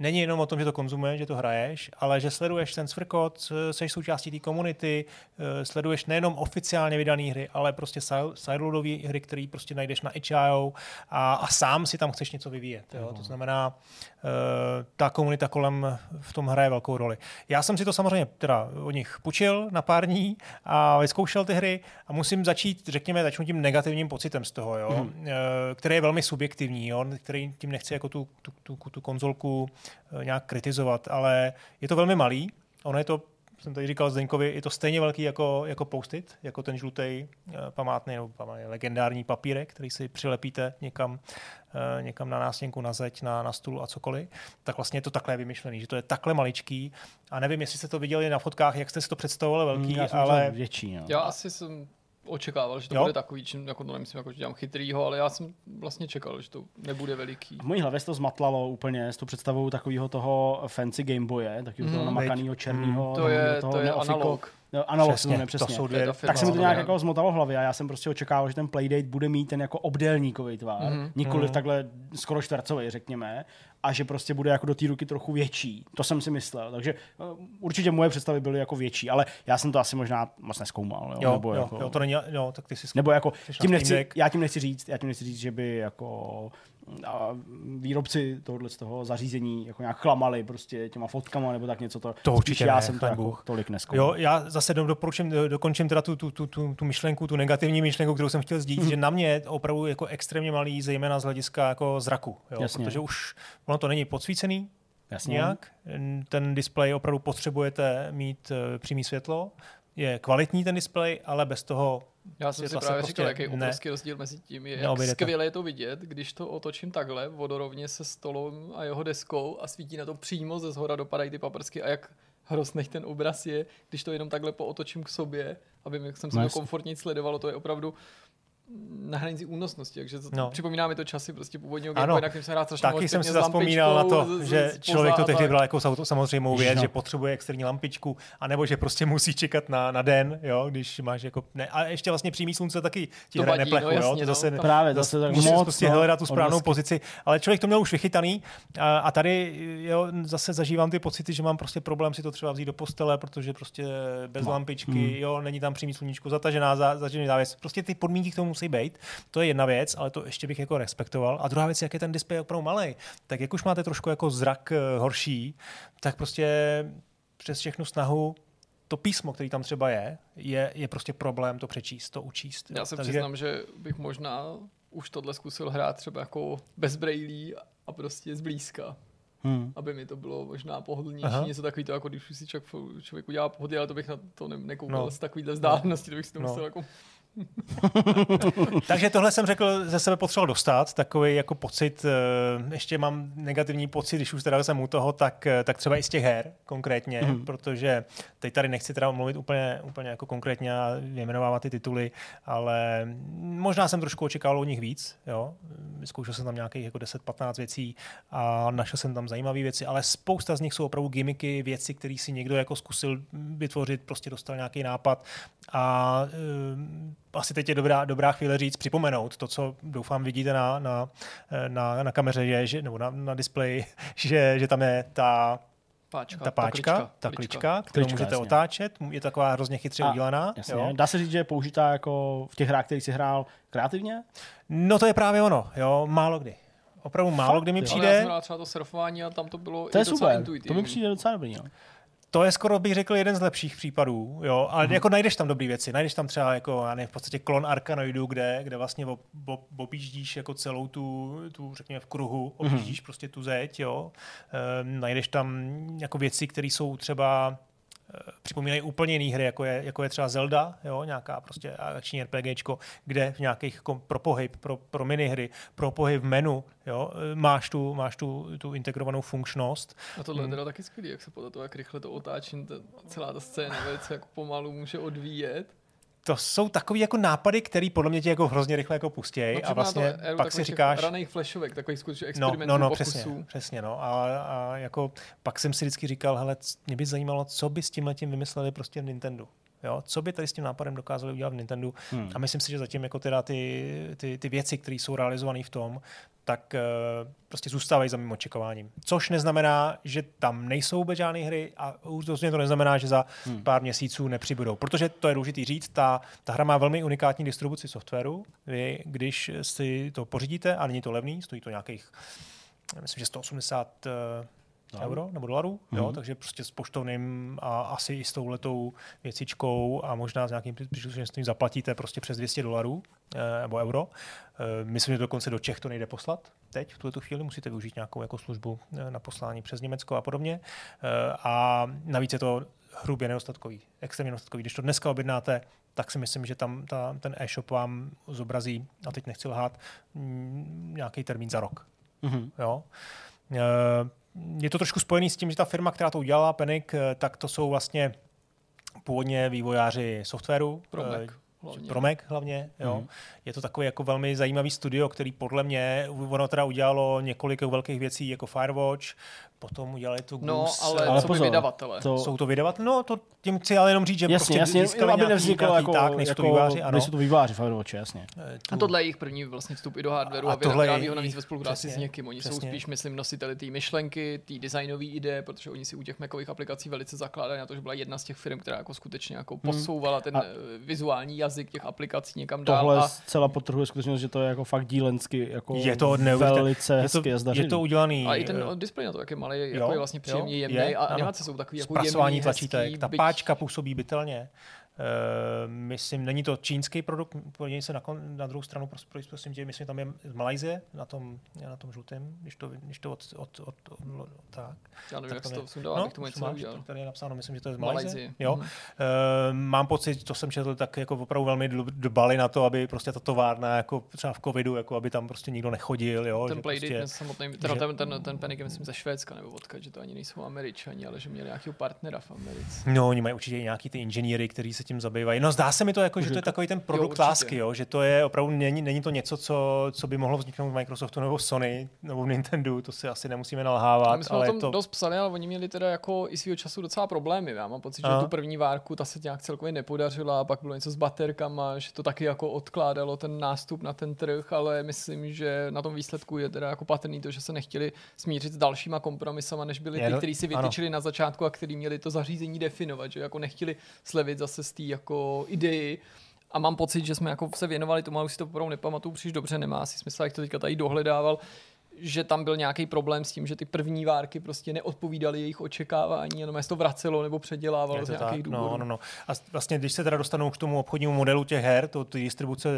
není jenom o tom, že to konzumuješ, že to hraješ, ale že sleduješ ten svrkot, jsi součástí té komunity, eh, sleduješ nejenom oficiálně vydané hry, ale prostě side- sideloadové hry, které prostě najdeš na itch.io a, a sám si tam chceš něco vyvíjet. Jo? To znamená, eh, ta komunita kolem v tom hraje velkou roli. Já jsem si to samozřejmě teda od nich půjčil na pár dní a vyzkoušel ty hry a musím začít, řekněme, začnu tím negativním pocitem z toho, jo? Mm. který je velmi subjektivní, jo? který tím nechci jako tu, tu, tu, tu konzolku eh, nějak kritizovat, ale je to velmi malý, ono je to jsem tady říkal Zdeňkovi, je to stejně velký jako, jako post-it, jako ten žlutý památný nebo památný, legendární papírek, který si přilepíte někam, eh, někam na nástěnku, na zeď, na, na stůl a cokoliv. Tak vlastně je to takhle vymyšlený, že to je takhle maličký. A nevím, jestli jste to viděli na fotkách, jak jste si to představovali velký, Já jsem ale ale... větší. No. Já asi jsem očekával, že to Jo? bude takový, čím, jako to nemyslím, jako, že dělám chytrýho, ale já jsem vlastně čekal, že to nebude veliký. V mojí hlavě se to zmatlalo úplně s tou představou takového toho fancy Gameboye, takového toho Mm, namakaného černého. To je, toho to je neofiko- analog. No, analog, přesně, přesně, přesně. to jsou dvě, firma. tak se mi to No, nějak jako zmotalo v hlavě a já jsem prostě očekával, že ten Playdate bude mít ten jako obdélníkový tvar, Mhm. mm-hmm. nikoliv takhle skoro čtvercový, řekněme, a že prostě bude jako do té ruky trochu větší. To jsem si myslel. Takže uh, určitě moje představy byly jako větší, ale já jsem to asi možná moc neskoumal. Jo? Jo, nebo, jo, jako, jo, to není, jo, tak ty si nebo jako, tím nechci, já tím nechci říct, já tím nechci říct, že by jako a výrobci tohohle z toho zařízení jako nějak chlamali prostě těma fotkama nebo tak něco to. To určitě já ne, jsem to jako tolik neskoumal. Jo, já zase do- doporučím, do- dokončím teda tu, tu, tu, tu, tu myšlenku, tu negativní myšlenku, kterou jsem chtěl sdílet, že na mě je opravdu jako extrémně malý, zejména z hlediska jako zraku. Jo? Jasně. Protože už ono to není podsvícený Jasně. nějak. Ten displej opravdu potřebujete mít uh, přímý světlo. Je kvalitní ten displej, ale bez toho Já jsem si se právě prostě říkal, jaký ne- obrovský rozdíl mezi tím, je, jak skvěle je to vidět, když to otočím takhle, vodorovně se stolem a jeho deskou a svítí na to přímo ze zhora dopadají ty paprsky a jak hrozný ten obraz je, když to jenom takhle pootočím k sobě, aby jsem si No to komfortně sledovalo, to je opravdu na hranici únosnosti, takže to, No. no. připomíná mi to časy prostě původního Ano. Game na kterým se hrál strašně Taky moc jsem si s zaspomínal na to, z- že z- člověk to tehdy bral jako samozřejmou věc, No. že potřebuje externí lampičku, anebo že prostě musí čekat na, na den, jo, když máš jako, ne, a ještě vlastně přímý slunce taky ti To hraje vadí, neplechu, no, jo, jasně, to no. zase, Tam- Právě zase tak Musíš moc. prostě no, hledat tu správnou pozici, ale člověk to měl už vychytaný a, a tady jo, zase zažívám ty pocity, že mám prostě problém si to třeba vzít do postele, protože prostě bez No. lampičky, Hmm. jo, není tam přímý sluníčko, zatažená, za- zatažený závěs. Prostě ty podmínky k tomu musí být. To je jedna věc, ale to ještě bych jako respektoval. A druhá věc, jak je ten displej opravdu malý, tak jak už máte trošku jako zrak eh, horší, tak prostě přes všechnu snahu to písmo, který tam třeba je, je, je prostě problém to přečíst, to učíst. Já se Takže- přiznám, že bych možná už tohle zkusil hrát třeba jako bez brailí a prostě zblízka. Hmm. aby mi to bylo možná pohodlnější, Aha. Něco takový to, jako když už si člověk, člověk udělá pohodě, ale to bych na to ne, nekoukal No. no. z takovýhle vzdálenosti, to bych si to No. musel jako Takže tohle jsem řekl, ze sebe potřeboval dostat, takový jako pocit, eh, ještě mám negativní pocit, když už teda jsem u toho, tak, eh, tak třeba i z těch her konkrétně, mm. protože teď tady nechci teda mluvit úplně, úplně jako konkrétně a vyjmenovávat ty tituly, ale možná jsem trošku očekával o nich víc, jo. Vyzkoušel jsem tam nějakých jako 10-15 věcí a našel jsem tam zajímavé věci, ale spousta z nich jsou opravdu gimmicky, věci, které si někdo jako zkusil vytvořit, prostě dostal nějaký nápad a eh, asi teď je dobrá, dobrá chvíle říct, připomenout to, co doufám vidíte na, na, na, na kameře, je, že, nebo na, na displeji, že, že tam je ta, páčka, ta páčka, ta klička, kterou Klička, můžete jasně. otáčet, je taková hrozně chytře A, udělaná. Jasně. Jo. Dá se říct, že je použitá jako v těch hrách, který si hrál kreativně? No to je právě ono, jo, málo kdy. Opravdu málo Fakt, kdy mi jo. Ale já přijde. jsem třeba to surfování a tam to bylo To i je docela super, to intuitivní. mi přijde docela dobrý. No. To je skoro bych řekl jeden z lepších případů, jo, ale mm-hmm. jako najdeš tam dobré věci, najdeš tam třeba jako, já nevím, v podstatě klon Arkanoidu, kde, kde vlastně ob, ob, objíždíš jako celou tu, tu, řekněme v kruhu, objíždíš mm-hmm. prostě tu zeď, jo, e, najdeš tam jako věci, které jsou třeba připomínají úplně jiné hry, jako je, jako je třeba Zelda, jo, nějaká prostě akční RPGčko, kde v nějakých pro pohyb, pro, pro minihry, pro pohyb v menu, jo, máš tu, máš tu, tu integrovanou funkčnost, A tohle je teda taky skvělý, jak se podle toho, jak rychle to otáčím, ta, celá ta scéna velice jako pomalu může odvíjet. To jsou takový jako nápady, který podle mě tě jako hrozně rychle jako pustějí a třeba vlastně to pak si říkáš, raných flashovek, takových skutečně no, experimentů, no, no, pokusů. přesně, přesně, no a, a, jako pak jsem si vždycky říkal, hele, mě by zajímalo, co by s tím letím vymysleli prostě v Nintendo. Jo, co by tady s tím nápadem dokázali udělat v Nintendo. Hmm. A myslím si, že zatím jako teda ty, ty, ty věci, které jsou realizované v tom, tak uh, prostě zůstávají za mým očekováním. Což neznamená, že tam nejsou vůbec žádné hry a rozhodně to neznamená, že za hmm. pár měsíců nepřibudou. Protože to je důležitý říct, ta, ta hra má velmi unikátní distribuci softwaru. Vy, když si to pořídíte, a není to levný, stojí to nějakých, myslím, že 180 uh, euro nebo dolarů, mm-hmm. jo, takže prostě s poštovným a asi i s touhletou věcičkou a možná s nějakým příslušenstvím zaplatíte prostě přes 200 dolarů eh, nebo euro. Eh, myslím, že dokonce do Čech to nejde poslat. Teď v tuto chvíli musíte využít nějakou jako službu eh, na poslání přes Německo a podobně. Eh, a navíc je to hrubě nedostatkový, extrémně nedostatkový. Když to dneska objednáte, tak si myslím, že tam ta, ten e-shop vám zobrazí, a teď nechci lhát, mm, nějaký termín za rok. Mhm. Jo. Eh, Je to trošku spojený s tím, že ta firma, která to udělala, Panic, eh, tak to jsou vlastně původně vývojáři softwaru. Eh, hlavně. Pro Mac hlavně, jo. Mhm. Je to takový jako velmi zajímavý studio, který podle mě, ono teda udělalo několik velkých věcí jako Firewatch, potom udělali tu No, Goose, ale, ale co pozor, by vydavatele? To, jsou to vydavat? No, to tím chci ale jenom říct, že jasně, prostě jasně, získali aby nějaký- nevzniklo nějaký jako, tak, nejsou jako to výváři, ano. nejsou to výváři v Overwatchi, jasně. Eh, A tu- tohle je jejich první vlastně vstup i do hardwareu a, A a tohle je vyrábí ho navíc ve spolupráci s někým. Oni jsou přesně. spíš, myslím, nositeli té myšlenky, té designové ideje, protože oni si u těch Macových aplikací velice zakládají na to, že byla jedna z těch firm, která jako skutečně jako posouvala ten A- eh, vizuální jazyk těch aplikací někam dál. Tohle A zcela potrhuje skutečnost, že to je jako fakt dílensky jako je to velice je to, hezky a zdařený. je to udělaný. a i ten eh, displej na to, jak je malý, jako Jo, je vlastně příjemný, jo, jemný je, a animace jsou takový jako zpracování jemný, tlačítek. hezký, Ta byť- páčka působí bytelně. Uh, myslím, není to čínský produkt, podívej se na, kon, na druhou stranu, pros, pros, prosím tě, myslím, tam je z Malajzie, na tom, na tom žlutém, když to, když to od, od, od, od, od tak. Já nevím, tak jak to sundal, abych tomu něco máš. Tady je napsáno, myslím, že to je z Malajzie. Jo. Mhm. Uh, mám pocit, to jsem četl, tak jako opravdu velmi dbali na to, aby prostě ta továrna, jako třeba v covidu, jako aby tam prostě nikdo nechodil. Jo, Ten Playdate prostě, samotný, teda že- ten, ten, ten Panic myslím ze Švédska nebo odkud, že to ani nejsou Američani, ale že měli nějakého partnera v Americe. No, oni mají určitě nějaký ty inženýry, kteří se tím zabývají. No, zdá se mi to jako, že to je takový ten produkt určitě. lásky, jo? že to je opravdu, není, není to něco, co, co by mohlo vzniknout v Microsoftu nebo v Sony nebo v Nintendo, to si asi nemusíme nalhávat, my jsme ale o tom to... dost psali, ale oni měli teda jako i svýho času docela problémy. Já mám pocit, že Aha. tu první várku ta se nějak celkově nepodařila a pak bylo něco s baterkama, že to taky jako odkládalo ten nástup na ten trh, ale myslím, že na tom výsledku je teda jako patrný to, že se nechtěli smířit s dalšíma kompromisama, než byli ty, kteří si ano. vytyčili na začátku a který měli to zařízení definovat, že jako nechtěli slevit zase té jako idei. A mám pocit, že jsme jako se věnovali tomu, ale už si to opravdu nepamatuju příliš dobře, nemá asi smysl, jak to teďka tady dohledával, že tam byl nějaký problém s tím, že ty první várky prostě neodpovídaly jejich očekávání, jenom se to vracelo nebo předělávalo z nějakých tak? důvodů. No, no, no. A vlastně, když se teda dostanou k tomu obchodnímu modelu těch her, to, ty distribuce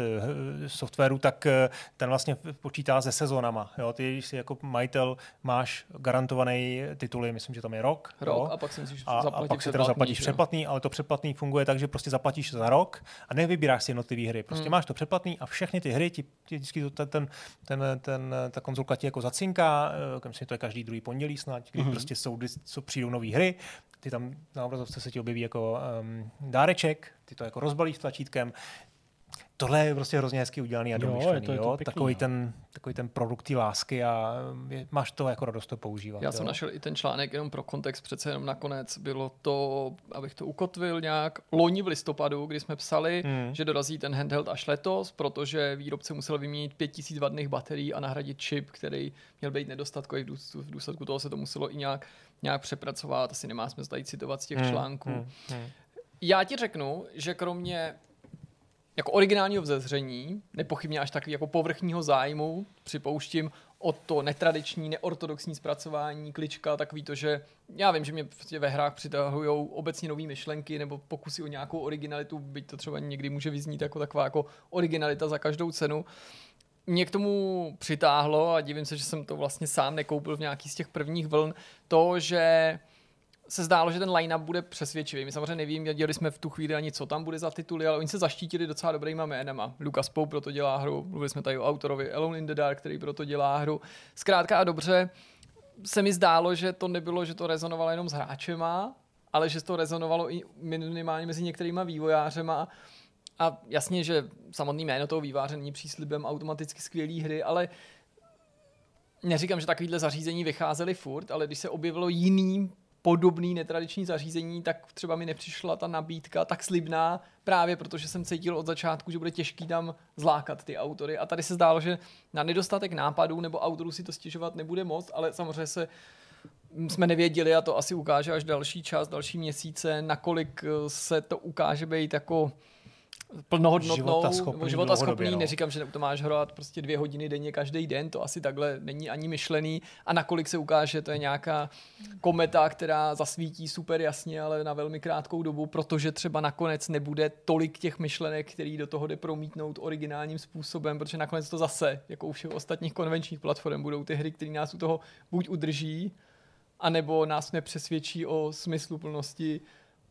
eh, softwaru, tak eh, ten vlastně počítá se sezónama. Jo? Ty, když si jako majitel máš garantovaný tituly, myslím, že tam je rok. Rok jo? a pak si musíš a, zaplatit a pak si teda zaplatíš že předplatný, ale to předplatný funguje tak, že prostě zaplatíš za rok a nevybíráš si jednotlivé hry. Prostě Hmm. máš to předplatný a všechny ty hry ti, ti vždycky to, ten, ten, ten, ten, ta konzolka ti jako zacinká, eh, myslím, to je každý druhý pondělí snad, kdy prostě jsou, co přijdou nové hry, ty tam na obrazovce se ti objeví jako um, dáreček, ty to jako rozbalíš tlačítkem. Tohle je prostě hrozně hezky udělaný a Jo, domyšlený. je to- je to jo? pěkný, takový, no. ten, takový ten produkt té lásky a um, je, máš to jako radost to používat. Já jo? jsem našel i ten článek jenom pro kontext, přece jenom nakonec bylo to, abych to ukotvil nějak, loni v listopadu, kdy jsme psali, Hmm. že dorazí ten handheld až letos, protože výrobce musel vyměnit 5000 vadných baterií a nahradit čip, který měl být nedostatkový, v důsledku toho se to muselo i nějak, nějak přepracovat, asi nemá smysl tady citovat z těch Hmm, článků. hmm, hmm. Já ti řeknu, že kromě jako originálního vzezření, nepochybně až takový jako povrchního zájmu, připouštím, o to netradiční, neortodoxní zpracování klička, takový to, že já vím, že mě prostě ve hrách přitahují obecně nové myšlenky nebo pokusy o nějakou originalitu, byť to třeba někdy může vyznít jako taková jako originalita za každou cenu. Mě k tomu přitáhlo a divím se, že jsem to vlastně sám nekoupil v nějaký z těch prvních vln, to, že se zdálo, že ten line-up bude přesvědčivý. My samozřejmě nevím, věděli jsme v tu chvíli ani, co tam bude za tituly, ale oni se zaštítili docela dobrýma jménama. Lucas Pope proto dělá hru, mluvili jsme tady o autorovi Alone in the Dark, který proto dělá hru. Zkrátka a dobře se mi zdálo, že to nebylo, že to rezonovalo jenom s hráčema, ale že to rezonovalo i minimálně mezi některýma vývojářema. A jasně, že samotný jméno toho výváře není příslibem automaticky skvělé hry, ale neříkám, že takovýhle zařízení vycházely furt, ale když se objevilo jiný podobný netradiční zařízení, tak třeba mi nepřišla ta nabídka tak slibná, právě protože jsem cítil od začátku, že bude těžký tam zlákat ty autory. A tady se zdálo, že na nedostatek nápadů nebo autorů si to stěžovat nebude moc, ale samozřejmě se jsme nevěděli a to asi ukáže až další čas, další měsíce, nakolik eh, se to ukáže být jako plnohodnotnou nebo životaschopný. dlouhodobě, no. Neříkám, že to máš hrát prostě dvě hodiny denně každý den, to asi takhle není ani myšlený. A nakolik se ukáže, to je nějaká kometa, která zasvítí super jasně, ale na velmi krátkou dobu, protože třeba nakonec nebude tolik těch myšlenek, který do toho jde promítnout originálním způsobem, protože nakonec to zase, jako u všech ostatních konvenčních platform, budou ty hry, které nás u toho buď udrží, anebo nás nepřesvědčí o smysluplnosti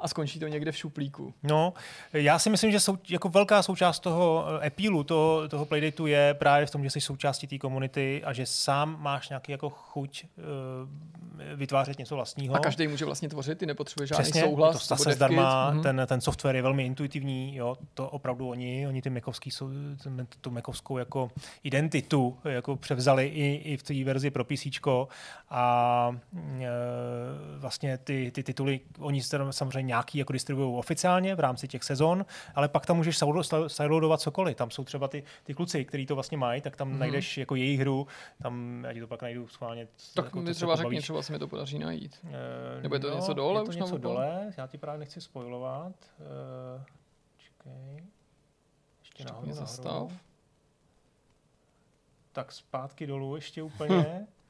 a skončí to někde v šuplíku. No, já si myslím, že sou, jako velká součást toho eh, appealu, toho, toho playdateu je právě v tom, že jsi součástí té komunity a že sám máš nějaký jako chuť uh, vytvářet něco vlastního. A každý může vlastně tvořit, ty nepotřebuje žádný Přesně, souhlas. to zase zdarma, kit. Mhm. ten, ten software je velmi intuitivní, jo, to opravdu oni, oni ty mekovský, ten- tu mekovskou jako identitu jako převzali i, i v té verzi pro PC a e, vlastně ty, ty tituly, oni samozřejmě nějaký jako distribuují oficiálně v rámci těch sezon, ale pak tam můžeš sideload- sideloadovat cokoliv, tam jsou třeba ty, ty kluci, kteří to vlastně mají, tak tam Mhm. najdeš jako jejich hru, tam, já ti to pak najdu schválně. Tak jako mi třeba řekni, pobavíš. třeba se mi to podaří najít. Eh, Nebo je to něco dole Je to už něco dole, já ti právě nechci spojovat. Uh, čekej. Ještě nahoru, nahoru. zastav. Tak zpátky dolů ještě úplně.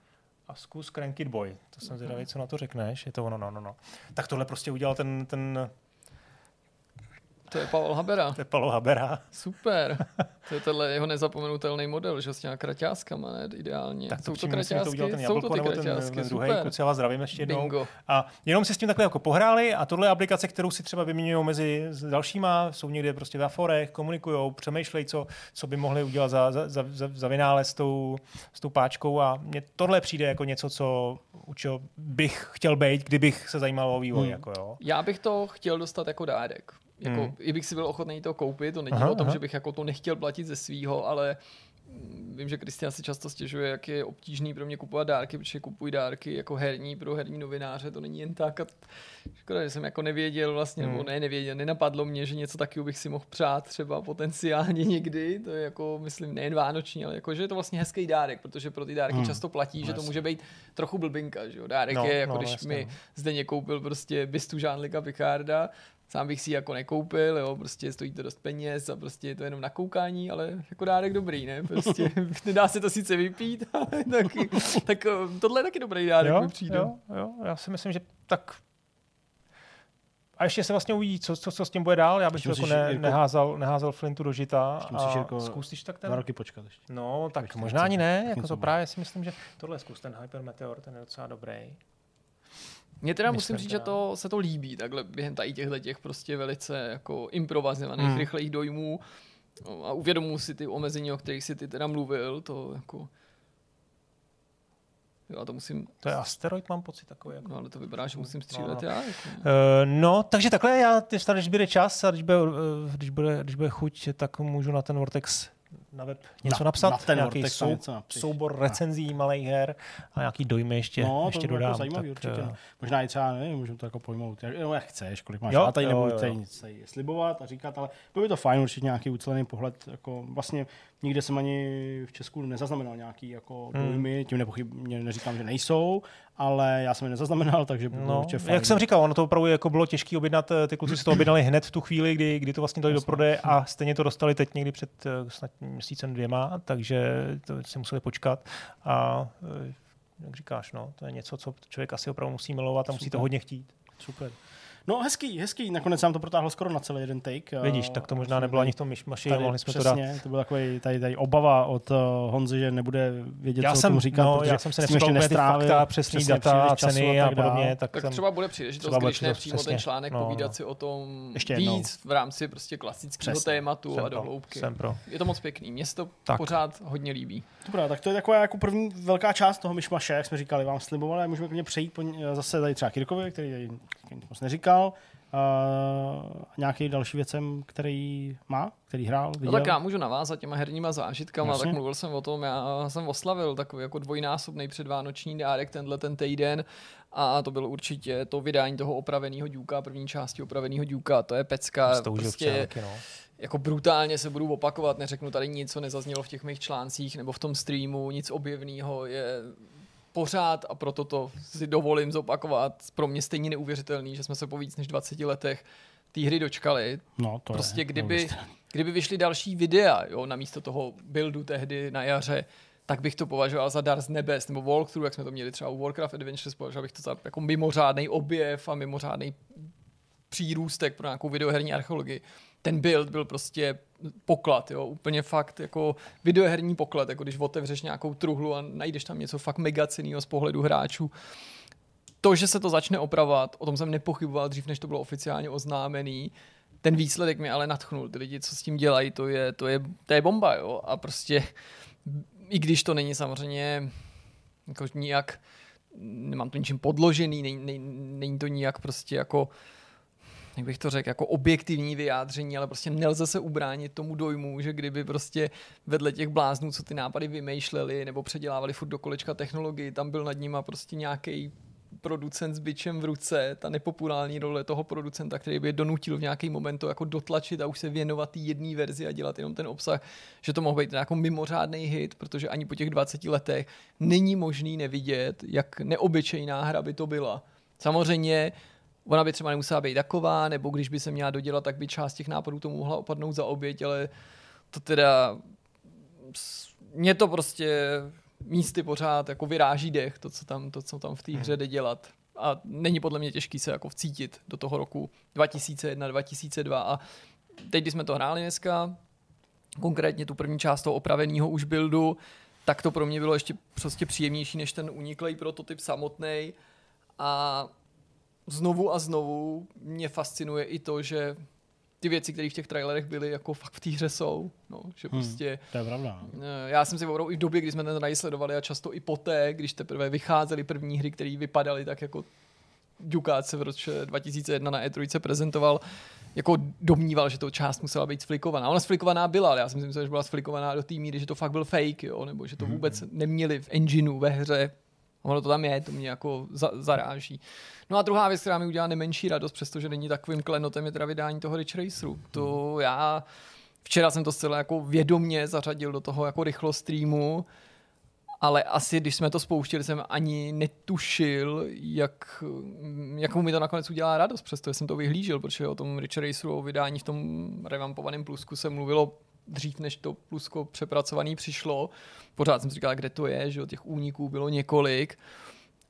A zkus Crank It Boy. To jsem zvědavý, co na to řekneš. Je to ono, no, no, no. Tak tohle prostě udělal ten, ten To je Pavel Habera. to je Palo Habera. Super. To je tenhle jeho nezapomenutelný model, že s těma kraťáskama, ne? Ideálně. Tak to jsou to mi to ten kraťásky? Jsou jablko, to ty nebo ten, kraťásky, ten druhý. vás zdravím ještě jednou. Bingo. A jenom si s tím takhle jako pohráli a tohle je aplikace, kterou si třeba vyměňují mezi s dalšíma, jsou někde prostě v aforech, komunikují, přemýšlejí, co, co by mohli udělat za, za, za, za, za vynález s tou, s tou páčkou a mně tohle přijde jako něco, co u čeho bych chtěl být, kdybych se zajímal o vývoj. Hmm. Jako, jo. Já bych to chtěl dostat jako dárek. Jako, Hmm. I bych si byl ochotný to koupit, to není Aha, o tom, aha. že bych jako to nechtěl platit ze svýho, ale vím, že Kristian si často stěžuje, jak je obtížný pro mě kupovat dárky, protože kupují dárky jako herní pro herní novináře, to není jen tak. A škoda, že jsem jako nevěděl vlastně, Hmm. nebo ne, nevěděl, nenapadlo mě, že něco takového bych si mohl přát třeba potenciálně někdy, to je jako, myslím, nejen vánoční, ale jako, že je to vlastně hezký dárek, protože pro ty dárky Hmm. často platí, že to může být trochu blbinka, že jo. Dárek No, je jako, no, když jasně, mi no. Zdeněk koupil prostě bystu Jean-Luca Picarda, sám bych si ji jako nekoupil, jo, prostě stojí to dost peněz a prostě je to jenom na koukání, ale jako dárek dobrý, ne, prostě nedá se to sice vypít, ale taky, tak eh, tohle je taky dobrý dárek, mi přijde. jo, jo, já si myslím, že tak a ještě se vlastně uvidí, co, co, co s tím bude dál. Já bych jako ne, Jirko- neházal, neházal Flintu do žita. Ještě musíš, a Jirko, zkus, když tak Dva ten... roky počkat ještě. No, tak Ještě možná ani ne, jako to právě si myslím, že tohle zkus, ten Hyper Meteor, ten je docela dobrý. Mně teda musím říct, že teda. to, se to líbí, takhle během tady těchto těch prostě velice jako improvizovaných, Hmm. rychlých dojmů No, a uvědomuji si ty omezení, o kterých si ty teda mluvil, to jako Jo, a to musím, To je asteroid, mám pocit takový. Jako. no ale to vypadá, že musím No, střílet no. já. Jako. Uh, no, takže takhle já, když, bude čas a když bude, uh, když bude, když bude chuť, tak můžu na ten Vortex na web něco Na- napsat. na ten nějaký Vortex sou, něco soubor recenzí malých her a nějaký dojmy ještě, No, ještě to bylo dodám. jako zajímavý tak, určitě. No. Možná i třeba, nevím, můžeme to jako pojmout, jak, no, jak chceš, kolik máš. Jo, Já tady nebudu jo, tady nic tady slibovat a říkat, ale bylo by to fajn, určitě nějaký ucelený pohled. Jako vlastně nikde jsem ani v Česku nezaznamenal nějaký jako Hmm. dojmy, tím nepochybně neříkám, že nejsou, ale já jsem je nezaznamenal, takže by bylo No, určitě fajn. jak jsem říkal, ono to opravdu jako bylo těžké objednat, eh, ty kluci si to objednali hned v tu chvíli, kdy, kdy to vlastně dali do prodeje a stejně to dostali teď někdy před eh, snad měsícem dvěma, takže to si museli počkat a eh, jak říkáš, no, to je něco, co člověk asi opravdu musí milovat a musí to hodně chtít. Super. No hezký, hezký. Nakonec jsem to protáhl skoro na celý jeden take. Vidíš, A- tak to možná a nebylo ani v tom myšmaši, Tady, mohli jsme to dát. přesně, to byla takový tady, tady obava od uh, Honzy, že nebude vědět, Já co o jsem, tom říkat, no, protože já jsem se úplně ty nestrávil, fakta, přesný přesně, data, ceny a tak dál. podobně. Tak, Tak jsem, třeba bude příležitost, třeba když ne přímo ten přesně. článek, No, povídat si o tom Ještě víc v rámci prostě klasického Přesně. tématu jsem a do pro, hloubky. jsem pro. Je to moc pěkný, mně se to pořád hodně líbí. Dobrá, tak to je taková jako první velká část toho myšmaše, jak jsme říkali, vám slibovali, a můžeme klidně přejít zase tady třeba Kirkovi, který tady nic moc neříkal, uh, nějaký další věcem, který má, který hrál, No viděl. tak já můžu navázat těma herníma zážitkama, Jasně. tak mluvil jsem o tom, já jsem oslavil takový jako dvojnásobný předvánoční dárek tenhle ten týden a to bylo určitě to vydání toho opraveného Duka, první části opraveného Duka, to je pecka, Stoužil prostě včelky, no. jako brutálně se budu opakovat, neřeknu tady nic, co nezaznělo v těch mých článcích nebo v tom streamu, nic objevného je pořád a proto to si dovolím zopakovat. Pro mě stejně neuvěřitelný, že jsme se po víc než 20 letech té hry dočkali. No, to Prostě je, kdyby, kdyby vyšly další videa, jo, na místo toho buildu tehdy na jaře, tak bych to považoval za dar z nebes, nebo walkthrough, jak jsme to měli třeba u Warcraft Adventures, považoval bych to za jako mimořádný objev a mimořádný přírůstek pro nějakou videoherní archeologii. Ten build byl prostě poklad, jo, úplně fakt jako videoherní poklad, jako když otevřeš nějakou truhlu a najdeš tam něco fakt mega cenného z pohledu hráčů. to, že se to začne opravovat, o tom jsem nepochyboval dřív, než to bylo oficiálně oznámený. Ten výsledek mě ale natchnul. Ty lidi, co s tím dělají, to je, to je, to je bomba, jo. A prostě, i když to není samozřejmě jako nijak, nemám to ničím podložený, není, není, není to nijak prostě jako jak bych to řekl, jako objektivní vyjádření, ale prostě nelze se ubránit tomu dojmu, že kdyby prostě vedle těch bláznů, co ty nápady vymýšleli nebo předělávali furt do kolečka technologii, tam byl nad nima prostě nějaký producent s bičem v ruce, ta nepopulární role toho producenta, který by je donutil v nějaký moment to jako dotlačit a už se věnovat jedné verzi a dělat jenom ten obsah, že to mohl být jako mimořádný hit, protože ani po těch 20 letech není možný nevidět, jak neobyčejná hra by to byla. Samozřejmě ona by třeba nemusela být taková, nebo když by se měla dodělat, tak by část těch nápadů tomu mohla opadnout za oběť, ale to teda mě to prostě místy pořád jako vyráží dech, to, co tam, to, co tam v té hře jde dělat. A není podle mě těžký se jako vcítit do toho roku 2001, 2002 a teď, když jsme to hráli dneska, konkrétně tu první část toho opraveného už buildu, tak to pro mě bylo ještě prostě příjemnější než ten uniklej prototyp samotný. A znovu a znovu mě fascinuje i to, že ty věci, které v těch trailerech byly, jako fakt v té hře jsou. No, že prostě To je pravda. no. Eh, Já jsem si opravdu i v době, kdy jsme ten raj sledovali a často i poté, když teprve vycházely první hry, které vypadaly tak jako Dukát se v roce 2001 na E3 prezentoval, jako domníval, že to část musela být sflikovaná. Ona sflikovaná byla, ale já si myslím, že byla sflikovaná do té míry, že to fakt byl fake, jo? nebo že to vůbec neměli v engineu ve hře. Ono to tam je, to mě jako za, zaráží. No a druhá věc, která mi udělá nemenší radost, přestože není takovým klenotem, je teda vydání toho Ridge Raceru. To já Včera jsem to zcela jako vědomně zařadil do toho jako rychlo streamu, ale asi když jsme to spouštili, jsem ani netušil, jak, jakou mi to nakonec udělá radost, přestože jsem to vyhlížel, protože o tom Richard Raceru, o vydání v tom revampovaném plusku se mluvilo dřív, než to plusko přepracovaný přišlo. Pořád jsem si říkal, kde to je, že těch úniků bylo několik.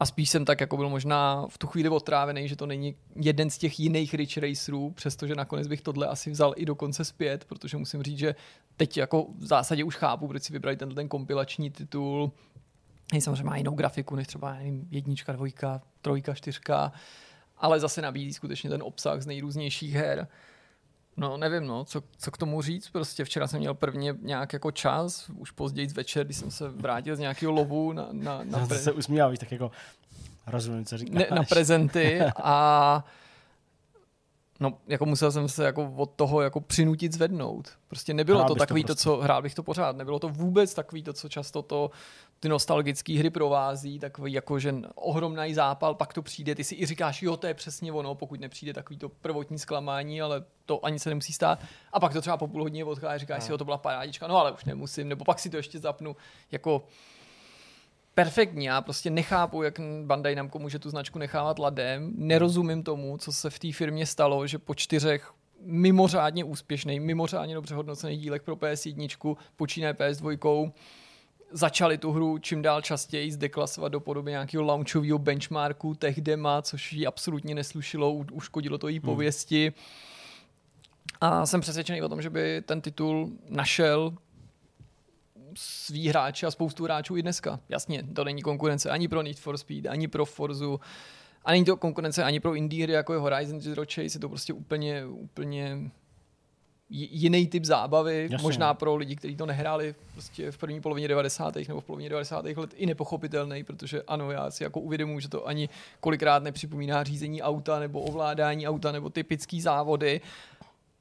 A spíš jsem tak jako byl možná v tu chvíli otrávený, že to není jeden z těch jiných Rich Racerů, přestože nakonec bych tohle asi vzal i dokonce zpět, protože musím říct, že teď jako v zásadě už chápu, proč si vybrali tenhle ten kompilační titul. Hej, samozřejmě má jinou grafiku než třeba nevím, jednička, dvojka, trojka, čtyřka, ale zase nabízí skutečně ten obsah z nejrůznějších her. No, nevím, no, co, co k tomu říct, prostě včera jsem měl prvně nějak jako čas, už později večer, když jsem se vrátil z nějakého lovu na, na, na, Na pre- se usmíváš, tak jako rozumím, co říkáš. ne, na prezenty a no, jako musel jsem se jako od toho jako přinutit zvednout. Prostě nebylo Hrál to to takový to, prostě. co, hrál bych to pořád, nebylo to vůbec takový to, co často to ty nostalgické hry provází, takový jako, že ohromný zápal, pak to přijde, ty si i říkáš, jo, to je přesně ono, pokud nepřijde takový to prvotní zklamání, ale to ani se nemusí stát. A pak to třeba po půl hodině odchází, říkáš si, jo, to byla parádička, no ale už nemusím, nebo pak si to ještě zapnu, jako perfektní. Já prostě nechápu, jak Bandai Namco může tu značku nechávat ladem. Nerozumím tomu, co se v té firmě stalo, že po čtyřech mimořádně úspěšný, mimořádně dobře hodnocený dílek pro PS1, počínaje PS2, začali tu hru čím dál častěji zdeklasovat do podoby nějakého launchového benchmarku tech dema, což jí absolutně neslušilo, uškodilo to jí pověsti. A jsem přesvědčený o tom, že by ten titul našel svý hráče a spoustu hráčů i dneska. Jasně, to není konkurence ani pro Need for Speed, ani pro Forzu, a není to konkurence ani pro indie hry, jako je Horizon Zero Chase, je to prostě úplně, úplně jiný typ zábavy, Jasně. možná pro lidi, kteří to nehráli prostě v první polovině 90. nebo v polovině 90. let i nepochopitelný, protože ano, já si jako uvědomuji, že to ani kolikrát nepřipomíná řízení auta nebo ovládání auta nebo typický závody,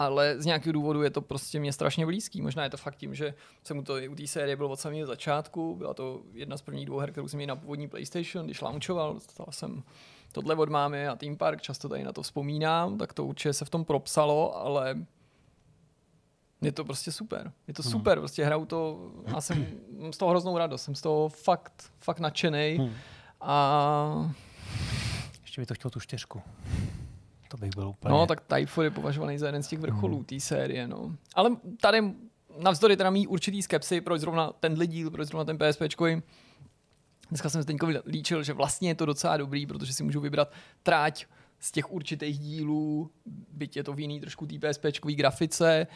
ale z nějakého důvodu je to prostě mě strašně blízký. Možná je to fakt tím, že jsem u, to, u té série byl od samého začátku. Byla to jedna z prvních dvou her, kterou jsem měl na původní PlayStation, když launchoval. Dostal jsem tohle od mámy a Team Park, často tady na to vzpomínám, tak to určitě se v tom propsalo, ale je to prostě super. Je to super, prostě hraju to, já jsem z toho hroznou radost, jsem z toho fakt, fakt nadšený. Hmm. A Ještě by to chtěl tu čtyřku. To bych byl úplně... No, tak Typhoon je považovaný za jeden z těch vrcholů té série, no. Ale tady navzdory teda mý určitý skepsy, proč zrovna tenhle díl, proč zrovna ten PSPčkový, dneska jsem Zdeňkovi líčil, že vlastně je to docela dobrý, protože si můžu vybrat tráť z těch určitých dílů, byť je to v jiný trošku té PSPčkový grafice,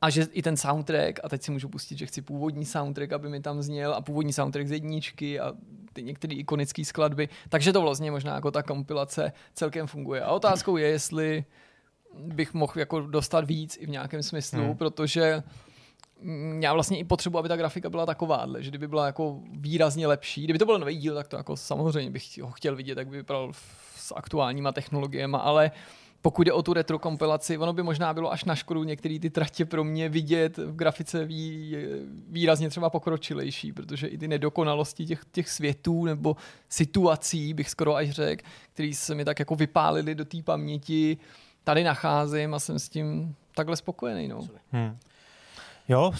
a že i ten soundtrack, a teď si můžu pustit, že chci původní soundtrack, aby mi tam zněl, a původní soundtrack z jedničky, a ty některé ikonické skladby, takže to vlastně možná jako ta kompilace celkem funguje. A otázkou je, jestli bych mohl jako dostat víc i v nějakém smyslu, hmm. protože já vlastně i potřebuji, aby ta grafika byla takováhle, že kdyby byla jako výrazně lepší, kdyby to byl nový díl, tak to jako samozřejmě bych ho chtěl vidět, jak by vypadal s aktuálníma technologiemi, ale pokud jde o tu retro kompilaci, ono by možná bylo až na škodu některé ty tratě pro mě vidět v grafice vý, výrazně třeba pokročilejší, protože i ty nedokonalosti těch, těch světů nebo situací, bych skoro až řekl, které se mi tak jako vypálily do té paměti, tady nacházím a jsem s tím takhle spokojený. No. Hmm. Jo,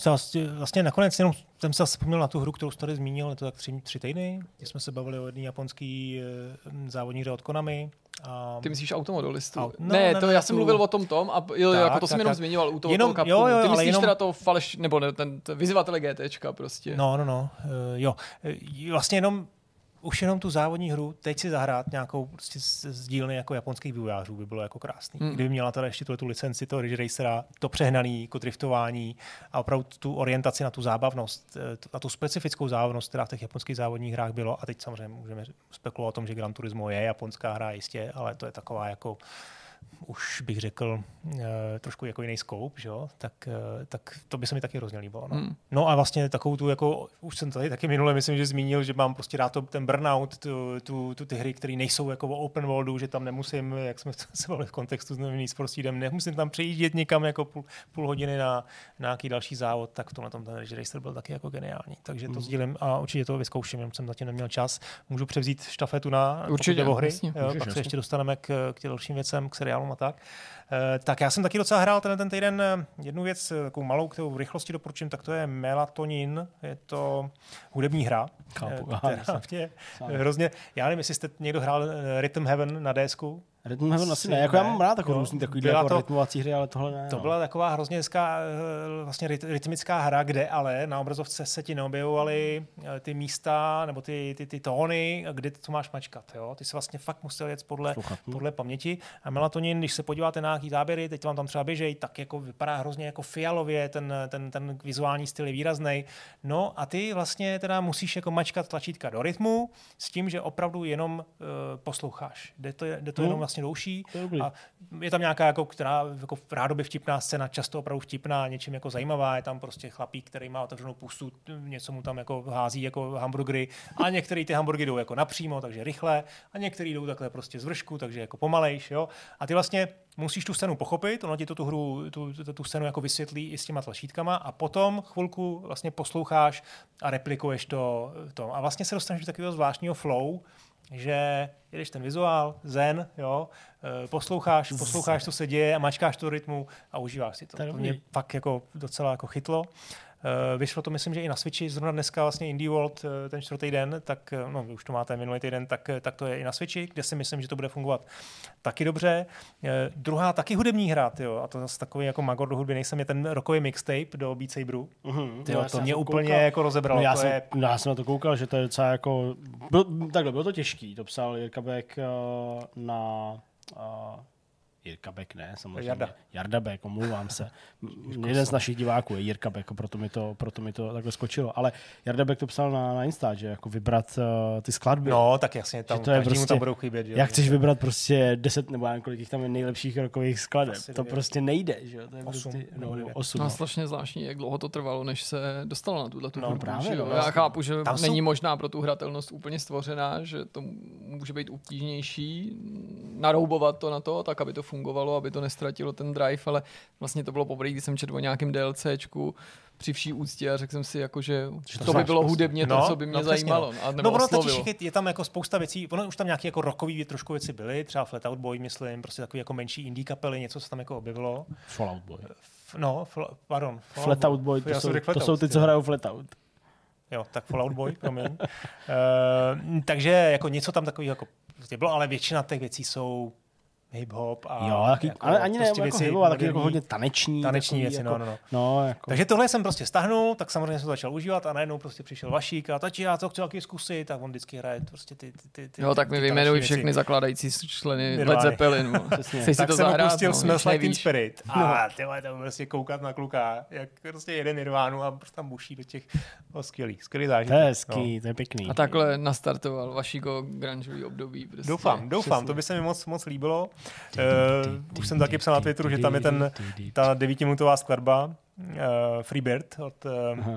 vlastně, nakonec jenom jsem se vzpomněl na tu hru, kterou jsi tady zmínil, je to tak tři, tři týdny, kdy jsme se bavili o jedné japonský eh, závodní hře od Konami. A... Ty myslíš automodelistu? Au- no, ne, ne, to ne, já tu- jsem mluvil o tom tom a jo, Tak, jako to jsem tak, jenom tak. zmiňoval u toho, Jenom- toho jo, jo, Ty myslíš jenom- teda to faleš, nebo ne, ten, ten vyzývatele GTčka prostě. No, no, no, eh, jo. Eh, Vlastně jenom už jenom tu závodní hru teď si zahrát nějakou prostě z, dílny jako japonských vývojářů by bylo jako krásný. Hmm. Kdyby měla teda ještě tuhle tu licenci toho Ridge Racera, to přehnaný jako driftování a opravdu tu orientaci na tu zábavnost, eh, na tu specifickou zábavnost, která v těch japonských závodních hrách bylo. A teď samozřejmě můžeme spekulovat o tom, že Gran Turismo je japonská hra jistě, ale to je taková jako už bych řekl e, trošku jako jiný scope, že jo? Tak, e, tak to by se mi taky hrozně líbilo. No. Hmm. Hmm. no a vlastně takovou tu, jako, už jsem tady taky minule, myslím, že zmínil, že mám prostě rád to, ten burnout, tu, tu, tu, ty hry, které nejsou jako o open worldu, že tam nemusím, jak jsme se bavili v kontextu s novým jdem, nemusím tam přejíždět někam jako půl, půl hodiny na, na nějaký další závod, tak v tomhle tom ten Ridge Racer byl taky jako geniální. Takže to sdílím a určitě to vyzkouším, jenom jsem zatím neměl čas. Můžu převzít štafetu na Určitě, hry, jasně. jo, Můžeš, pak se ještě dostaneme k, k těm dalším věcem, k seriálům a tak. Eh, tak já jsem taky docela hrál ten, ten týden eh, jednu věc, eh, takovou malou, kterou v rychlosti doporučím, tak to je Melatonin, je to hudební hra. Eh, aha, mě hrozně, já nevím, jestli jste někdo hrál Rhythm Heaven na DSku. Rytm Heaven asi ne, jako já mám rád takovou různý takový Byla jako to- rytmovací hry, ale tohle ne. To no. byla taková hrozně hezká eh, vlastně ryt- rytmická hra, kde ale na obrazovce se ti neobjevovaly eh, ty místa nebo ty, ty, ty tóny, kde to máš mačkat. Jo? Ty se vlastně fakt musel jet podle, Poslouchat, hm. podle paměti. A melatonin, když se podíváte na nějaký záběry, teď vám tam třeba běžej, tak jako vypadá hrozně jako fialově, ten, ten, ten vizuální styl je výrazný. No a ty vlastně teda musíš jako mačkat tlačítka do rytmu s tím, že opravdu jenom uh, posloucháš. Jde to, jde to Hm. jenom vlastně do uší To je a je tam nějaká jako, která, jako rádoby vtipná scéna, často opravdu vtipná, něčím jako zajímavá. Je tam prostě chlapík, který má otevřenou pusu, něco mu tam jako hází jako hamburgery a některé ty hamburgery jdou jako napřímo, takže rychle a některé jdou takhle prostě z vršku, takže jako pomalejš, jo. A ty vlastně musíš tu scénu pochopit, ono ti to tu hru, tu, tu, tu scénu jako vysvětlí i s těma tlačítkama a potom chvilku vlastně posloucháš a replikuješ to, to. A vlastně se dostaneš do takového zvláštního flow, že jedeš ten vizuál, zen, jo, eh, posloucháš, posloucháš, co se děje a mačkáš to rytmu a užíváš si to. To mě fakt jako docela jako chytlo. Eh, Vyšlo to, myslím, že i na Switchi, zrovna dneska vlastně Indie World, eh, ten čtvrtý den, tak, eh, no, vy už to máte minulý týden, tak, tak to je i na Switchi, kde si myslím, že to bude fungovat taky dobře. Druhá taky hudební hra, tyjo, a to zase takový jako magor do hudby, nejsem je ten rokový mixtape do Beat Saberu. Mhm, Tyjo, jsem to mě úplně koukal. jako rozebralo. No, já, to jsem, je, já jsem na to koukal, že to je docela jako... Byl, takhle, bylo to těžký. To psal Jirka Beck uh, na... Uh, Jirka Beck ne, samozřejmě. Jarda. Jarda Beck, omlouvám se. M- Jeden z našich diváků je Jirka Beck, proto mi to, proto mi to takhle skočilo. Ale Jarda Beck to psal na, na Insta, že jako vybrat uh, ty skladby. no, tak jasně, tam, Že to je každému prostě- tam budou chybět. že. Jak chceš vybrat prostě 10 nebo kolik jich tam je nejlepších rokových skladeb? Asi To devět. prostě nejde, že jo? To je Osm prostě, no. 8. No, No. strašně zvláštní, jak dlouho to trvalo, než se dostalo na tuhle tu No, hudbu, právě, že jo? no, Já vlastně. chápu, že Tam jsou- není možná pro tu hratelnost úplně stvořená, že to může být obtížnější naroubovat to na to, tak aby to fungovalo, aby to nestratilo ten drive, ale vlastně to bylo poprvé, když jsem četl o nějakém DLCčku při vší úctě a řekl jsem si, jako, že to to, by bylo prostě. hudebně to, No, co by mě no, zajímalo. no. A No, ono totiž je, je, tam jako spousta věcí, ono už tam nějaké jako rockový trošku věci byly, třeba Flatout Boy, myslím, prostě takový jako menší indie kapely, něco se tam jako objevilo. Fallout Boy. F, no, fl, pardon. Flatout Boy, to Já jsou, to jsou ty, co jo. hrajou Flatout. Jo, tak Fallout Boy, promiň. uh, takže jako něco tam takového jako bylo, ale většina těch věcí jsou hip-hop a Jo, taky, jako, ale ani ne prostě jako věci hip ale taky jako hodně taneční. Taneční věci, jako, no, no, no. no jako, Takže tohle jsem prostě stahnul, tak samozřejmě jsem to začal užívat a najednou prostě přišel Vašík a tati, já to chci taky zkusit, tak on vždycky hraje prostě ty, ty, ty, ty Jo, tak mi vyjmenuj všechny věci. zakládající členy Led. Zeppelin. Chci si tak to zahrát, pustil no, Smells Like Teen. Spirit. A ty vole, to prostě koukat na kluka, jak prostě jede Nirvánu a prostě tam buší do těch, no, skvělý, skvělý to zážitek. je no. hezký, to je pěkný. A takhle nastartoval vašíko grungeový období. Prostě. Doufám, doufám, to by se mi moc, moc líbilo. Uh, už jsem taky psal na Twitteru, že tam je ten, ta devítiminutová skladba uh, Freebird od uh, uh,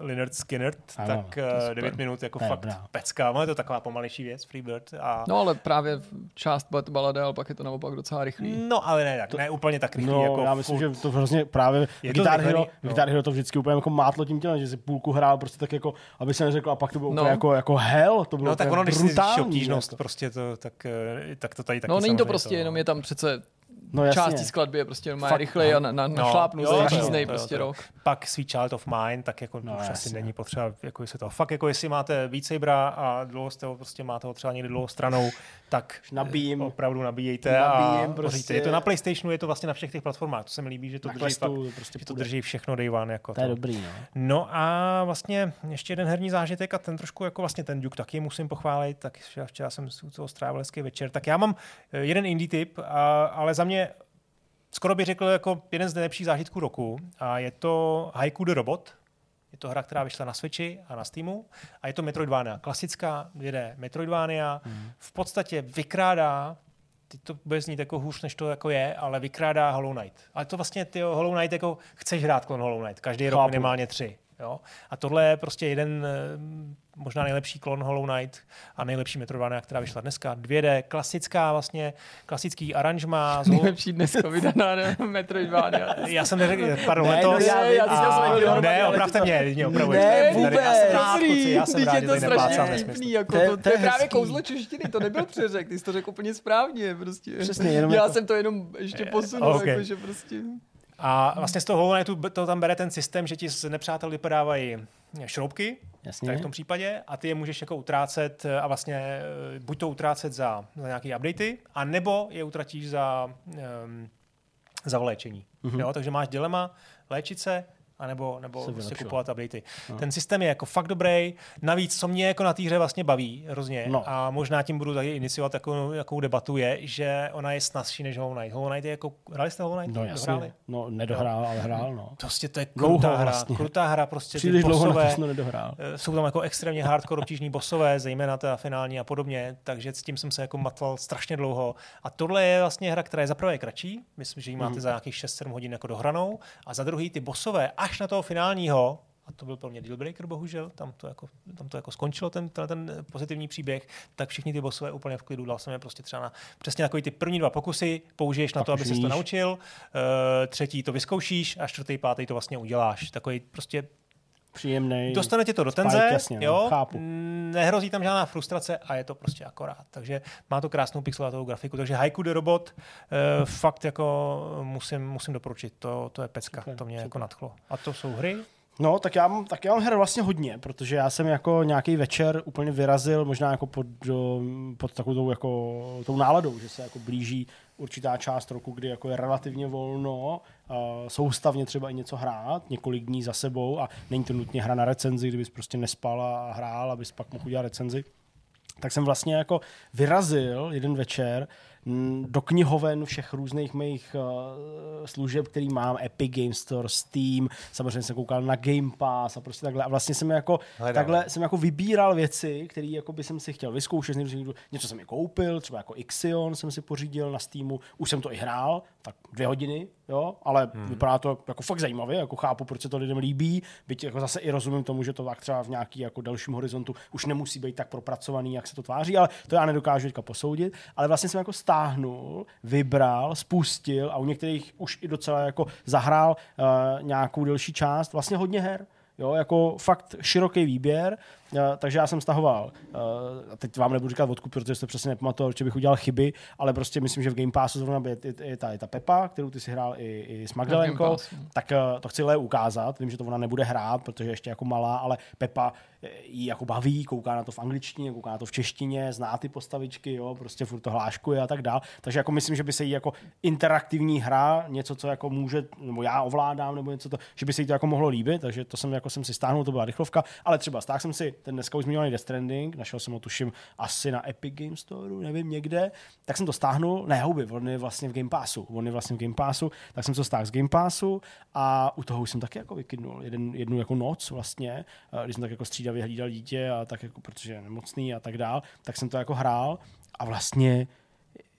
Lynyrd Skinner, Ano, tak to uh, super. 9 minut jako To je fakt dobrá. pecka. No, je to taková pomalejší věc, Freebird. A, No ale právě část bude balada, ale pak je to naopak docela rychlý. no ale ne, tak, ne úplně tak rychlý. No, jako já myslím, furt. že to hrozně právě Je to Guitar, zrychlený, Hero, no. Guitar Hero to vždycky úplně jako mátlo tím tělem, že si půlku hrál prostě tak jako, aby se neřekl, a pak to bylo No. úplně jako, jako hell, to bylo No tak ono, když si brutální. zjistíš obtížnost, jako. prostě to, tak, tak to tady taky No není to prostě, jenom je tam přece No jasně. částí skladby je prostě má Fakt, rychlej a na, na, na No, šlápnu jo, no, to jo, zaříznej to jo, prostě to jo. rok. Pak Sweet Child of Mine, tak jako No, no, už asi jasně. není potřeba jako se to. Fakt jako jestli máte Beat Sabera a dlouho jste ho prostě máte ho třeba někdy dlouho stranou, tak Nabíjím. opravdu nabíjejte Nabíjím a prostě. Je to na PlayStationu, je to vlastně na všech těch platformách. To se mi líbí, že to Na drží Questu fakt, to prostě že to drží všechno day one. Jako To je dobrý, no. No a vlastně ještě jeden herní zážitek a ten trošku jako vlastně ten Duke taky musím pochválit, tak včera, včera jsem u toho strávil hezký večer. Tak já mám eh, jeden indie tip, a, ale za mě skoro bych řekl jako jeden z nejlepších zážitků roku a je to Haiku the Robot. Je to hra, která vyšla na Switchi a na Steamu a je to Metroidvania. Klasická 2D Metroidvania. V podstatě vykrádá ty to bude znít jako hůř, než to jako je, ale vykrádá Hollow Knight. Ale to vlastně ty Hollow Knight jako chceš hrát klon Hollow Knight. Každý rok Chápu. minimálně tři. Jo? A tohle je prostě jeden, eh, možná nejlepší klon Hollow Knight a nejlepší Metroidvania, která vyšla dneska. 2D, klasická vlastně, klasický aranžma. z Hollow- Nejlepší dneska vydaná Metroidvania. Já jsem neřekl, pardon, Ne, letos. no já já A- jsem nevěděl, ne, opravte to- mě, mě opravujte. Ne, Tady- vůbec. Já jsem rád, kluci, já jsem rád, je že to strašně nesmysl. vtipný, jako To je- to, to to, je je právě kouzlo češtiny, to nebyl přeřek, ty jsi to řekl úplně správně, prostě. Přesně, jenom Já jako- jsem to jenom ještě posunul, ok. jako, že prostě... A vlastně z toho Hollow to tam bere ten systém, že ti z nepřátel vypadávají šroubky, Jasně. tak v tom případě, a ty je můžeš jako utrácet eh, a vlastně eh, buď to utrácet za, za nějaké updaty, a nebo je utratíš za, um, za léčení. Mm-hmm. Jo, takže máš dilema léčit se, anebo, nebo prostě vylepšovat. kupovat updaty. No. Ten systém je jako fakt dobrý. Navíc, co mě jako na té hře vlastně baví hrozně, No. a možná tím budu taky iniciovat takovou, takovou debatu, je, že ona je snazší než Hollow Knight. Hollow Knight je jako, hráli jste Hollow Knight? No jasně, Dohráli? no nedohrál, ale hrál, no. Prostě to je Dlouho krutá hra, vlastně. krutá hra, prostě Příliš ty dlouho to nedohrál. eh, jsou tam jako extrémně hardcore obtížní bosové, zejména ta finální a podobně, takže s tím jsem se jako matval strašně dlouho. A tohle je vlastně hra, která je za prvé kratší, myslím, že ji máte Mhm. za nějakých 6-7 hodin jako dohranou, a za druhý ty bosové až na toho finálního, a to byl pro mě dealbreaker, bohužel, tam to jako, tam to jako skončilo, ten, ten, ten pozitivní příběh, tak všichni ty bosové úplně v klidu, dal jsem je prostě třeba na přesně takový ty první dva pokusy, použiješ na to, aby se to naučil, uh, třetí to vyzkoušíš a čtvrtý, pátý to vlastně uděláš. Takový prostě Příjemný. Dostane tě to do Spike, tenze, jasně, no, jo, chápu. mm, nehrozí tam žádná frustrace a je to prostě akorát. Takže má to krásnou pixelátovou grafiku. Takže Haiku the Robot uh, fakt jako musím, musím doporučit. To, to je pecka, Super, to mě super. jako nadchlo. A to jsou hry? No, tak já, mám, tak já mám her vlastně hodně, protože já jsem jako nějaký večer úplně vyrazil, možná jako pod, pod takovou tou, jako, tou náladou, že se jako blíží určitá část roku, kdy jako je relativně volno, uh, soustavně třeba i něco hrát, několik dní za sebou a není to nutně hra na recenzi, kdybys prostě nespal a hrál, abys pak mohl udělat recenzi. Tak jsem vlastně jako vyrazil jeden večer do knihoven všech různých mých uh, služeb, který mám, Epic Game Store, Steam, samozřejmě jsem koukal na Game Pass a prostě takhle. A vlastně jsem jako, Hledal. takhle jsem jako vybíral věci, které jako by jsem si chtěl vyzkoušet. Něco něco jsem i koupil, třeba jako Ixion jsem si pořídil na Steamu, už jsem to i hrál, tak dvě hodiny, jo, ale hmm. vypadá to jako fakt zajímavě, jako chápu, proč se to lidem líbí, byť jako zase i rozumím tomu, že to tak třeba v nějaký jako delším horizontu už nemusí být tak propracovaný, jak se to tváří, ale to já nedokážu teďka posoudit, ale vlastně jsem jako stáhnul, vybral, spustil a u některých už i docela jako zahrál uh, nějakou delší část, vlastně hodně her, Jo, jako fakt široký výběr, takže já jsem stahoval, eh, teď vám nebudu říkat odkud, protože jste přesně nepamatoval, že bych udělal chyby, ale prostě myslím, že v Game Passu zrovna je, je, je, ta, je ta Pepa, kterou ty si hrál i, i s Magdalenkou, Passu. tak eh, to chci Le ukázat, vím, že to ona nebude hrát, protože je ještě jako malá, ale Pepa eh, jí jako baví, kouká na to v angličtině, kouká na to v češtině, zná ty postavičky, jo, prostě furt to hláškuje a tak dál. Takže jako myslím, že by se jí jako interaktivní hra, něco, co jako může, nebo já ovládám, nebo něco to, že by se jí to jako mohlo líbit, takže to jsem jako jsem si stáhnul, to byla rychlovka, ale třeba stáhl jsem si ten dneska už zmiňovaný Death Stranding, našel jsem ho tuším asi na Epic Game Store, nevím někde, tak jsem to stáhnul, ne houby, on je vlastně v Game Passu, on je vlastně v Game Passu, tak jsem to stáhl z Game Passu a u toho už jsem taky jako vykydnul jeden, jednu jako noc vlastně, když jsem tak jako střídavě hlídal dítě a tak jako, protože je nemocný a tak dál, tak jsem to jako hrál a vlastně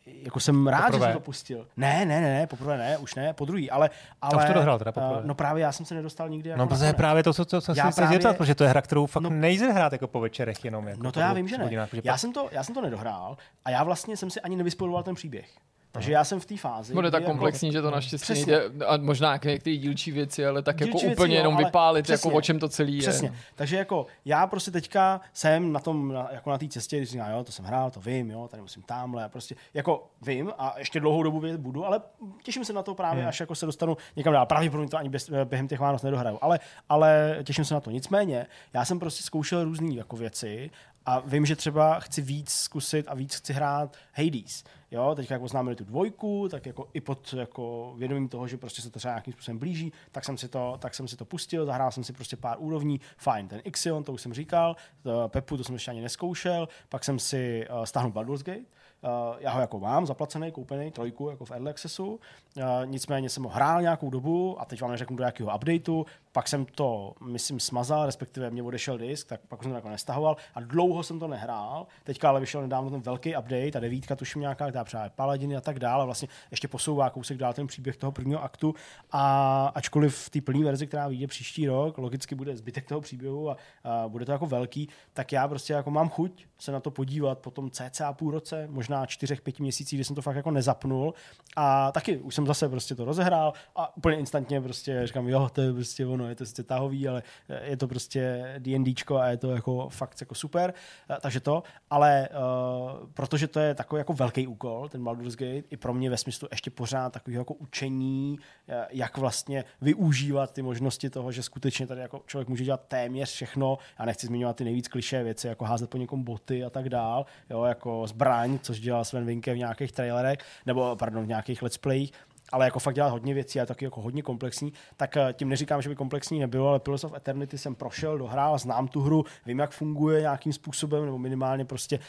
jako jsem rád, Poprvé? že jsem to pustil. Ne, ne, ne, ne, poprvé ne, už ne, po druhý, ale... ale už to dohrál teda poprvé. eh, No právě já jsem se nedostal nikdy jako No, protože je právě to, co, co, jsem se právě- zeptat, protože to je hra, kterou fakt No- no, nejde hrát jako po večerech jenom. Jako No to já vím, že ne. hodinách, Já pak- jsem, to, já jsem to nedohrál a já vlastně jsem si ani nevyspodoval ten příběh. Takže já jsem v té fázi. Bude tak jako- komplexní, že to naštěstí Přesně. nejde, a možná jako některé dílčí věci, ale tak Dílčí jako věci, úplně jo, jenom vypálit, přesně. jako o čem to celý je. Přesně. Takže jako já prostě teďka jsem na tom, na, jako na té cestě, když říkám, jo, to jsem hrál, to vím, jo, tady musím tamhle, a prostě jako vím a ještě dlouhou dobu vědět budu, ale těším se na to právě, až jako se dostanu někam dál. Pravděpodobně to ani bez, během těch Vánoc nedohraju, ale, ale těším se na to. Nicméně, já jsem prostě zkoušel různé jako věci a vím, že třeba chci víc zkusit a víc chci hrát Hades. Jo, teďka jako oznámili tu dvojku, tak jako i pod jako vědomím toho, že prostě se to třeba nějakým způsobem blíží, tak jsem si to, tak jsem si to pustil, zahrál jsem si prostě pár úrovní, fajn, ten Ixion, to už jsem říkal, to Pepu, to jsem ještě ani neskoušel, pak jsem si uh, stáhnul Baldur's Gate, Uh, já ho jako mám zaplacený, koupený, trojku jako v Early Accessu, uh, nicméně jsem ho hrál nějakou dobu a teď vám neřeknu do jakého updateu, pak jsem to, myslím, smazal, respektive mě odešel disk, tak pak jsem to jako nestahoval a dlouho jsem to nehrál. Teďka ale vyšel nedávno ten velký update, a devítka tuším nějaká, která právě Paladiny a tak dále, vlastně ještě posouvá kousek dál ten příběh toho prvního aktu a ačkoliv v té plné verzi, která vyjde příští rok, logicky bude zbytek toho příběhu a, a bude to jako velký, tak já prostě jako mám chuť se na to podívat po tom cca půl roce, možná čtyřech, pěti měsících, kdy jsem to fakt jako nezapnul a taky už jsem zase prostě to rozehrál a úplně instantně prostě říkám, jo, to je prostě ono, je to sice tahový, ale je to prostě D&Dčko a je to jako fakt jako super, Eh, takže to, ale uh, protože to je takový jako velký úkol, ten Baldur's Gate, i pro mě ve smyslu ještě pořád takový jako učení, eh, jak vlastně využívat ty možnosti toho, že skutečně tady jako člověk může dělat téměř všechno, já nechci zmiňovat ty nejvíc kliše věci, jako házet po někom boty a tak dál, jo, jako zbraň, což dělal Sven Vinke v nějakých trailerech, nebo pardon, v nějakých let's playích, ale jako fakt dělat hodně věcí a taky jako hodně komplexní, tak eh, tím neříkám, že by komplexní nebylo, ale Pillars of Eternity jsem prošel, dohrál, znám tu hru, vím, jak funguje nějakým způsobem, nebo minimálně prostě uh,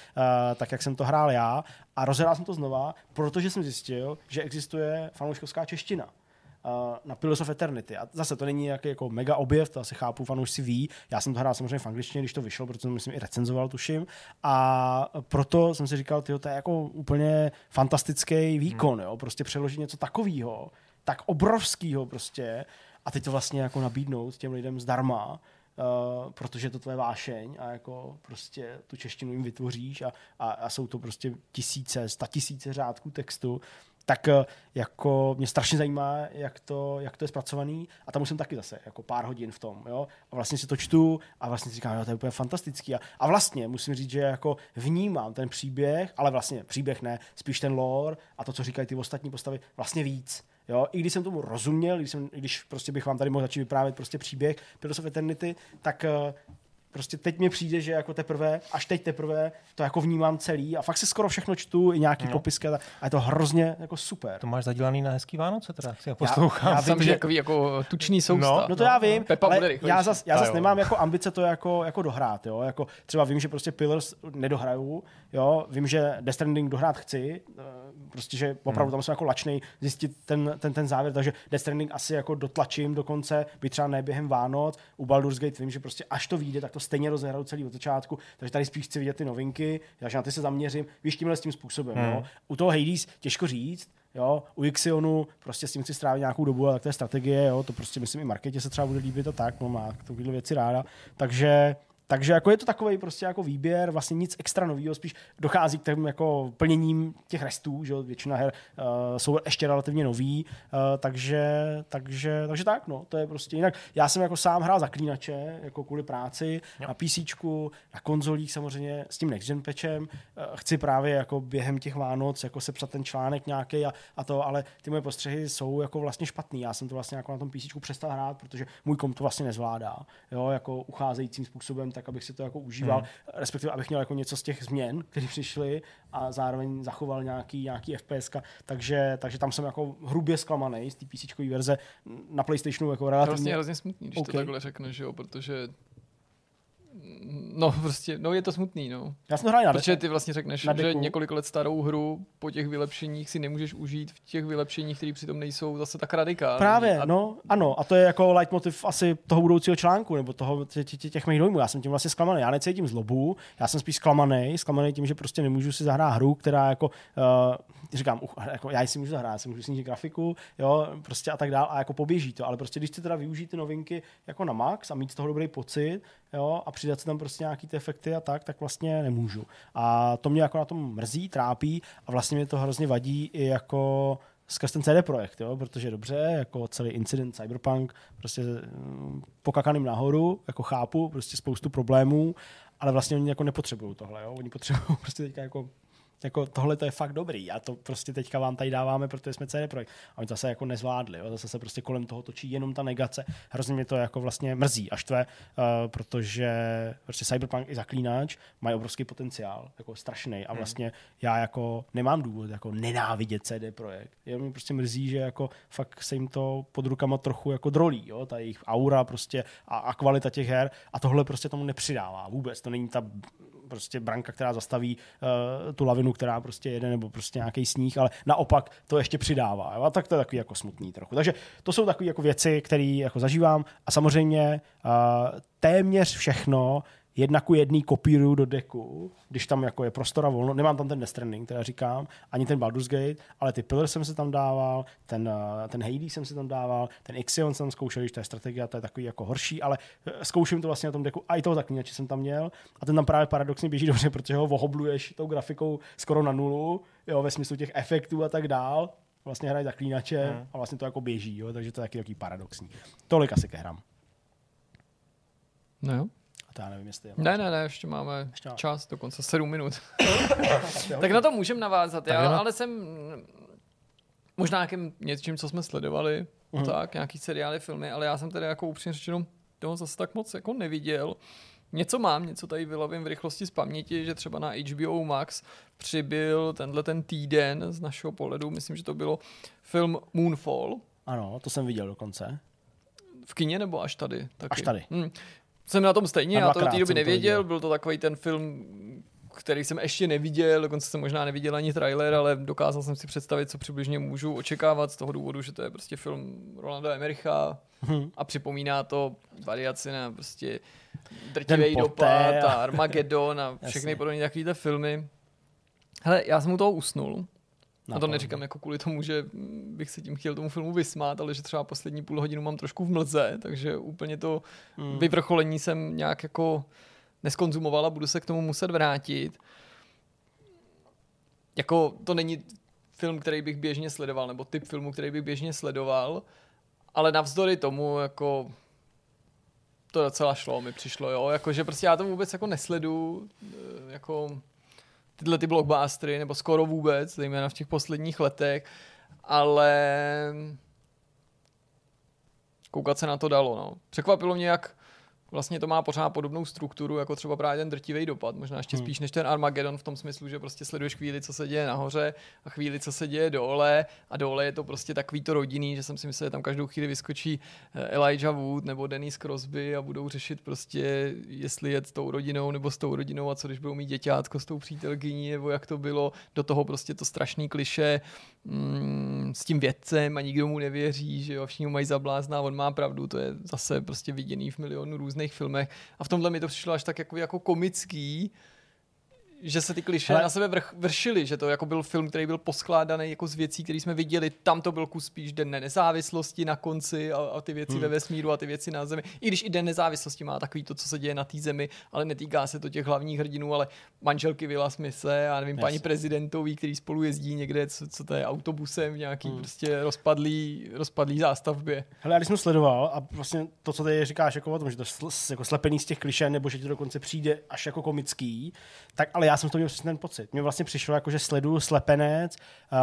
tak, jak jsem to hrál já. A rozhrál jsem to znova, protože jsem zjistil, že existuje fanouškovská čeština na Pillars of Eternity. A zase to není nějaký jako mega objev, to asi chápu, fanoušci ví. Já jsem to hrál samozřejmě v angličtině, když to vyšlo, protože jsem myslím i recenzoval, tuším. A proto jsem si říkal, tyjo, to je jako úplně fantastický výkon, hmm. jo? prostě přeložit něco takového, tak obrovského prostě a teď to vlastně jako nabídnout těm lidem zdarma, Uh, protože je to tvoje vášeň a jako prostě tu češtinu jim vytvoříš a, a, a jsou to prostě tisíce, sta tisíce řádků textu, tak eh, jako mě strašně zajímá, jak to, jak to je zpracovaný a tam už jsem taky zase jako pár hodin v tom, jo. A vlastně si to čtu a vlastně si říkám, jo, to je úplně fantastický. A, a vlastně musím říct, že jako vnímám ten příběh, ale vlastně příběh ne, spíš ten lore a to, co říkají ty ostatní postavy, vlastně víc. Jo, i když jsem tomu rozuměl, když, jsem, když prostě bych vám tady mohl začít vyprávět prostě příběh Pillars of Eternity, tak eh, prostě teď mi přijde, že jako teprve, až teď teprve to jako vnímám celý a fakt si skoro všechno čtu, i nějaký no. popisky a, tak. a je to hrozně jako super. To máš zadělaný na hezký Vánoce teda, si ho poslouchám. já Já vím, jsem že- takový jako tučný sousta. No, No to já vím, Pepa bude ale rychlejší. já zas, já zas nemám jako ambice to jako, jako dohrát, jo? Jako třeba vím, že prostě Pillars nedohraju, jo? vím, že Death Stranding dohrát chci, eh, prostě, že opravdu Hmm. tam jsem jako lačnej zjistit ten, ten, ten závěr, takže Death Stranding asi jako dotlačím do konce, by třeba ne během Vánoc, u Baldur's Gate vím, že prostě až to vyjde, tak to stejně rozehraju celý od začátku, takže tady spíš chci vidět ty novinky, takže na ty se zaměřím, víš, tímhle s tím způsobem, Hmm. jo? U toho Hades těžko říct, Jo, u Ixionu prostě s tím chci strávit nějakou dobu, ale tak to je strategie, jo, to prostě myslím i marketě se třeba bude líbit a tak, no má takovéhle věci ráda. Takže takže jako je to takový prostě jako výběr, vlastně nic extra nového, spíš dochází k těm jako plněním těch restů, že jo, většina her uh, jsou ještě relativně nový, uh, takže, takže, takže tak, no, to je prostě jinak. Já jsem jako sám hrál zaklínače, jako kvůli práci, jo. na PC, na konzolích samozřejmě s tím next gen patchem, uh, chci právě jako během těch Vánoc jako sepsat ten článek nějaký a, a to, ale ty moje postřehy jsou jako vlastně špatný. Já jsem to vlastně jako na tom PC přestal hrát, protože můj komp to vlastně nezvládá, jo, jako ucházejícím způsobem, tak abych si to jako užíval, Hmm. respektive abych měl jako něco z těch změn, které přišly a zároveň zachoval nějaký, nějaký FPS, takže, takže tam jsem jako hrubě zklamaný z té PC verze na PlayStationu jako To je relativně. vlastně hrozně smutný, když OK. to takhle řekneš, jo, protože No, prostě, no je to smutný, no. Já jsem hrál na Protože ty vlastně řekneš, na že několik let starou hru po těch vylepšeních si nemůžeš užít v těch vylepšeních, které přitom nejsou zase tak radikální. Právě, A no, ano, a to je jako leitmotiv asi toho budoucího článku, nebo toho, tě, tě, tě- těch mých dojmů. Já jsem tím vlastně zklamaný. Já necítím zlobu, já jsem spíš zklamaný, zklamaný tím, že prostě nemůžu si zahrát hru, která jako, uh, říkám, uh, jako já si můžu zahrát, já si můžu snížit grafiku, jo, prostě a tak dál, a jako poběží to, ale prostě když chci teda využít ty novinky jako na max a mít z toho dobrý pocit, jo, a přidat si tam prostě nějaký ty efekty a tak, tak vlastně nemůžu. A to mě jako na tom mrzí, trápí a vlastně mě to hrozně vadí i jako skrz ten CD projekt, jo? protože dobře, jako celý incident Cyberpunk, prostě mm, pokakaným nahoru, jako chápu, prostě spoustu problémů, ale vlastně oni jako nepotřebují tohle, jo? oni potřebují prostě teďka jako jako tohle to je fakt dobrý a to prostě teďka vám tady dáváme, protože jsme CD Projekt. A oni to zase jako nezvládli, jo? zase se prostě kolem toho točí jenom ta negace. Hrozně mě to jako vlastně mrzí a štve, uh, protože prostě Cyberpunk i Zaklínač mají obrovský potenciál, jako strašný a vlastně já jako nemám důvod jako nenávidět CD Projekt. Jenom mě prostě mrzí, že jako fakt se jim to pod rukama trochu jako drolí, jo? ta jejich aura prostě a, a kvalita těch her a tohle prostě tomu nepřidává vůbec. To není ta prostě branka, která zastaví uh, tu lavinu, která prostě jede, nebo prostě nějaký sníh, ale naopak to ještě přidává. Jo? A tak to je takový jako smutný trochu. Takže to jsou takové jako věci, které jako zažívám a samozřejmě uh, téměř všechno jedna ku jedný kopíruju do deku, když tam jako je prostora volno. Nemám tam ten Death Stranding, teda říkám, ani ten Baldur's Gate, ale ty Pillar jsem se tam dával, ten, uh, ten Hades jsem si tam dával, ten Ixion jsem zkoušel, když to je strategie, to je takový jako horší, ale eh, zkouším to vlastně na tom deku. A i toho zaklínače jsem tam měl. A ten tam právě paradoxně běží dobře, protože ho ohobluješ tou grafikou skoro na nulu, jo, ve smyslu těch efektů a tak dál. Vlastně hraje zaklínače Hmm. a vlastně to jako běží, jo, takže to je taky takový paradoxní. Tolik asi ke hrám. No jo. A to já nevím, jestli je. Ne, ne, ne, ještě máme Ještě máme. čas, dokonce 7 minut. Tak na to můžeme navázat, já, jdeme. ale jsem možná nějakým něčím, co jsme sledovali, Mhm. tak, nějaký seriály, filmy, ale já jsem tady jako upřímně řečeno toho zase tak moc jako neviděl. Něco mám, něco tady vylovím v rychlosti z paměti, že třeba na HBO Max přibyl tenhle ten týden z našeho pohledu, myslím, že to bylo film Moonfall, Ano, to jsem viděl dokonce. v kině nebo až tady? Taky? Až tady. Hmm. Jsem na tom stejně, A já to do té doby to nevěděl, viděl. byl to takový ten film, který jsem ještě neviděl, dokonce jsem možná neviděl ani trailer, ale dokázal jsem si představit, co přibližně můžu očekávat z toho důvodu, že to je prostě film Rolanda Emericha Mhm. a připomíná to variaci na prostě drtivý dopad a Armageddon a všechny Jasně. podobné takovýhle filmy. Hele, já jsem u toho usnul. A to Napadlo. neříkám jako kvůli tomu, že bych se tím chtěl tomu filmu vysmát, ale že třeba poslední půl hodinu mám trošku v mlze, takže úplně to Hmm. vyvrcholení jsem nějak jako neskonzumoval a budu se k tomu muset vrátit. Jako to není film, který bych běžně sledoval, nebo typ filmu, který bych běžně sledoval, ale navzdory tomu jako to docela šlo, mi přišlo, jo, jakože prostě já to vůbec jako nesledu, eh, jako tyhle ty blockbustery, nebo skoro vůbec, zejména v těch posledních letech, ale koukat se na to dalo, no. Překvapilo mě, jak vlastně to má pořád podobnou strukturu, jako třeba právě ten drtivý dopad, možná ještě Hmm. spíš než ten Armageddon v tom smyslu, že prostě sleduješ chvíli, co se děje nahoře a chvíli, co se děje dole a dole je to prostě takový to rodinný, že jsem si myslel, že tam každou chvíli vyskočí eh, Elijah Wood nebo Dennis Crosby a budou řešit prostě, jestli jet s tou rodinou nebo s tou rodinou a co když budou mít děťátko s tou přítelkyní nebo jak to bylo, do toho prostě to strašný kliše mm, s tím vědcem a nikdo mu nevěří, že jo, všichni mají za blázna a on má pravdu, to je zase prostě viděný v milionu různých filmech. A v tomhle mi to přišlo až tak jako, jako komický, že se ty kliše na sebe vrch, vršily, že to jako byl film, který byl poskládaný jako z věcí, které jsme viděli. Tam to byl kus spíš Den nezávislosti na konci a, a ty věci hmm. ve vesmíru a ty věci na zemi. I když i Den nezávislosti má takový to, co se děje na té zemi, ale netýká se to těch hlavních hrdinů, ale manželky Vila Smise a nevím, Jasně. paní prezidentový, který spolu jezdí někde, co, co to je, autobusem v nějaký hmm. prostě rozpadlý, rozpadlý zástavbě. Hele, já když jsem sledoval a vlastně to, co tady říkáš jako o tom, že to je jako slepený z těch kliše, nebo že ti to dokonce přijde až jako komický, tak ale já jsem toho měl přesně ten pocit. Mně vlastně přišlo jako, že sleduju slepenec uh,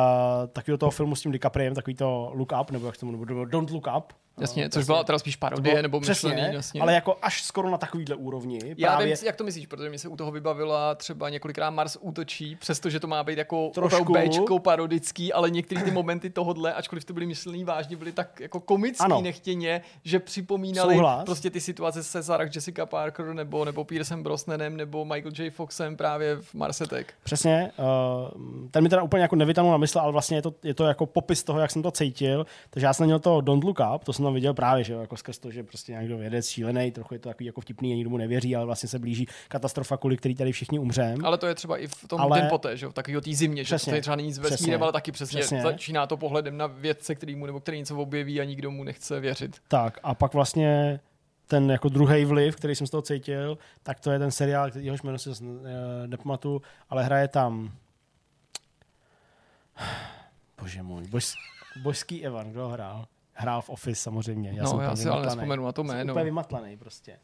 takového toho filmu s tím DiCapriem, takový to Look Up, nebo jak tomu, nebo Don't Look Up, Jasně, Eh, což byla teda spíš parodie bylo- nebo přesně, myšlený, jasně. ale jako až skoro na takovýhle úrovni. Já právě vím, jak to myslíš, protože mi se u toho vybavila třeba několikrát Mars útočí, přestože to má být jako Trošku. Bčko parodický, ale některé ty momenty tohodle, ačkoliv to byly myšlený vážně, byly tak jako komický Ano. nechtěně, že připomínali Souhlas. prostě ty situace se Sarah Jessica Parker nebo, nebo Piercem Brosnanem nebo Michael J. Foxem právě v Mars Attack. Přesně, uh, ten mi teda úplně jako nevytanul na mysl, ale vlastně je to, je to jako popis toho, jak jsem to cítil. Takže já jsem měl to Don't Look Up, to jsem tam viděl právě, že jo, jako skrz to, že prostě někdo vědec šílený, trochu je to takový jako vtipný nikdo mu nevěří, ale vlastně se blíží katastrofa, kvůli který tady všichni umřem. Ale to je třeba i v tom Ale- den poté, že jo, takový o té zimě, že Přesně. to je třeba není Přesně. vesmírem, ale taky přesně, Přesně. začíná to pohledem na vědce, který mu nebo který něco objeví a nikdo mu nechce věřit. Tak a pak vlastně ten jako druhý vliv, který jsem z toho cítil, tak to je ten seriál, který- jehož jméno si eh, nepamatuju, ale hraje tam Bože můj, bož, božský Evan, kdo hrál? Hrál v Office samozřejmě. Já no, jsem já si ale nespomenu na to Jsem jméno. Úplně vymatlaný prostě.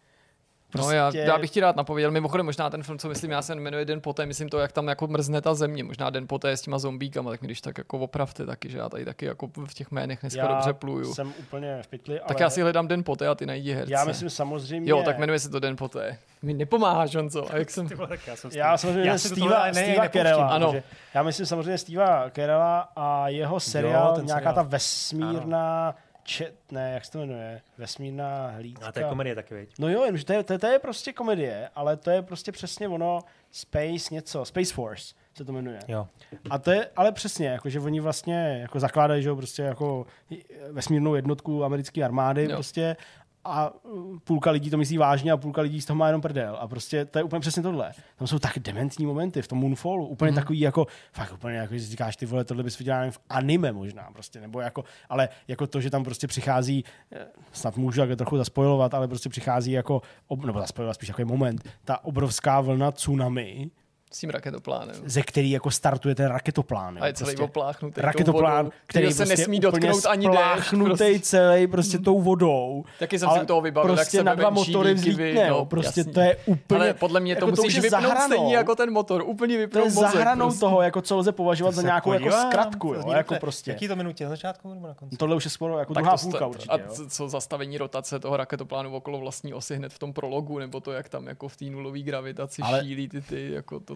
No, já, já, bych ti rád napověděl. Mimochodem, možná ten film, co myslím, já se jmenuje Den poté, myslím to, jak tam jako mrzne ta země. Možná Den poté s těma zombíkama, tak mi když tak jako opravte taky, že já tady taky jako v těch jménech dneska já dobře pluju. jsem úplně v pytli, ale Tak já si hledám Den poté a ty najdi herce. já myslím samozřejmě... Jo, tak jmenuje se to Den poté. Mi nepomáháš, Honzo. A jak jsem... Tak já jsem Já samozřejmě já Steva, ne- Steva Carella. ano. Já myslím samozřejmě Steva Carella a jeho seriál, ten nějaká seriál. ta vesmírná, čet, ne, jak se to jmenuje, vesmírná hlídka. A to je komedie taky, viď? No jo, jenomže to je, to, je- to je prostě komedie, ale to je prostě přesně ono, Space něco, Space Force se to jmenuje. Jo. A to je ale přesně, jako, že oni vlastně jako zakládají že jo, prostě jako vesmírnou jednotku americké armády Jo. prostě a uh, půlka lidí to myslí vážně a půlka lidí z toho má jenom prdel. A prostě to je úplně přesně tohle. Tam jsou tak dementní momenty v tom Moonfallu. Úplně mm. takový jako, fakt úplně jako, že říkáš, ty vole, tohle bys viděl nevím, v anime možná prostě, nebo jako, ale jako to, že tam prostě přichází, eh, snad můžu jako trochu zaspojovat, ale prostě přichází jako, nebo zaspojovat spíš takový moment, ta obrovská vlna tsunami, S tím raketoplánem. ze který jako startuje ten raketoplán. jo, A je celý prostě opláchnutý. raketoplán, vodou, který se prostě nesmí dotknout ani déšť. Prostě. celý prostě tou vodou. Taky jsem si u toho vybavil, jak prostě se na dva motory vzlítne, no, jo, prostě jasně. to je úplně... Ale podle mě to jako musíš je vypnout za hranou. stejně jako ten motor. Úplně to vypnout je mozek. za hranou prostě. toho, jako co lze považovat za nějakou jako zkratku, to jo, jako prostě. Jaký to minutě, na začátku nebo na konci? Tohle už je skoro jako druhá to půlka určitě, A co- zastavení rotace toho raketoplánu okolo vlastní osy hned v tom prologu, nebo to, jak tam jako v té nulové gravitaci šílí ty, ty, jako to...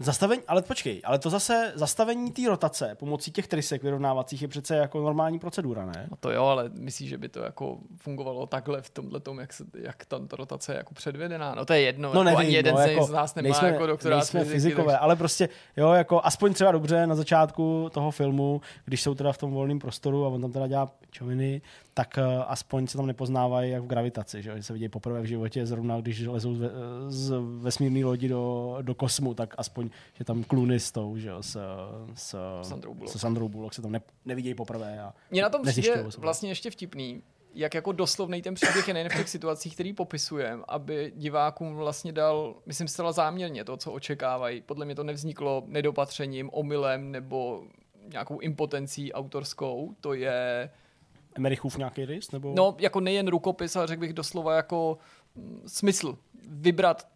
Zastavení, ale počkej, ale to zase zastavení té rotace pomocí těch trysek vyrovnávacích je přece jako normální procedura, ne? No to jo, ale myslíš, že by to jako fungovalo takhle v tomhle tom, jak, se, jak tam ta rotace je jako předvedená? No to je jedno, No jako nevím, ani jeden no, z, jako, z nás nemá nejsme, jako doktorát nejsme fyziky, fyzikové, takže- ale prostě, jo, jako aspoň třeba dobře na začátku toho filmu, když jsou teda v tom volném prostoru a on tam teda dělá čoviny, tak uh, aspoň se tam nepoznávají jak v gravitaci, že, že se vidějí poprvé v životě, zrovna když lezou z, ve, z vesmírné lodi do, do kosmu, tak aspoň, že tam kluny s tou, že jo, s, s, Sandrou Bullock. se Sandrou Bullock se tam ne, nevidějí poprvé. A Mně na tom přijde vlastně ještě vtipný, jak jako doslovný ten příběh je nejen v těch situacích, který popisujeme, aby divákům vlastně dal, myslím zcela záměrně to, co očekávají. Podle mě to nevzniklo nedopatřením, omylem nebo nějakou impotencí autorskou. To je, Emerichův nějaký rys? Nebo? no jako nejen rukopis, ale řekl bych doslova jako mm, smysl. Vybrat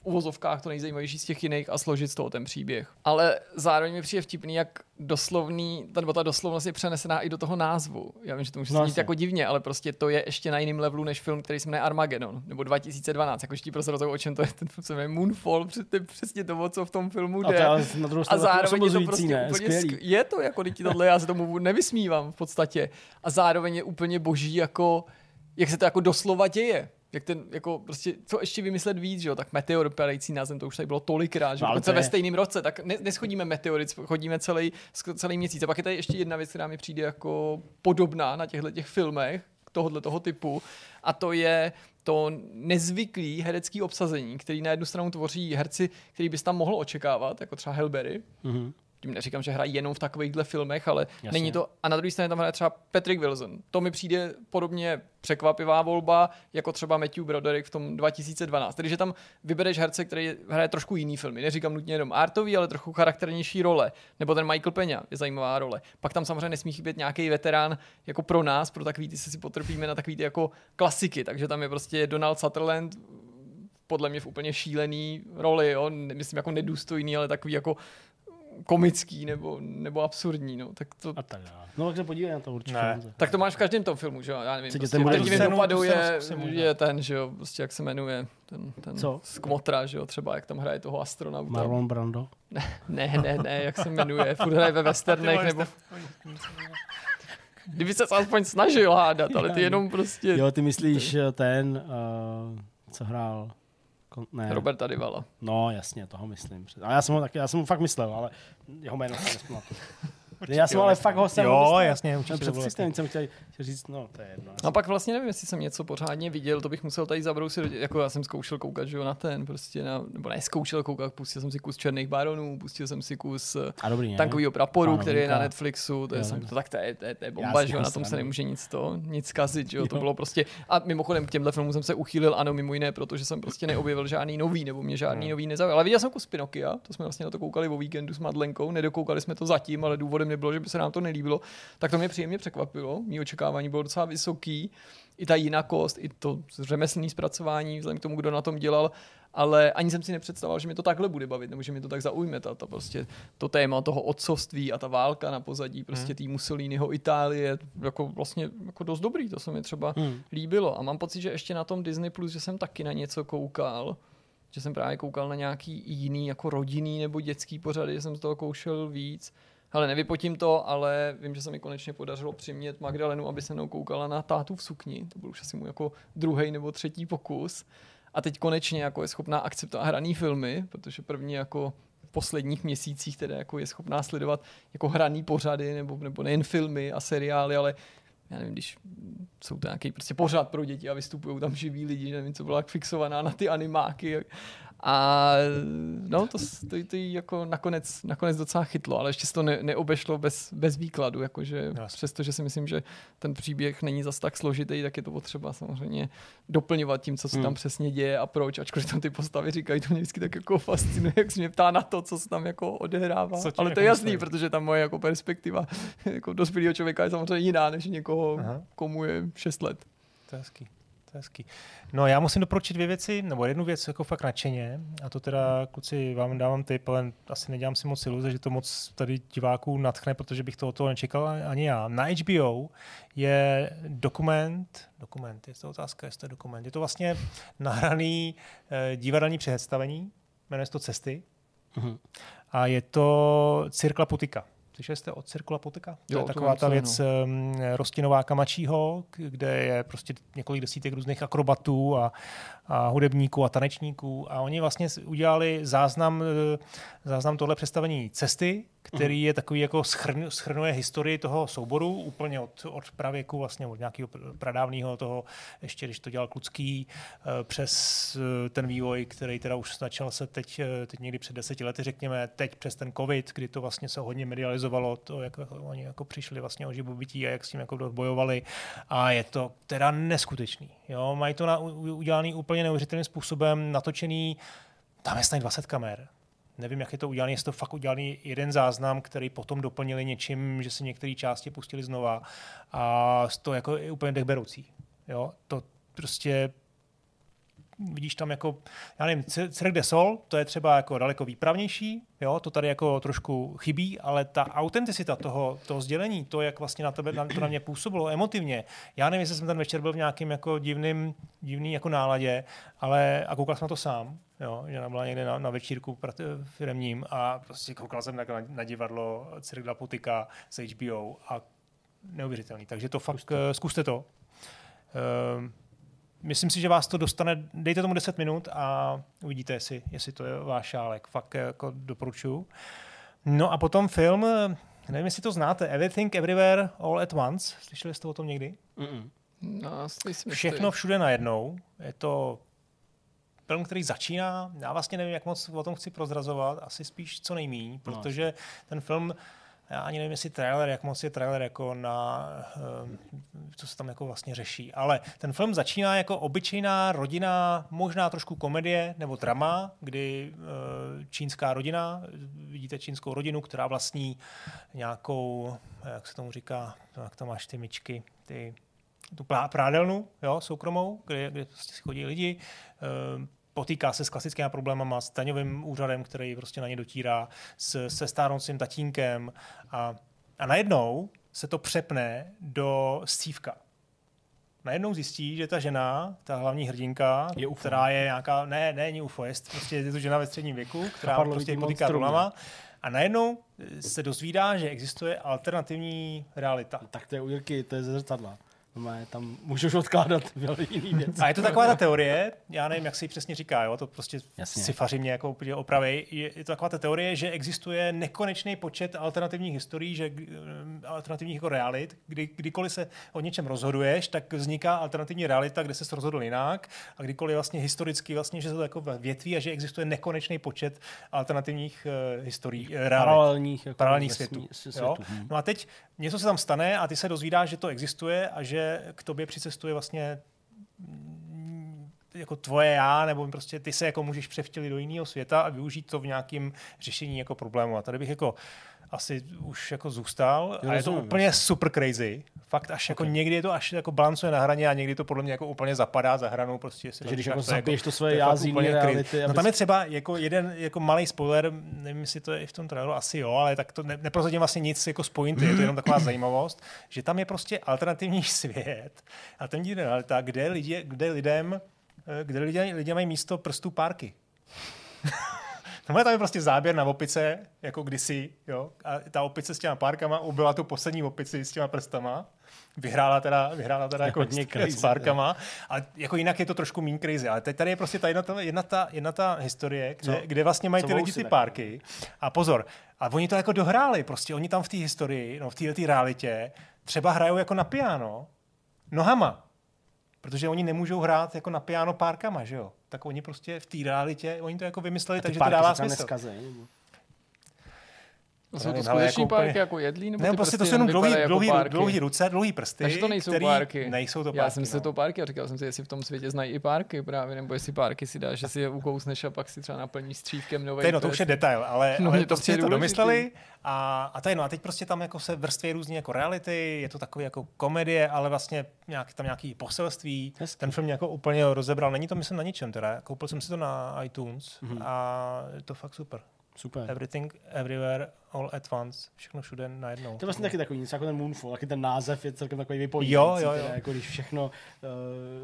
v uvozovkách to nejzajímavější z těch jiných a složit z toho ten příběh. Ale zároveň mi přijde vtipný, jak doslovný, ta, nebo ta doslovnost je přenesená i do toho názvu. Já vím, že to může No, znít jako divně, ale prostě to je ještě na jiném levelu než film, který se jmenuje Armageddon, nebo 2012. Jako ti prostě o čem to je, ten film se jmenuje Moonfall, přes- to je přesně to, co v tom filmu a to jde. je ale na druhou A zároveň je to prostě ne? úplně skv... Je to jako teď tohle, já se tomu nevysmívám v podstatě. A zároveň je úplně boží, jako, jak se to jako doslova děje. Jak ten, jako prostě, co ještě vymyslet víc, že jo? Tak meteor padající na zem, to už tady bylo tolikrát, že No, no, dokonce ve stejném roce, tak ne, neschodíme meteorit, chodíme celý, celý měsíc. A pak je tady ještě jedna věc, která mi přijde jako podobná na těchto těch filmech, tohohle toho typu, a to je to nezvyklý herecký obsazení, který na jednu stranu tvoří herci, který bys tam mohl očekávat, jako třeba Hellberry, Mhm. Tím neříkám, že hrají jenom v takovýchhle filmech, ale Jasně. Není to. A na druhé straně tam hraje třeba Patrick Wilson. To mi přijde podobně překvapivá volba, jako třeba Matthew Broderick v tom 2012. Tedy, že tam vybereš herce, který hraje trošku jiný filmy. Neříkám nutně jenom artový, ale trochu charakternější role. Nebo ten Michael Peña je zajímavá role. Pak tam samozřejmě nesmí chybět nějaký veterán jako pro nás, pro takový ty se si potrpíme na takový ty jako klasiky. Takže tam je prostě Donald Sutherland, podle mě v úplně šílený roli, jo? myslím jako nedůstojný, ale takový jako komický nebo, nebo absurdní, no. Tak to, A tak dále. No tak se podívej na to určitě. Ne. tak to máš v každém tom filmu, že jo? Já nevím, Co tě prostě ten scénu- dopadu je, je ten, že jo, prostě jak se jmenuje, ten, ten Co? z Kmotra, že jo, třeba jak tam hraje toho astronauta. Marlon Brando. Ne, ne, ne, jak se jmenuje, furt hraje ve westernech, nebo kdyby se aspoň snažil hádat, ale ty jenom prostě Jo, ty myslíš eh, ten, uh, co hrál? Kon- ne. Roberta Divala. No, jasně, toho myslím. A já jsem ho taky, já jsem ho fakt myslel, ale jeho jméno jsem nespamatuju. Já jsem ale fakt ho jsem Jo, jasně, určitě bylo předsystem jsem chtěl chtěl říct, no to je jedno. No a pak vlastně nevím, jestli jsem něco pořádně viděl, to bych musel tady zabrousit, jako já jsem zkoušel koukat, že jo, na ten, prostě na, nebo ne, zkoušel koukat, pustil jsem si kus Černých baronů, pustil jsem si kus A dobrý, ne? tankového praporu, který je na. Netflixu, to je, Jo, jsem, to, tak to je, to je, to je bomba, Jasně, že jo, na tom se nemůže nic to, nic kazit, že jo, to bylo prostě, a mimochodem k těmhle filmům jsem se uchýlil, ano, mimo jiné, protože jsem prostě neobjevil žádný nový, nebo mě žádný nový nezaujal, ale viděl jsem kus Pinokia, to jsme vlastně na to koukali o víkendu s Madlenkou, nedokoukali jsme to zatím, ale důvodem nebylo, že by se nám to nelíbilo, tak to mě příjemně překvapilo, mý očekávání bylo docela vysoký, i ta jinakost, i to řemeslné zpracování, vzhledem k tomu, kdo na tom dělal, ale ani jsem si nepředstavoval, že mi to takhle bude bavit, nebo že mi to tak zaujme, ta, ta prostě to téma toho otcovství a ta válka na pozadí prostě tý Mussoliniho Itálie, jako vlastně jako dost dobrý, to se mi třeba Hmm. líbilo. A mám pocit, že ještě na tom Disney Plus, že jsem taky na něco koukal, že jsem právě koukal na nějaký jiný jako rodinný nebo dětský pořady, že jsem z toho koušel víc. Ale nevypotím to, ale vím, že se mi konečně podařilo přimět Magdalenu, aby se mnou koukala na tátu v sukni. To byl už asi můj jako druhý nebo třetí pokus. A teď konečně jako je schopná akceptovat hraný filmy, protože první jako v posledních měsících teda jako je schopná sledovat jako hraný pořady, nebo, nebo nejen filmy a seriály, ale já nevím, když jsou to nějaký prostě pořád pro děti a vystupují tam živí lidi, nevím, co byla fixovaná na ty animáky. A no, to, to, to jí jako nakonec, nakonec docela chytlo, ale ještě se to ne, neobešlo bez, bez výkladu, jakože Jasně. přestože si myslím, že ten příběh není zas tak složitý, tak je to potřeba samozřejmě doplňovat tím, co se Hmm. tam přesně děje a proč, ačkoliv tam ty postavy říkají, to mě vždycky tak jako fascinuje, jak se mě ptá na to, co se tam jako odehrává. Ale to jako je jasný, myslí? protože ta moje jako perspektiva jako dospělého člověka je samozřejmě jiná, než někoho, Aha. komu je 6 let. To je hezký. To je hezký. No já musím doporučit dvě věci, nebo jednu věc jako fakt nadšeně, a to teda, kluci, vám dávám tip, ale asi nedělám si moc iluze, že to moc tady diváků natchne, protože bych to od toho nečekal ani já. Na HBO je dokument, dokument, je to otázka, jestli to je dokument, je to vlastně nahraný eh, divadelní představení, jmenuje se to Cesty, Mhm. a je to Cirkla Putika. Slyšeli jste od Cirkula Putika? To Jo, je taková ta věc um, Rostinová Kamačího, kde je prostě několik desítek různých akrobatů a, a hudebníků a tanečníků a oni vlastně udělali záznam, eh, záznam tohle představení cesty, který je takový jako schrn, schrnuje historii toho souboru úplně od, od pravěku, vlastně od nějakého pr- pradávného toho, ještě když to dělal Klucký, eh, přes eh, ten vývoj, který teda už začal se teď, eh, teď někdy před deseti lety, řekněme, teď přes ten covid, kdy to vlastně se hodně medializovalo, to, jak oni jako přišli vlastně o živobytí a jak s tím jako bojovali a je to teda neskutečný. Jo? Mají to na, udělaný úplně neuvěřitelným způsobem, natočený, tam je snad 20 kamer. Nevím, jak je to udělané, jestli to fakt udělaný jeden záznam, který potom doplnili něčím, že si některé části pustili znova a to jako je úplně dechberoucí. Jo? To prostě vidíš tam jako, já nevím, Cirque de Sol, to je třeba jako daleko výpravnější, jo, to tady jako trošku chybí, ale ta autenticita toho, toho sdělení, to, jak vlastně na tebe, na, to na mě působilo emotivně, já nevím, jestli jsem ten večer byl v nějakým jako divným, divný jako náladě, ale a koukal jsem na to sám, jo, že byla někde na, na večírku firmním a prostě koukal jsem na, na, na divadlo Cirque de Putika z HBO a neuvěřitelný, takže to fakt, zkuste, zkuste to. Ehm, Myslím si, že vás to dostane, dejte tomu 10 minut a uvidíte, jestli, jestli to je váš šálek. Fakt jako doporučuju. No a potom film, nevím, jestli to znáte, Everything Everywhere All at Once. Slyšeli jste o tom někdy? Mm-mm. No, myslím, Všechno všude najednou. Je to film, který začíná, já vlastně nevím, jak moc o tom chci prozrazovat, asi spíš co nejmíň, protože ten film, já ani nevím, jestli trailer, jak moc je trailer jako na, eh, co se tam jako vlastně řeší, ale ten film začíná jako obyčejná rodina, možná trošku komedie nebo drama, kdy eh, čínská rodina, vidíte čínskou rodinu, která vlastní nějakou, jak se tomu říká, jak tam máš ty myčky, ty tu prádelnu, jo, soukromou, kde, kde prostě si chodí lidi. Potýká se s klasickými problémama, s daňovým úřadem, který prostě na ně dotírá, s, se stárnoucím tatínkem a, a najednou se to přepne do stívka. Najednou zjistí, že ta žena, ta hlavní hrdinka, Je UFO. která je nějaká, ne, ne, není UFO, je prostě je to žena ve středním věku, která Chapadlovitý prostě potýká rulama a najednou se dozvídá, že existuje alternativní realita. Tak to je u Jirky, to je ze zrcadla. No, tam můžeš odkládat jiný věc. A je to taková ta teorie, já nevím, jak se jí přesně říká, jo, to prostě sci mě jako úplně opravej. Je, je to taková ta teorie, že existuje nekonečný počet alternativních historií, že eh, alternativních jako realit, kdy, kdykoliv se o něčem rozhoduješ, tak vzniká alternativní realita, kde se rozhodl jinak a kdykoliv vlastně historicky vlastně, že se to jako větví a že existuje nekonečný počet alternativních uh, historií, uh, realit Paralelních, jako paralelních světů. světů. Jo? hm. No a teď něco se tam stane a ty se dozvídáš, že to existuje a že k tobě přicestuje vlastně mm, jako tvoje já, nebo prostě ty se jako můžeš převtělit do jiného světa a využít to v nějakém řešení jako problému. A tady bych jako asi už jako zůstal Jo, a je to úplně super crazy. Fakt až jako někdy je to až jako balancuje na hraně a někdy to podle mě jako úplně zapadá za hranou. Prostě Takže když tak jako to je zabiješ to svoje je úplně reality, No tam je třeba jako jeden jako malý spoiler, nevím, jestli to je i v tom traileru, asi jo, ale tak to ne, neprozradím vlastně nic jako z pointy, je to jenom taková zajímavost, že tam je prostě alternativní svět, alternativní realita, kde, lidi, kde lidem, eh, kde lidé, lidé mají místo prstů párky. Tohle tam je prostě záběr na opice, jako kdysi, jo, a ta opice s těma párkama ubila tu poslední opici s těma prstama. Vyhrála teda, vyhrála teda jako hodně s, crazy, s párkama. A jako jinak je to trošku méně crazy. Ale teď tady je prostě ta jedna, ta, jedna, ta, jedna ta historie, kde, Co? kde vlastně mají Co ty lidi ty párky. A pozor, a oni to jako dohráli. Prostě oni tam v té historii, no v této realitě, třeba hrajou jako na piano nohama. Protože oni nemůžou hrát jako na piano párkama, že jo? Tak oni prostě v té realitě, oni to jako vymysleli, takže to dává smysl. neskazej, nebo- Jsou to nevím, ale skuteční jako úplně- párky jako jedlí? Nebo Ne, ty prostě to prsty jsou jenom dlouhý, dlouhý, jako párky? dlouhý ruce, dlouhý prsty, Takže to nejsou který párky. Nejsou to párky. Já jsem si no. to párky a říkal jsem si, jestli v tom světě znají i párky právě, nebo jestli párky si dáš, že si je ukousneš a pak si třeba naplníš střívkem nový To je, no, to už je detail, ale, No, ale to prostě to domysleli a, a to je, no, a teď prostě tam jako se vrství různě jako reality, je to takový jako komedie, ale vlastně nějak, tam nějaký poselství. Hezký. Ten film mě jako úplně rozebral, není to myslím na ničem teda, koupil jsem si to na iTunes Mhm. a je to fakt super. Super. Everything, everywhere, all at once, všechno všude najednou. To je vlastně taky takový něco jako ten Moonfall, taky ten název je celkem takový vypovídající, Jo, jo, jo. Teda, jako když všechno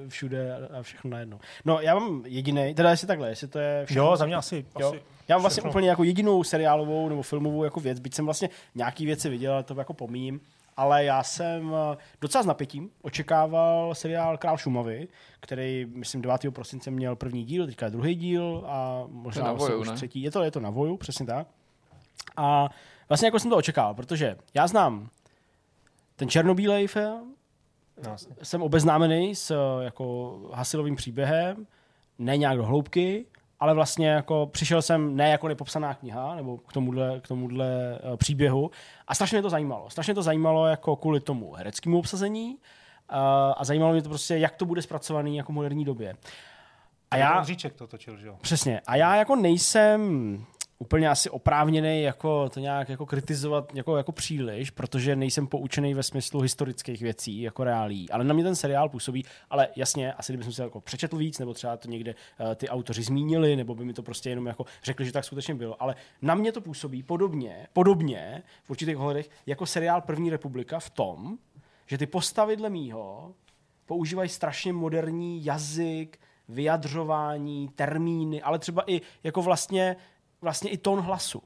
uh, všude a všechno najednou. No já mám jediný, teda jestli takhle, jestli to je všechno. Jo, za mě asi, Jo. asi Já mám vlastně všechno. úplně jako jedinou seriálovou nebo filmovou jako věc, byť jsem vlastně nějaký věci viděl, ale to jako pomím, ale já jsem eh, docela s napětím očekával seriál Král Šumavy, který, myslím, 9. prosince měl první díl, teďka je druhý díl a možná To je na se Voju, už ne? třetí. Je to, je to na Voju, přesně tak. A vlastně jako jsem to očekával, protože já znám ten černobílej film, No, vlastně. jsem obeznámený s eh, jako hasilovým příběhem, ne nějak do hloubky, ale vlastně jako přišel jsem ne jako nepopsaná kniha, nebo k tomuhle, k tomuhle uh, příběhu a strašně mě to zajímalo. Strašně to zajímalo jako kvůli tomu hereckému obsazení uh, a zajímalo mě to prostě, jak to bude zpracovaný jako v moderní době. A já, Říček to točil, že jo? Přesně. A já jako nejsem úplně asi oprávněný jako to nějak jako kritizovat jako, jako příliš, protože nejsem poučený ve smyslu historických věcí, jako reálí. Ale na mě ten seriál působí, ale jasně, asi kdybych se jako přečetl víc, nebo třeba to někde uh, ty autoři zmínili, nebo by mi to prostě jenom jako řekli, že tak skutečně bylo. Ale na mě to působí podobně, podobně v určitých ohledech, jako seriál První republika v tom, že ty postavy dle mýho používají strašně moderní jazyk, vyjadřování, termíny, ale třeba i jako vlastně, vlastně i tón hlasu.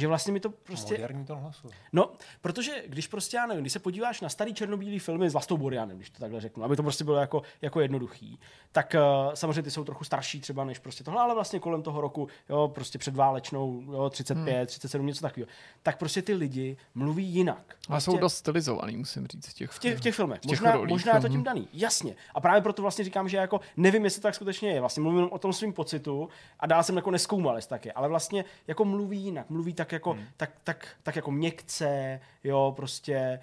Že vlastně mi to prostě... Moderní tón hlasu. No, protože když prostě, já nevím, když se podíváš na starý černobílý filmy s Vlastou Borianem, když to takhle řeknu, aby to prostě bylo jako, jako jednoduchý, tak uh, samozřejmě ty jsou trochu starší třeba než prostě tohle, ale vlastně kolem toho roku, jo, prostě předválečnou, jo, 35, hmm. 37, něco takového, tak prostě ty lidi mluví jinak. A Prostě jsou dost stylizovaný, musím říct, v těch, v těch, v těch filmech. v těch možná, rolích, možná je to mhm. tím daný, jasně. A právě proto vlastně říkám, že jako nevím, jestli to tak skutečně je. Vlastně mluvím jenom o tom svým pocitu a dál jsem jako neskoumal, jestli tak je. Ale vlastně jako mluví jinak, mluví tak jako, hmm. tak, tak, tak jako měkce, jo, prostě,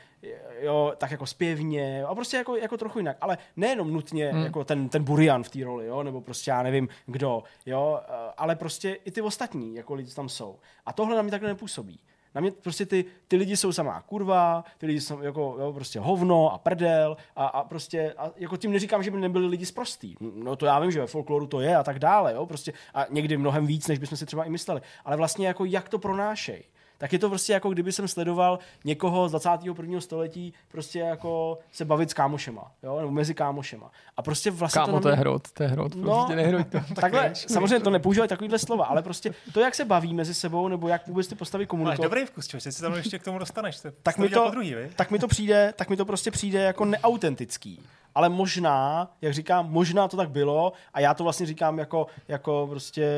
jo, tak jako zpěvně a prostě jako, jako trochu jinak. Ale nejenom nutně hmm. jako ten, ten Burian v té roli, jo, nebo prostě já nevím kdo, jo, ale prostě i ty ostatní, jako lidi tam jsou. A tohle na mě takhle nepůsobí. Na mě prostě ty, ty lidi jsou samá kurva, ty lidi jsou jako jo, prostě hovno a prdel a, a prostě a jako tím neříkám, že by nebyli lidi sprostý. No to já vím, že ve folkloru to je a tak dále, jo, prostě a někdy mnohem víc, než bychom si třeba i mysleli. Ale vlastně jako jak to pronášej tak je to prostě jako kdyby jsem sledoval někoho z 21. století prostě jako se bavit s kámošema, jo, nebo mezi kámošema. A prostě vlastně Kámo, na to je mě- hrot, to je hrot, No, prostě nehroď to. Takhle, samozřejmě to nepoužívají takovýhle slova, ale prostě to, jak se baví mezi sebou, nebo jak vůbec ty postavy Máš komunikují, dobrý vkus, čo? Se tam ještě k tomu dostaneš. To, tak mi to, druhý, tak mi to přijde, tak mi to prostě přijde jako neautentický. Ale možná, jak říkám, možná to tak bylo a já to vlastně říkám jako, jako prostě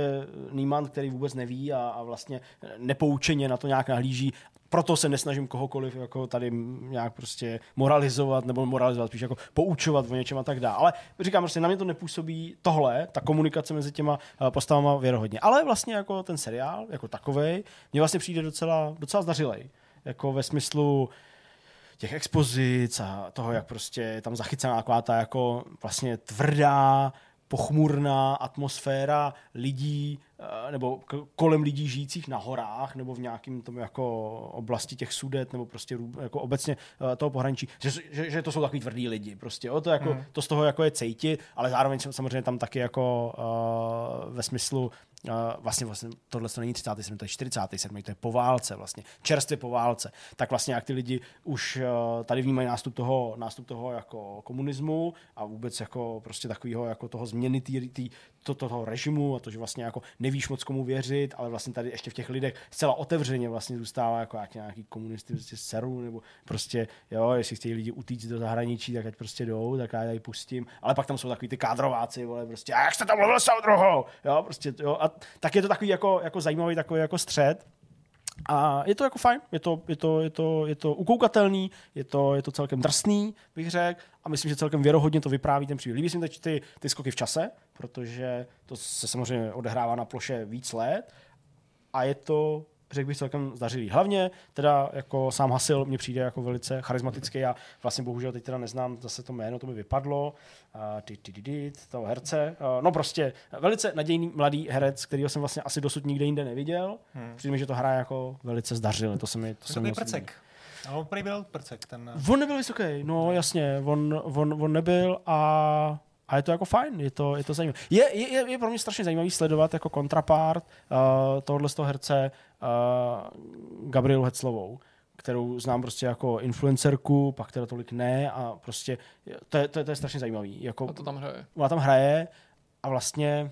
Niemann, který vůbec neví a, a vlastně nepoučeně na to nějak nahlíží. Proto se nesnažím kohokoliv jako tady nějak prostě moralizovat nebo moralizovat, spíš jako poučovat o něčem a tak dále. Ale říkám prostě, na mě to nepůsobí tohle, ta komunikace mezi těma eh, postavama věrohodně. Ale vlastně jako ten seriál, jako takovej, mně vlastně přijde docela, docela zdařilej. Jako ve smyslu, těch expozic a toho, jak prostě je tam zachycená taková ta jako vlastně tvrdá, pochmurná atmosféra lidí, nebo k- kolem lidí žijících na horách, nebo v nějakém tom jako oblasti těch sudet, nebo prostě jako obecně eh, toho pohraničí, že, že, že to jsou takový tvrdí lidi. Prostě, jo, to, jako, to z toho jako je cejtit, ale zároveň samozřejmě tam taky jako uh, ve smyslu Uh, vlastně, vlastně tohle to není 37, to je 47, to je po válce vlastně, čerstvě po válce, tak vlastně jak ty lidi už uh, tady vnímají nástup toho, nástup toho jako komunismu a vůbec jako prostě takového jako toho změny tý, to, toho režimu a to, že vlastně jako nevíš moc komu věřit, ale vlastně tady ještě v těch lidech zcela otevřeně vlastně zůstává jako jak nějaký komunisty prostě seru, nebo prostě, jo, jestli chtějí lidi utíct do zahraničí, tak ať prostě jdou, tak já tady pustím, ale pak tam jsou takový ty kádrováci, vole, prostě, a jak jste tam mluvil s druhou, jo, prostě, jo, a tak je to takový jako, jako zajímavý takový jako střed, a je to jako fajn, je to, je to, je to, je to ukoukatelný, je to, je to celkem drsný, bych řekl, a myslím, že celkem věrohodně to vypráví ten příběh. Líbí se mi ty, ty skoky v čase, protože to se samozřejmě odehrává na ploše víc let a je to řekl bych celkem zdařilý. Hlavně teda jako sám Hasil mě přijde jako velice charismatický. Já vlastně bohužel teď teda neznám zase to jméno, to mi vypadlo. Toho herce. No prostě velice nadějný mladý herec, kterýho jsem vlastně asi dosud nikde jinde neviděl. Hmm. Přijde mi, že to hraje jako velice zdařile. To se mi, to se mi prcek. Ale on prý byl prcek, ten... On nebyl vysoký, no jasně, on, on, on nebyl a, a je to jako fajn, je to, je to zajímavé. Je, je, je, pro mě strašně zajímavý sledovat jako kontrapart uh, tohohle z toho herce uh, Gabrielu Heclovou kterou znám prostě jako influencerku, pak teda tolik ne a prostě to je, to je, to je strašně zajímavý. Jako, A to tam hraje. ona tam hraje a vlastně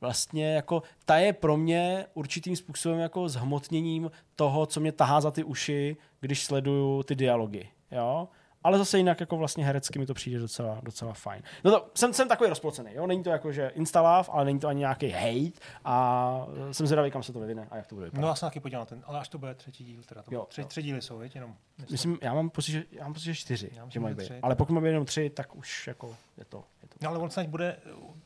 vlastně jako ta je pro mě určitým způsobem jako zhmotněním toho, co mě tahá za ty uši, když sleduju ty dialogy, jo? Ale zase jinak jako vlastně herecky mi to přijde docela, docela fajn. No to, jsem, jsem takový rozplocený, jo? Není to jako, že instaláv, ale není to ani nějaký hate a jsem zvědavý, kam se to vyvine a jak to bude vypadat. No já jsem taky podíval na ten, ale až to bude třetí díl, teda to Jo, tři, jo. tři díly jsou, viď, jenom. Myslím, já mám pocit, že, já mám pocit, že čtyři, Já že myslím, mají být. Ale pokud má být jenom tři, tak už jako je to. Je to. No, ale on snad bude,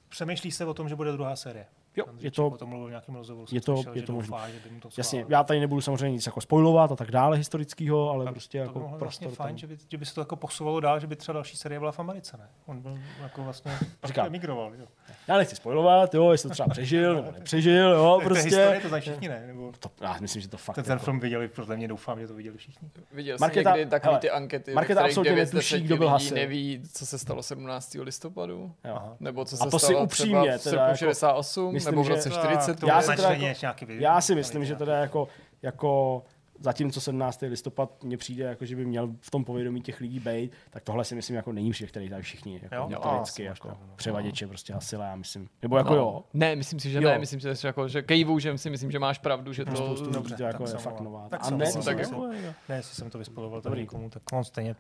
přemýšlí se o tom, že bude druhá série. Jo, Pan je to, o tom mluvil v nějakém rozhovoru. je to- slyšel, je že to možné. doufá, že by mu to jasně, já tady nebudu samozřejmě nic jako spoilovat a tak dále historického, ale A prostě to jako vlastně prostor fajn, tam. že by, že by se to jako posouvalo dál, že by třeba další série byla v Americe, ne? On byl jako vlastně Říkám. emigroval, jo. Já nechci spoilovat, jo, jestli to třeba přežil nebo nepřežil, jo, Tak prostě. historie, to znají všichni, ne? Nebo To, já myslím, že to fakt ten, ten jako, film viděli, podle mě doufám, že to viděli všichni. Viděl Markéta- jsem někdy takový ty ankety, kterých absolutně 9 z netuší, 10 kdo byl Hasil. neví, co se stalo 17. listopadu. Nebo co A se to si stalo upřímně třeba teda v srpnu jako- 68, myslím, nebo v že- roce A 40. to Já já si teda jako-. Já si myslím, že teda jako, jako zatímco 17. listopad mně přijde, jako, že by měl v tom povědomí těch lidí být, tak tohle si myslím jako není všech, který tady všichni jako Jo? notoricky, jako no. převaděče prostě hasila, já myslím. Nebo jako jo. Ne, myslím si, že Jo. ne, myslím si, že, jako, že kejvou, že si myslím, že máš pravdu, že to... Spoustu lidí dobře, to jako tak je jsem fakt nová. Tak A jsem ne, to tak jako- Ne, jestli jsem to vyspoloval Dobrý. tady někomu, tak on stejně.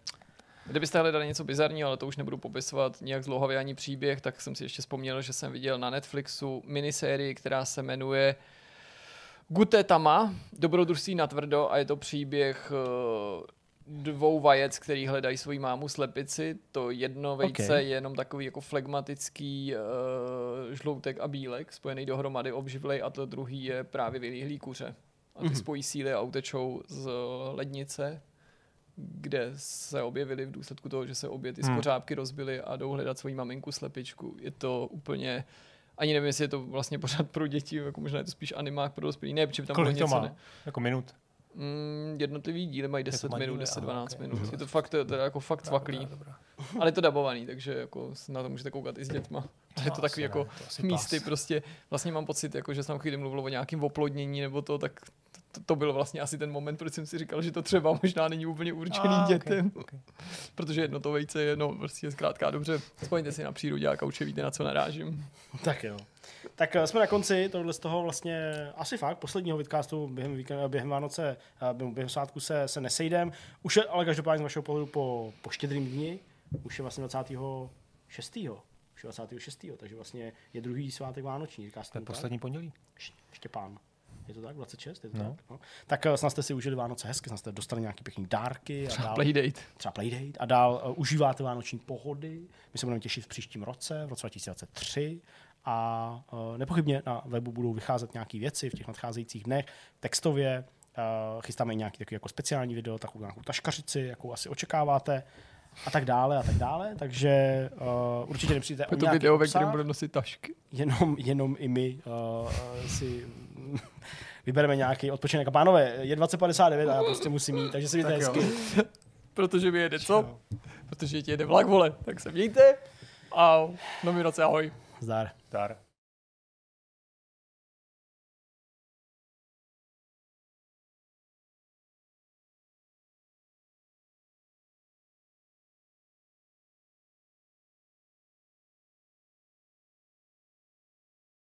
Kdybyste hledali něco bizarního, ale to už nebudu popisovat nějak zlouhavě ani příběh, tak jsem si ještě vzpomněl, že jsem viděl na Netflixu minisérii, která se jmenuje Gutetama, dobrodružství na tvrdo a je to příběh eh, dvou vajec, který hledají svoji mámu slepici. To jedno vejce Okay. je jenom takový jako flegmatický uh, žloutek a bílek spojený dohromady obživlej a to druhý je právě vylíhlý kuře. A ty Mhm. spojí síly a utečou z lednice, kde se objevili v důsledku toho, že se obě ty Hmm. skořápky rozbily a jdou hledat svoji maminku slepičku. Je to úplně Ani nevím, jestli je to vlastně pořád pro děti, jako možná je to spíš animák pro dospělí. Ne, protože by tam Kolik bylo to něco má? ne. Jako minut? Mm, jednotlivý díly mají 10 má minut, díly? 10, Aha, 12 ok. minut. Je to fakt, to je jako fakt cvaklý. Ale je to dabovaný, takže jako na to můžete koukat i s dětma. A je to takový jako to místy pas. prostě. Vlastně mám pocit, jako, že jsem chvíli mluvil o nějakém oplodnění nebo to, tak to, to, byl vlastně asi ten moment, proč jsem si říkal, že to třeba možná není úplně určený Ah, dětem. ok. Protože jedno to vejce je, no, prostě zkrátka dobře. Spojíte si na přírodě a kauče, víte, na co narážím. Tak jo. Tak eh, jsme na konci tohle z toho vlastně asi fakt posledního vidcastu během, víkend, během Vánoce, eh, během, během svátku se, se nesejdem. Už je ale každopádně z vašeho pohledu po, po štědrým dni, už je vlastně 26. Už je 26. Takže vlastně je druhý svátek Vánoční. Říká se To je tomu tak? poslední pondělí. Štěpán. Je to tak? 26? Je to No. tak? No. Tak eh, snad jste si užili Vánoce hezky, snad jste dostali nějaký pěkný dárky. A dál, Playdate. třeba Playdate a dál uh, užíváte vánoční pohody. My se budeme těšit v příštím roce, v roce 2023 a uh, nepochybně na webu budou vycházet nějaké věci v těch nadcházejících dnech textově. Uh, chystáme i nějaký takový jako speciální video, takovou nějakou taškařici, jakou asi očekáváte a tak dále a tak dále, takže uh, určitě nepřijďte o Je to nějaký video, ve obsah, kterém budeme nosit tašky. jenom, jenom i my uh, si vybereme nějaký odpočinek. A pánové, je 2059 a já prostě musím jít, takže si mějte Tak jo. hezky. Protože mi jede co? Protože ti jede vlak, vole. Tak se mějte. A nominace, ahoj. Zdar. Dar.